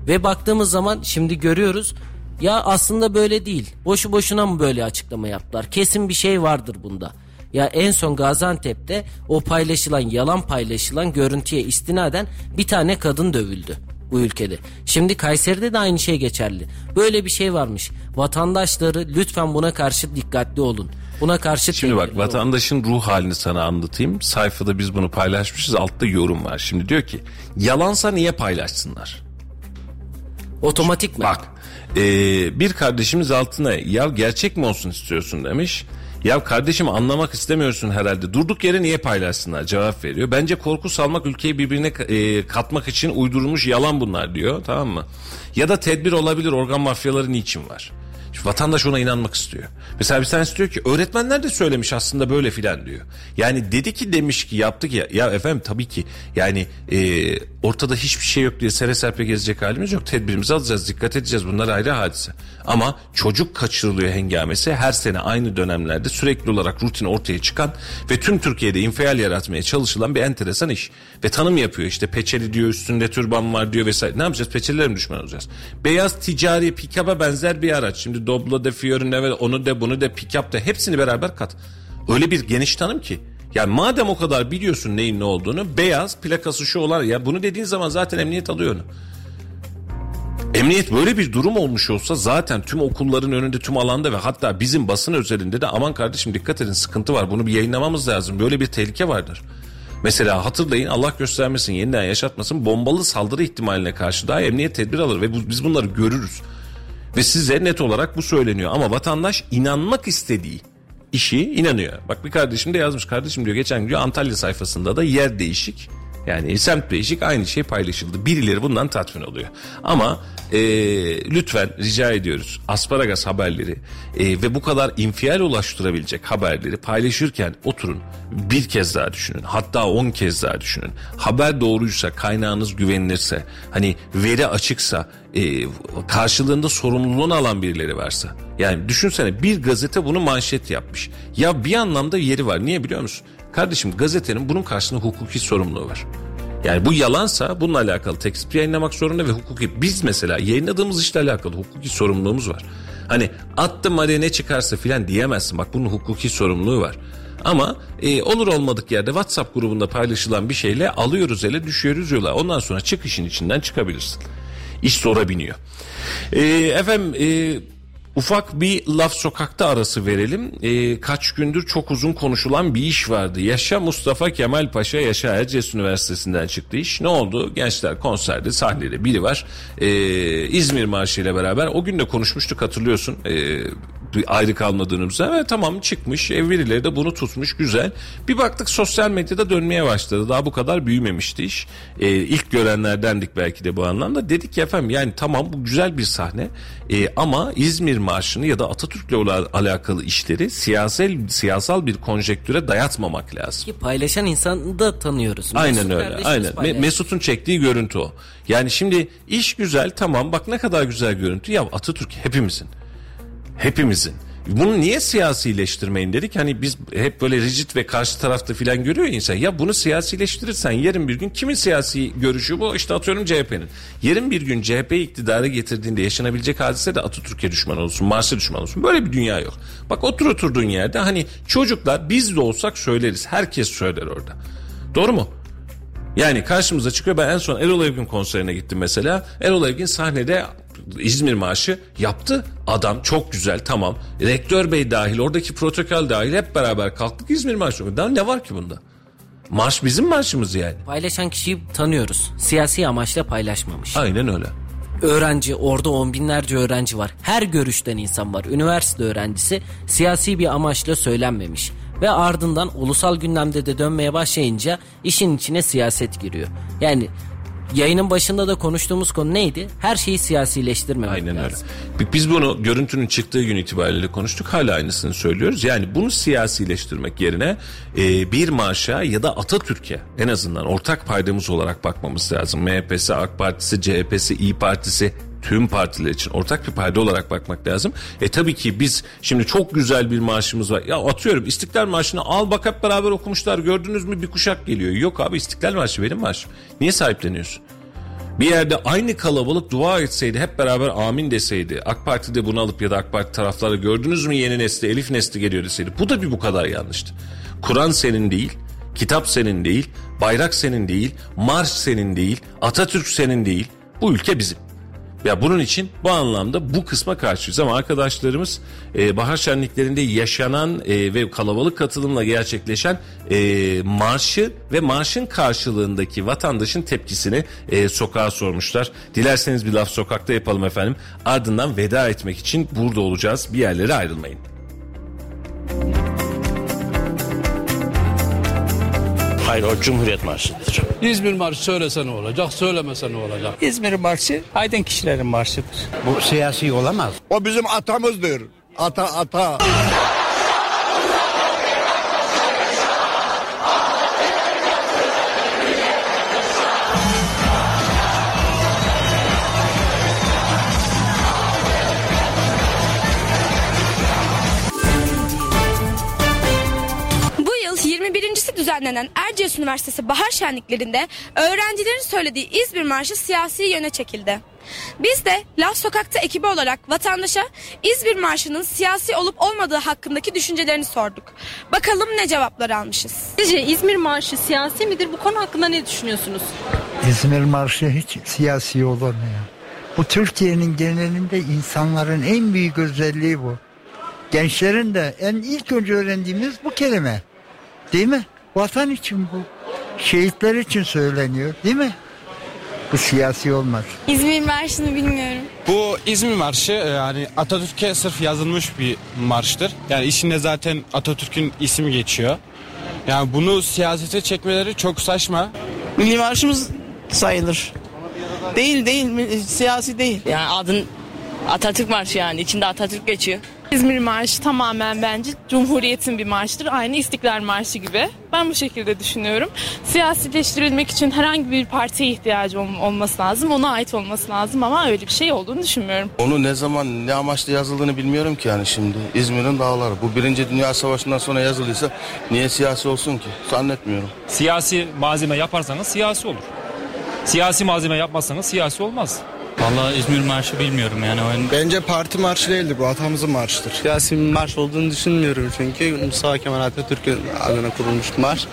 Ve baktığımız zaman şimdi görüyoruz ya aslında böyle değil. Boşu boşuna mı böyle açıklama yaptılar? Kesin bir şey vardır bunda. Ya en son Gaziantep'te o paylaşılan yalan paylaşılan görüntüye istinaden bir tane kadın dövüldü bu ülkede. Şimdi Kayseri'de de aynı şey geçerli. Böyle bir şey varmış. Vatandaşları lütfen buna karşı dikkatli olun. Buna karşı Şimdi bak vatandaşın ruh halini sana anlatayım. Sayfada biz bunu paylaşmışız. Altta yorum var. Şimdi diyor ki yalansa niye paylaşsınlar? otomatik mi? Bak e, bir kardeşimiz altına ya gerçek mi olsun istiyorsun demiş. Ya kardeşim anlamak istemiyorsun herhalde. Durduk yere niye paylaşsınlar cevap veriyor. Bence korku salmak ülkeyi birbirine e, katmak için uydurulmuş yalan bunlar diyor tamam mı? Ya da tedbir olabilir organ mafyaları niçin var? Vatandaş ona inanmak istiyor. Mesela bir tanesi diyor ki öğretmenler de söylemiş aslında böyle filan diyor. Yani dedi ki demiş ki yaptık ya. Ya efendim tabii ki yani e, ortada hiçbir şey yok diye sere serpe gezecek halimiz yok. Tedbirimizi alacağız dikkat edeceğiz bunlar ayrı hadise. Ama çocuk kaçırılıyor hengamesi her sene aynı dönemlerde sürekli olarak rutin ortaya çıkan ve tüm Türkiye'de infial yaratmaya çalışılan bir enteresan iş. Ve tanım yapıyor işte peçeli diyor üstünde türban var diyor vesaire. Ne yapacağız peçeliler mi düşman olacağız? Beyaz ticari pikaba benzer bir araç. Şimdi Doblo de Fiorino ve onu de bunu de pikap de hepsini beraber kat. Öyle bir geniş tanım ki. Yani madem o kadar biliyorsun neyin ne olduğunu beyaz plakası şu olan ya bunu dediğin zaman zaten emniyet alıyor onu. Emniyet böyle bir durum olmuş olsa zaten tüm okulların önünde tüm alanda ve hatta bizim basın özelinde de aman kardeşim dikkat edin sıkıntı var bunu bir yayınlamamız lazım böyle bir tehlike vardır. Mesela hatırlayın Allah göstermesin yeniden yaşatmasın bombalı saldırı ihtimaline karşı daha emniyet tedbir alır ve bu, biz bunları görürüz. Ve size net olarak bu söyleniyor ama vatandaş inanmak istediği işi inanıyor. Bak bir kardeşim de yazmış kardeşim diyor geçen gün Antalya sayfasında da yer değişik yani semt değişik aynı şey paylaşıldı. Birileri bundan tatmin oluyor. Ama e, lütfen rica ediyoruz asparagas haberleri e, ve bu kadar infial ulaştırabilecek haberleri paylaşırken oturun bir kez daha düşünün. Hatta on kez daha düşünün. Haber doğruysa kaynağınız güvenilirse hani veri açıksa e, karşılığında sorumluluğunu alan birileri varsa. Yani düşünsene bir gazete bunu manşet yapmış. Ya bir anlamda yeri var. Niye biliyor musun? Kardeşim gazetenin bunun karşısında hukuki sorumluluğu var. Yani bu yalansa bununla alakalı tekst yayınlamak zorunda ve hukuki biz mesela yayınladığımız işle alakalı hukuki sorumluluğumuz var. Hani attım araya ne çıkarsa filan diyemezsin. Bak bunun hukuki sorumluluğu var. Ama e, olur olmadık yerde WhatsApp grubunda paylaşılan bir şeyle alıyoruz ele düşüyoruz yola. Ondan sonra çık işin içinden çıkabilirsin. İş zora biniyor. E, efendim e, Ufak bir laf sokakta arası verelim. Ee, kaç gündür çok uzun konuşulan bir iş vardı. Yaşa Mustafa Kemal Paşa Yaşa Erciyes Üniversitesi'nden çıktı iş. Ne oldu? Gençler konserde sahnede biri var. Ee, İzmir Marşı ile beraber o gün de konuşmuştuk hatırlıyorsun. Ee, ayrı kalmadığımızda. Evet tamam çıkmış. Ev birileri de bunu tutmuş güzel. Bir baktık sosyal medyada dönmeye başladı. Daha bu kadar büyümemişti iş. Ee, ilk görenlerdendik belki de bu anlamda. Dedik ki efendim yani tamam bu güzel bir sahne. Ee, ama İzmir Marşı'nı ya da Atatürk'le alakalı işleri siyasal siyasal bir konjektüre dayatmamak lazım. Ki paylaşan insanı da tanıyoruz. Aynen Mesut öyle. kardeşimiz Aynen. Paylaştı. Mesut'un çektiği görüntü o. Yani şimdi iş güzel tamam bak ne kadar güzel görüntü. Ya Atatürk hepimizin. Hepimizin. Bunu niye siyasileştirmeyin dedik. Hani biz hep böyle rigid ve karşı tarafta filan görüyor insan. Ya bunu siyasileştirirsen yarın bir gün kimin siyasi görüşü bu? İşte atıyorum CHP'nin. Yarın bir gün CHP iktidara getirdiğinde yaşanabilecek hadise de Atatürk'e düşman olsun, Mars'a düşman olsun. Böyle bir dünya yok. Bak otur oturduğun yerde hani çocuklar biz de olsak söyleriz. Herkes söyler orada. Doğru mu? Yani karşımıza çıkıyor. Ben en son Erol Evgin konserine gittim mesela. Erol Evgin sahnede İzmir Marşı yaptı. Adam çok güzel tamam. Rektör Bey dahil oradaki protokol dahil hep beraber kalktık İzmir Marşı. Daha ne var ki bunda? Marş bizim marşımız yani. Paylaşan kişiyi tanıyoruz. Siyasi amaçla paylaşmamış. Aynen öyle. Öğrenci orada on binlerce öğrenci var. Her görüşten insan var. Üniversite öğrencisi siyasi bir amaçla söylenmemiş. Ve ardından ulusal gündemde de dönmeye başlayınca işin içine siyaset giriyor. Yani yayının başında da konuştuğumuz konu neydi? Her şeyi siyasileştirmemek Aynen öyle. lazım. Biz bunu görüntünün çıktığı gün itibariyle konuştuk. Hala aynısını söylüyoruz. Yani bunu siyasileştirmek yerine e, bir marşa ya da Atatürk'e en azından ortak paydamız olarak bakmamız lazım. MHP'si, AK Partisi, CHP'si, İyi Partisi tüm partiler için ortak bir payda olarak bakmak lazım. E tabii ki biz şimdi çok güzel bir marşımız var. Ya atıyorum İstiklal Marşı'nı al bak hep beraber okumuşlar gördünüz mü bir kuşak geliyor. Yok abi İstiklal Marşı benim marşım. Niye sahipleniyorsun? Bir yerde aynı kalabalık dua etseydi hep beraber amin deseydi AK Parti de bunu alıp ya da AK Parti tarafları gördünüz mü yeni nesli Elif nesli geliyor deseydi bu da bir bu kadar yanlıştı. Kur'an senin değil, kitap senin değil, bayrak senin değil, marş senin değil, Atatürk senin değil. Bu ülke bizim. Ya bunun için bu anlamda bu kısma karşıyız ama arkadaşlarımız e, bahar şenliklerinde yaşanan e, ve kalabalık katılımla gerçekleşen e, marşı ve marşın karşılığındaki vatandaşın tepkisini e, sokağa sormuşlar. Dilerseniz bir laf sokakta yapalım efendim. Ardından veda etmek için burada olacağız. Bir yerlere ayrılmayın. Hayır o Cumhuriyet Marşı'dır. İzmir Marşı söylese ne olacak, söylemese ne olacak? İzmir Marşı aydın kişilerin marşıdır. Bu siyasi olamaz. O bizim atamızdır. Ata ata. Düzenlenen Erciyes Üniversitesi Bahar Şenliklerinde öğrencilerin söylediği İzmir Marşı siyasi yöne çekildi. Biz de Laf Sokak'ta ekibi olarak vatandaşa İzmir Marşı'nın siyasi olup olmadığı hakkındaki düşüncelerini sorduk. Bakalım ne cevaplar almışız. Sizce İzmir Marşı siyasi midir? Bu konu hakkında ne düşünüyorsunuz? İzmir Marşı hiç siyasi olur mu ya? Bu Türkiye'nin genelinde insanların en büyük özelliği bu. Gençlerin de en ilk önce öğrendiğimiz bu kelime. Değil mi? Vatan için bu. Şehitler için söyleniyor değil mi? Bu siyasi olmaz. İzmir Marşı'nı bilmiyorum. Bu İzmir Marşı e, yani Atatürk'e sırf yazılmış bir marştır. Yani içinde zaten Atatürk'ün ismi geçiyor. Yani bunu siyasete çekmeleri çok saçma. Milli marşımız sayılır. Değil değil siyasi değil. Yani adın Atatürk Marşı yani içinde Atatürk geçiyor. İzmir Marşı tamamen bence Cumhuriyet'in bir marşıdır. Aynı İstiklal Marşı gibi. Ben bu şekilde düşünüyorum. Siyasileştirilmek için herhangi bir partiye ihtiyacı ol- olması lazım. Ona ait olması lazım ama öyle bir şey olduğunu düşünmüyorum. Onu ne zaman ne amaçla yazıldığını bilmiyorum ki yani şimdi. İzmir'in dağları. Bu Birinci Dünya Savaşı'ndan sonra yazıldıysa niye siyasi olsun ki? Zannetmiyorum. Siyasi malzeme yaparsanız siyasi olur. Siyasi malzeme yapmazsanız siyasi olmaz. Vallahi İzmir Marşı bilmiyorum yani. Bence parti marşı değildir bu atamızın marşıdır. Bir marş olduğunu düşünmüyorum çünkü Mustafa Kemal Atatürk'ün adına kurulmuş bir marş.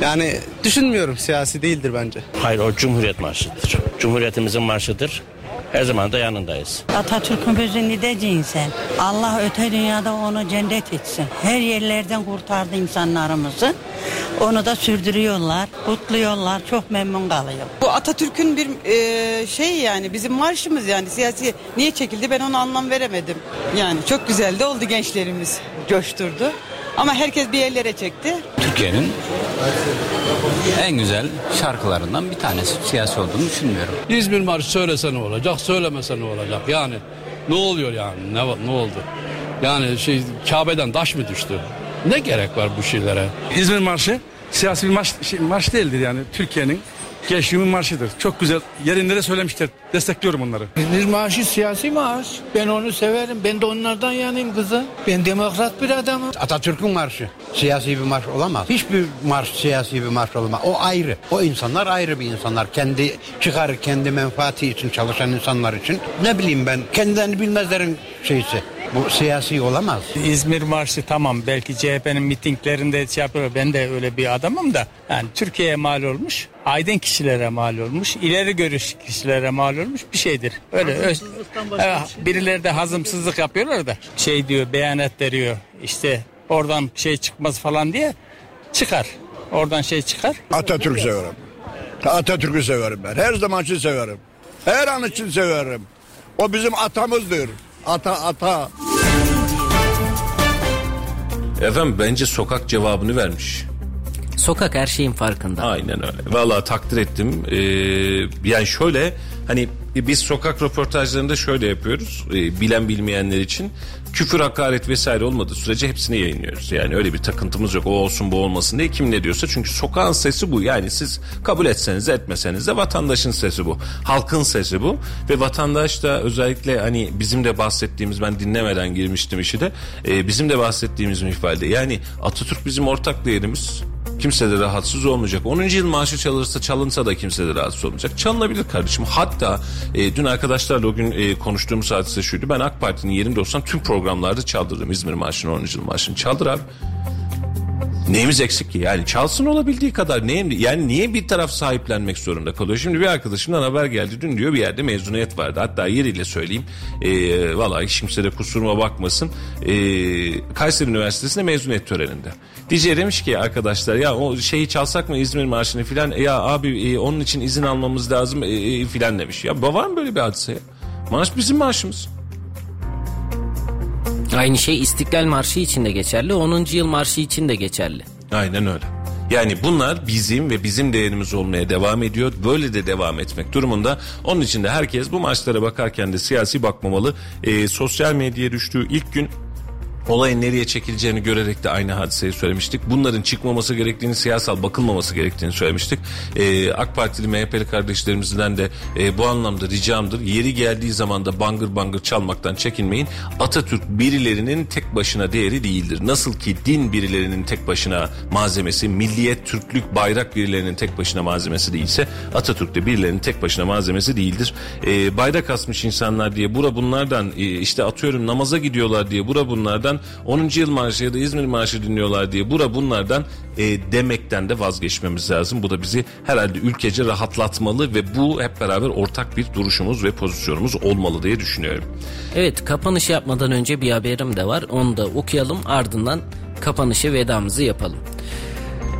Yani düşünmüyorum siyasi değildir bence. Hayır o Cumhuriyet Marşı'dır. Cumhuriyetimizin marşıdır. Her zaman da yanındayız. Atatürk'ün bizi nideci sen. Allah öte dünyada onu cennet etsin. Her yerlerden kurtardı insanlarımızı. Onu da sürdürüyorlar, kutluyorlar. Çok memnun kalıyor. Bu Atatürk'ün bir e, şey yani bizim marşımız yani siyasi niye çekildi ben ona anlam veremedim. Yani çok güzel de oldu gençlerimiz coşturdu. Ama herkes bir yerlere çekti. Türkiye'nin en güzel şarkılarından bir tanesi siyasi olduğunu düşünmüyorum. İzmir Marşı söylese ne olacak, söylemese ne olacak? Yani ne oluyor yani? Ne, ne oldu? Yani şey Kabe'den taş mı düştü? Ne gerek var bu şeylere? İzmir Marşı siyasi bir marş, şey, marş değildir yani Türkiye'nin gençliğimin marşıdır. Çok güzel yerinde de söylemişler. Destekliyorum onları. İzmir Marşı siyasi marş. Ben onu severim. Ben de onlardan yanayım kızım. Ben demokrat bir adamım. Atatürk'ün marşı siyasi bir marş olamaz. Hiçbir marş siyasi bir marş olamaz. O ayrı. O insanlar ayrı bir insanlar. Kendi çıkar, kendi menfaati için çalışan insanlar için. Ne bileyim ben kendilerini bilmezlerin şeysi. Bu siyasi olamaz. İzmir Marşı tamam belki CHP'nin mitinglerinde şey yapıyor. Ben de öyle bir adamım da yani Türkiye'ye mal olmuş, aydın kişilere mal olmuş, ileri görüş kişilere mal olmuş bir şeydir. Öyle öz, Evet, birileri de hazımsızlık yapıyorlar da şey diyor beyanat veriyor işte oradan şey çıkmaz falan diye çıkar. Oradan şey çıkar. Atatürk severim. Atatürk'ü severim ben. Her zaman için severim. Her an için severim. O bizim atamızdır. Ata ata. Efendim bence sokak cevabını vermiş. Sokak her şeyin farkında. Aynen öyle. Vallahi takdir ettim. Ee, yani şöyle hani biz sokak röportajlarında şöyle yapıyoruz. Ee, bilen bilmeyenler için küfür, hakaret vesaire olmadığı sürece hepsini yayınlıyoruz. Yani öyle bir takıntımız yok. O olsun bu olmasın diye kim ne diyorsa. Çünkü sokağın sesi bu. Yani siz kabul etseniz de etmeseniz de vatandaşın sesi bu. Halkın sesi bu. Ve vatandaş da özellikle hani bizim de bahsettiğimiz ben dinlemeden girmiştim işi de. e, bizim de bahsettiğimiz ifade. Yani Atatürk bizim ortak değerimiz. Kimse de rahatsız olmayacak. 10. yıl maaşı çalırsa çalınsa da kimse de rahatsız olmayacak. Çalınabilir kardeşim. Hatta e, dün arkadaşlarla o gün e, konuştuğumuz hadise şuydu. Ben AK Parti'nin yerinde olsam tüm programlarda çaldırırım. İzmir maaşını 10. yıl maaşını çaldır abi. Neyimiz eksik ki? Yani çalsın olabildiği kadar. Neyim, yani niye bir taraf sahiplenmek zorunda kalıyor? Şimdi bir arkadaşımdan haber geldi. Dün diyor bir yerde mezuniyet vardı. Hatta yeriyle söyleyeyim. E, vallahi hiç kimse de kusuruma bakmasın. E, Kayseri Üniversitesi'nde mezuniyet töreninde. DJ demiş ki arkadaşlar ya o şeyi çalsak mı İzmir Marşı'nı filan ya abi e, onun için izin almamız lazım e, e, filan demiş. Ya var mı böyle bir hadise ya? Marş bizim marşımız. Aynı şey İstiklal Marşı için de geçerli, 10. yıl marşı için de geçerli. Aynen öyle. Yani bunlar bizim ve bizim değerimiz olmaya devam ediyor. Böyle de devam etmek durumunda. Onun için de herkes bu maçlara bakarken de siyasi bakmamalı. Ee, sosyal medyaya düştüğü ilk gün olayın nereye çekileceğini görerek de aynı hadiseyi söylemiştik. Bunların çıkmaması gerektiğini, siyasal bakılmaması gerektiğini söylemiştik. Ee, AK Partili MHP'li kardeşlerimizden de e, bu anlamda ricamdır. Yeri geldiği zaman da bangır bangır çalmaktan çekinmeyin. Atatürk birilerinin tek başına değeri değildir. Nasıl ki din birilerinin tek başına malzemesi, milliyet, Türklük, bayrak birilerinin tek başına malzemesi değilse Atatürk de birilerinin tek başına malzemesi değildir. Ee, bayrak asmış insanlar diye bura bunlardan e, işte atıyorum namaza gidiyorlar diye bura bunlardan 10. yıl marşı ya da İzmir marşı dinliyorlar diye bura bunlardan e, demekten de vazgeçmemiz lazım. Bu da bizi herhalde ülkece rahatlatmalı ve bu hep beraber ortak bir duruşumuz ve pozisyonumuz olmalı diye düşünüyorum. Evet kapanış yapmadan önce bir haberim de var. Onu da okuyalım ardından kapanışı vedamızı yapalım.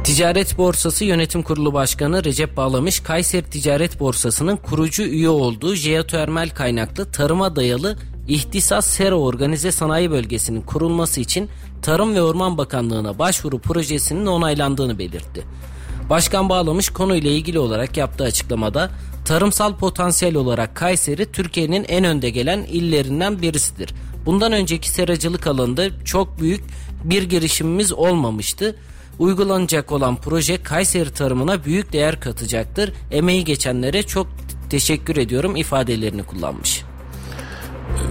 Ticaret Borsası Yönetim Kurulu Başkanı Recep Bağlamış, Kayseri Ticaret Borsası'nın kurucu üye olduğu jeotermal kaynaklı tarıma dayalı İhtisas Sera Organize Sanayi Bölgesi'nin kurulması için Tarım ve Orman Bakanlığı'na başvuru projesinin onaylandığını belirtti. Başkan Bağlamış konuyla ilgili olarak yaptığı açıklamada tarımsal potansiyel olarak Kayseri Türkiye'nin en önde gelen illerinden birisidir. Bundan önceki seracılık alanında çok büyük bir girişimimiz olmamıştı. Uygulanacak olan proje Kayseri tarımına büyük değer katacaktır. Emeği geçenlere çok teşekkür ediyorum ifadelerini kullanmış.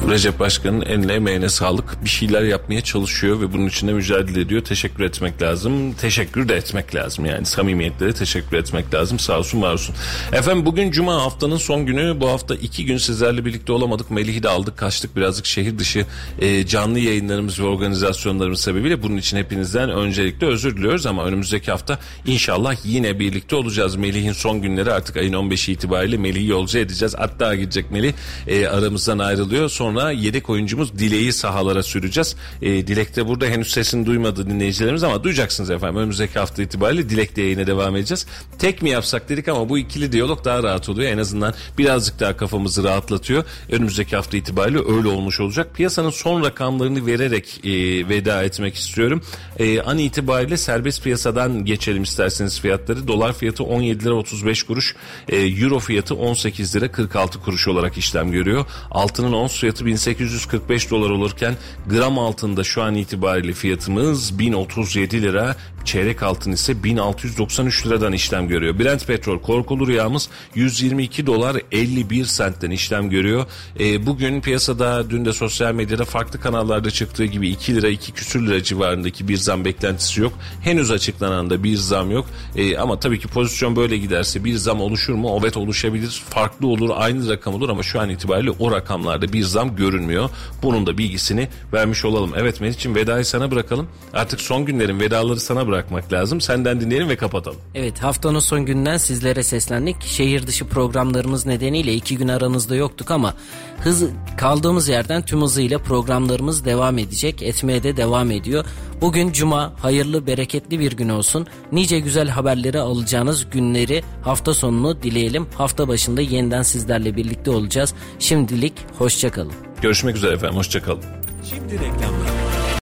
Recep Başkan'ın eline emeğine sağlık. Bir şeyler yapmaya çalışıyor ve bunun için de mücadele ediyor. Teşekkür etmek lazım. Teşekkür de etmek lazım yani. Samimiyetle de teşekkür etmek lazım. Sağ olsun var olsun. Efendim bugün Cuma haftanın son günü. Bu hafta iki gün sizlerle birlikte olamadık. Melih'i de aldık kaçtık birazcık şehir dışı e, canlı yayınlarımız ve organizasyonlarımız sebebiyle. Bunun için hepinizden öncelikle özür diliyoruz ama önümüzdeki hafta inşallah yine birlikte olacağız. Melih'in son günleri artık ayın 15'i itibariyle Melih'i yolcu edeceğiz. Hatta gidecek Melih e, aramızdan ayrılıyor. Sonra yedek oyuncumuz Dilek'i sahalara süreceğiz. E, Dilek de burada henüz sesini duymadı dinleyicilerimiz ama duyacaksınız efendim. Önümüzdeki hafta itibariyle Dilek de yayına devam edeceğiz. Tek mi yapsak dedik ama bu ikili diyalog daha rahat oluyor. En azından birazcık daha kafamızı rahatlatıyor. Önümüzdeki hafta itibariyle öyle olmuş olacak. Piyasanın son rakamlarını vererek e, veda etmek istiyorum. E, an itibariyle serbest piyasadan geçelim isterseniz fiyatları. Dolar fiyatı 17 lira 35 kuruş. E, Euro fiyatı 18 lira 46 kuruş olarak işlem görüyor. Altının ons fiyatı 1845 dolar olurken gram altında şu an itibariyle fiyatımız 1037 lira. Çeyrek altın ise 1693 liradan işlem görüyor. Brent petrol korkulu rüyamız 122 dolar 51 sentten işlem görüyor. E, bugün piyasada dün de sosyal medyada farklı kanallarda çıktığı gibi 2 lira 2 küsür lira civarındaki bir zam beklentisi yok. Henüz açıklanan da bir zam yok. E, ama tabii ki pozisyon böyle giderse bir zam oluşur mu? Evet oluşabilir. Farklı olur aynı rakam olur ama şu an itibariyle o rakamlarda bir zam görünmüyor. Bunun da bilgisini vermiş olalım. Evet Melih'ciğim vedayı sana bırakalım. Artık son günlerin vedaları sana bırakmak lazım. Senden dinleyelim ve kapatalım. Evet haftanın son günden sizlere seslendik. Şehir dışı programlarımız nedeniyle iki gün aranızda yoktuk ama hız kaldığımız yerden tüm hızıyla programlarımız devam edecek. Etmeye de devam ediyor. Bugün cuma hayırlı bereketli bir gün olsun. Nice güzel haberleri alacağınız günleri hafta sonunu dileyelim. Hafta başında yeniden sizlerle birlikte olacağız. Şimdilik hoşçakalın. Görüşmek üzere efendim hoşçakalın. Şimdi reklamlar.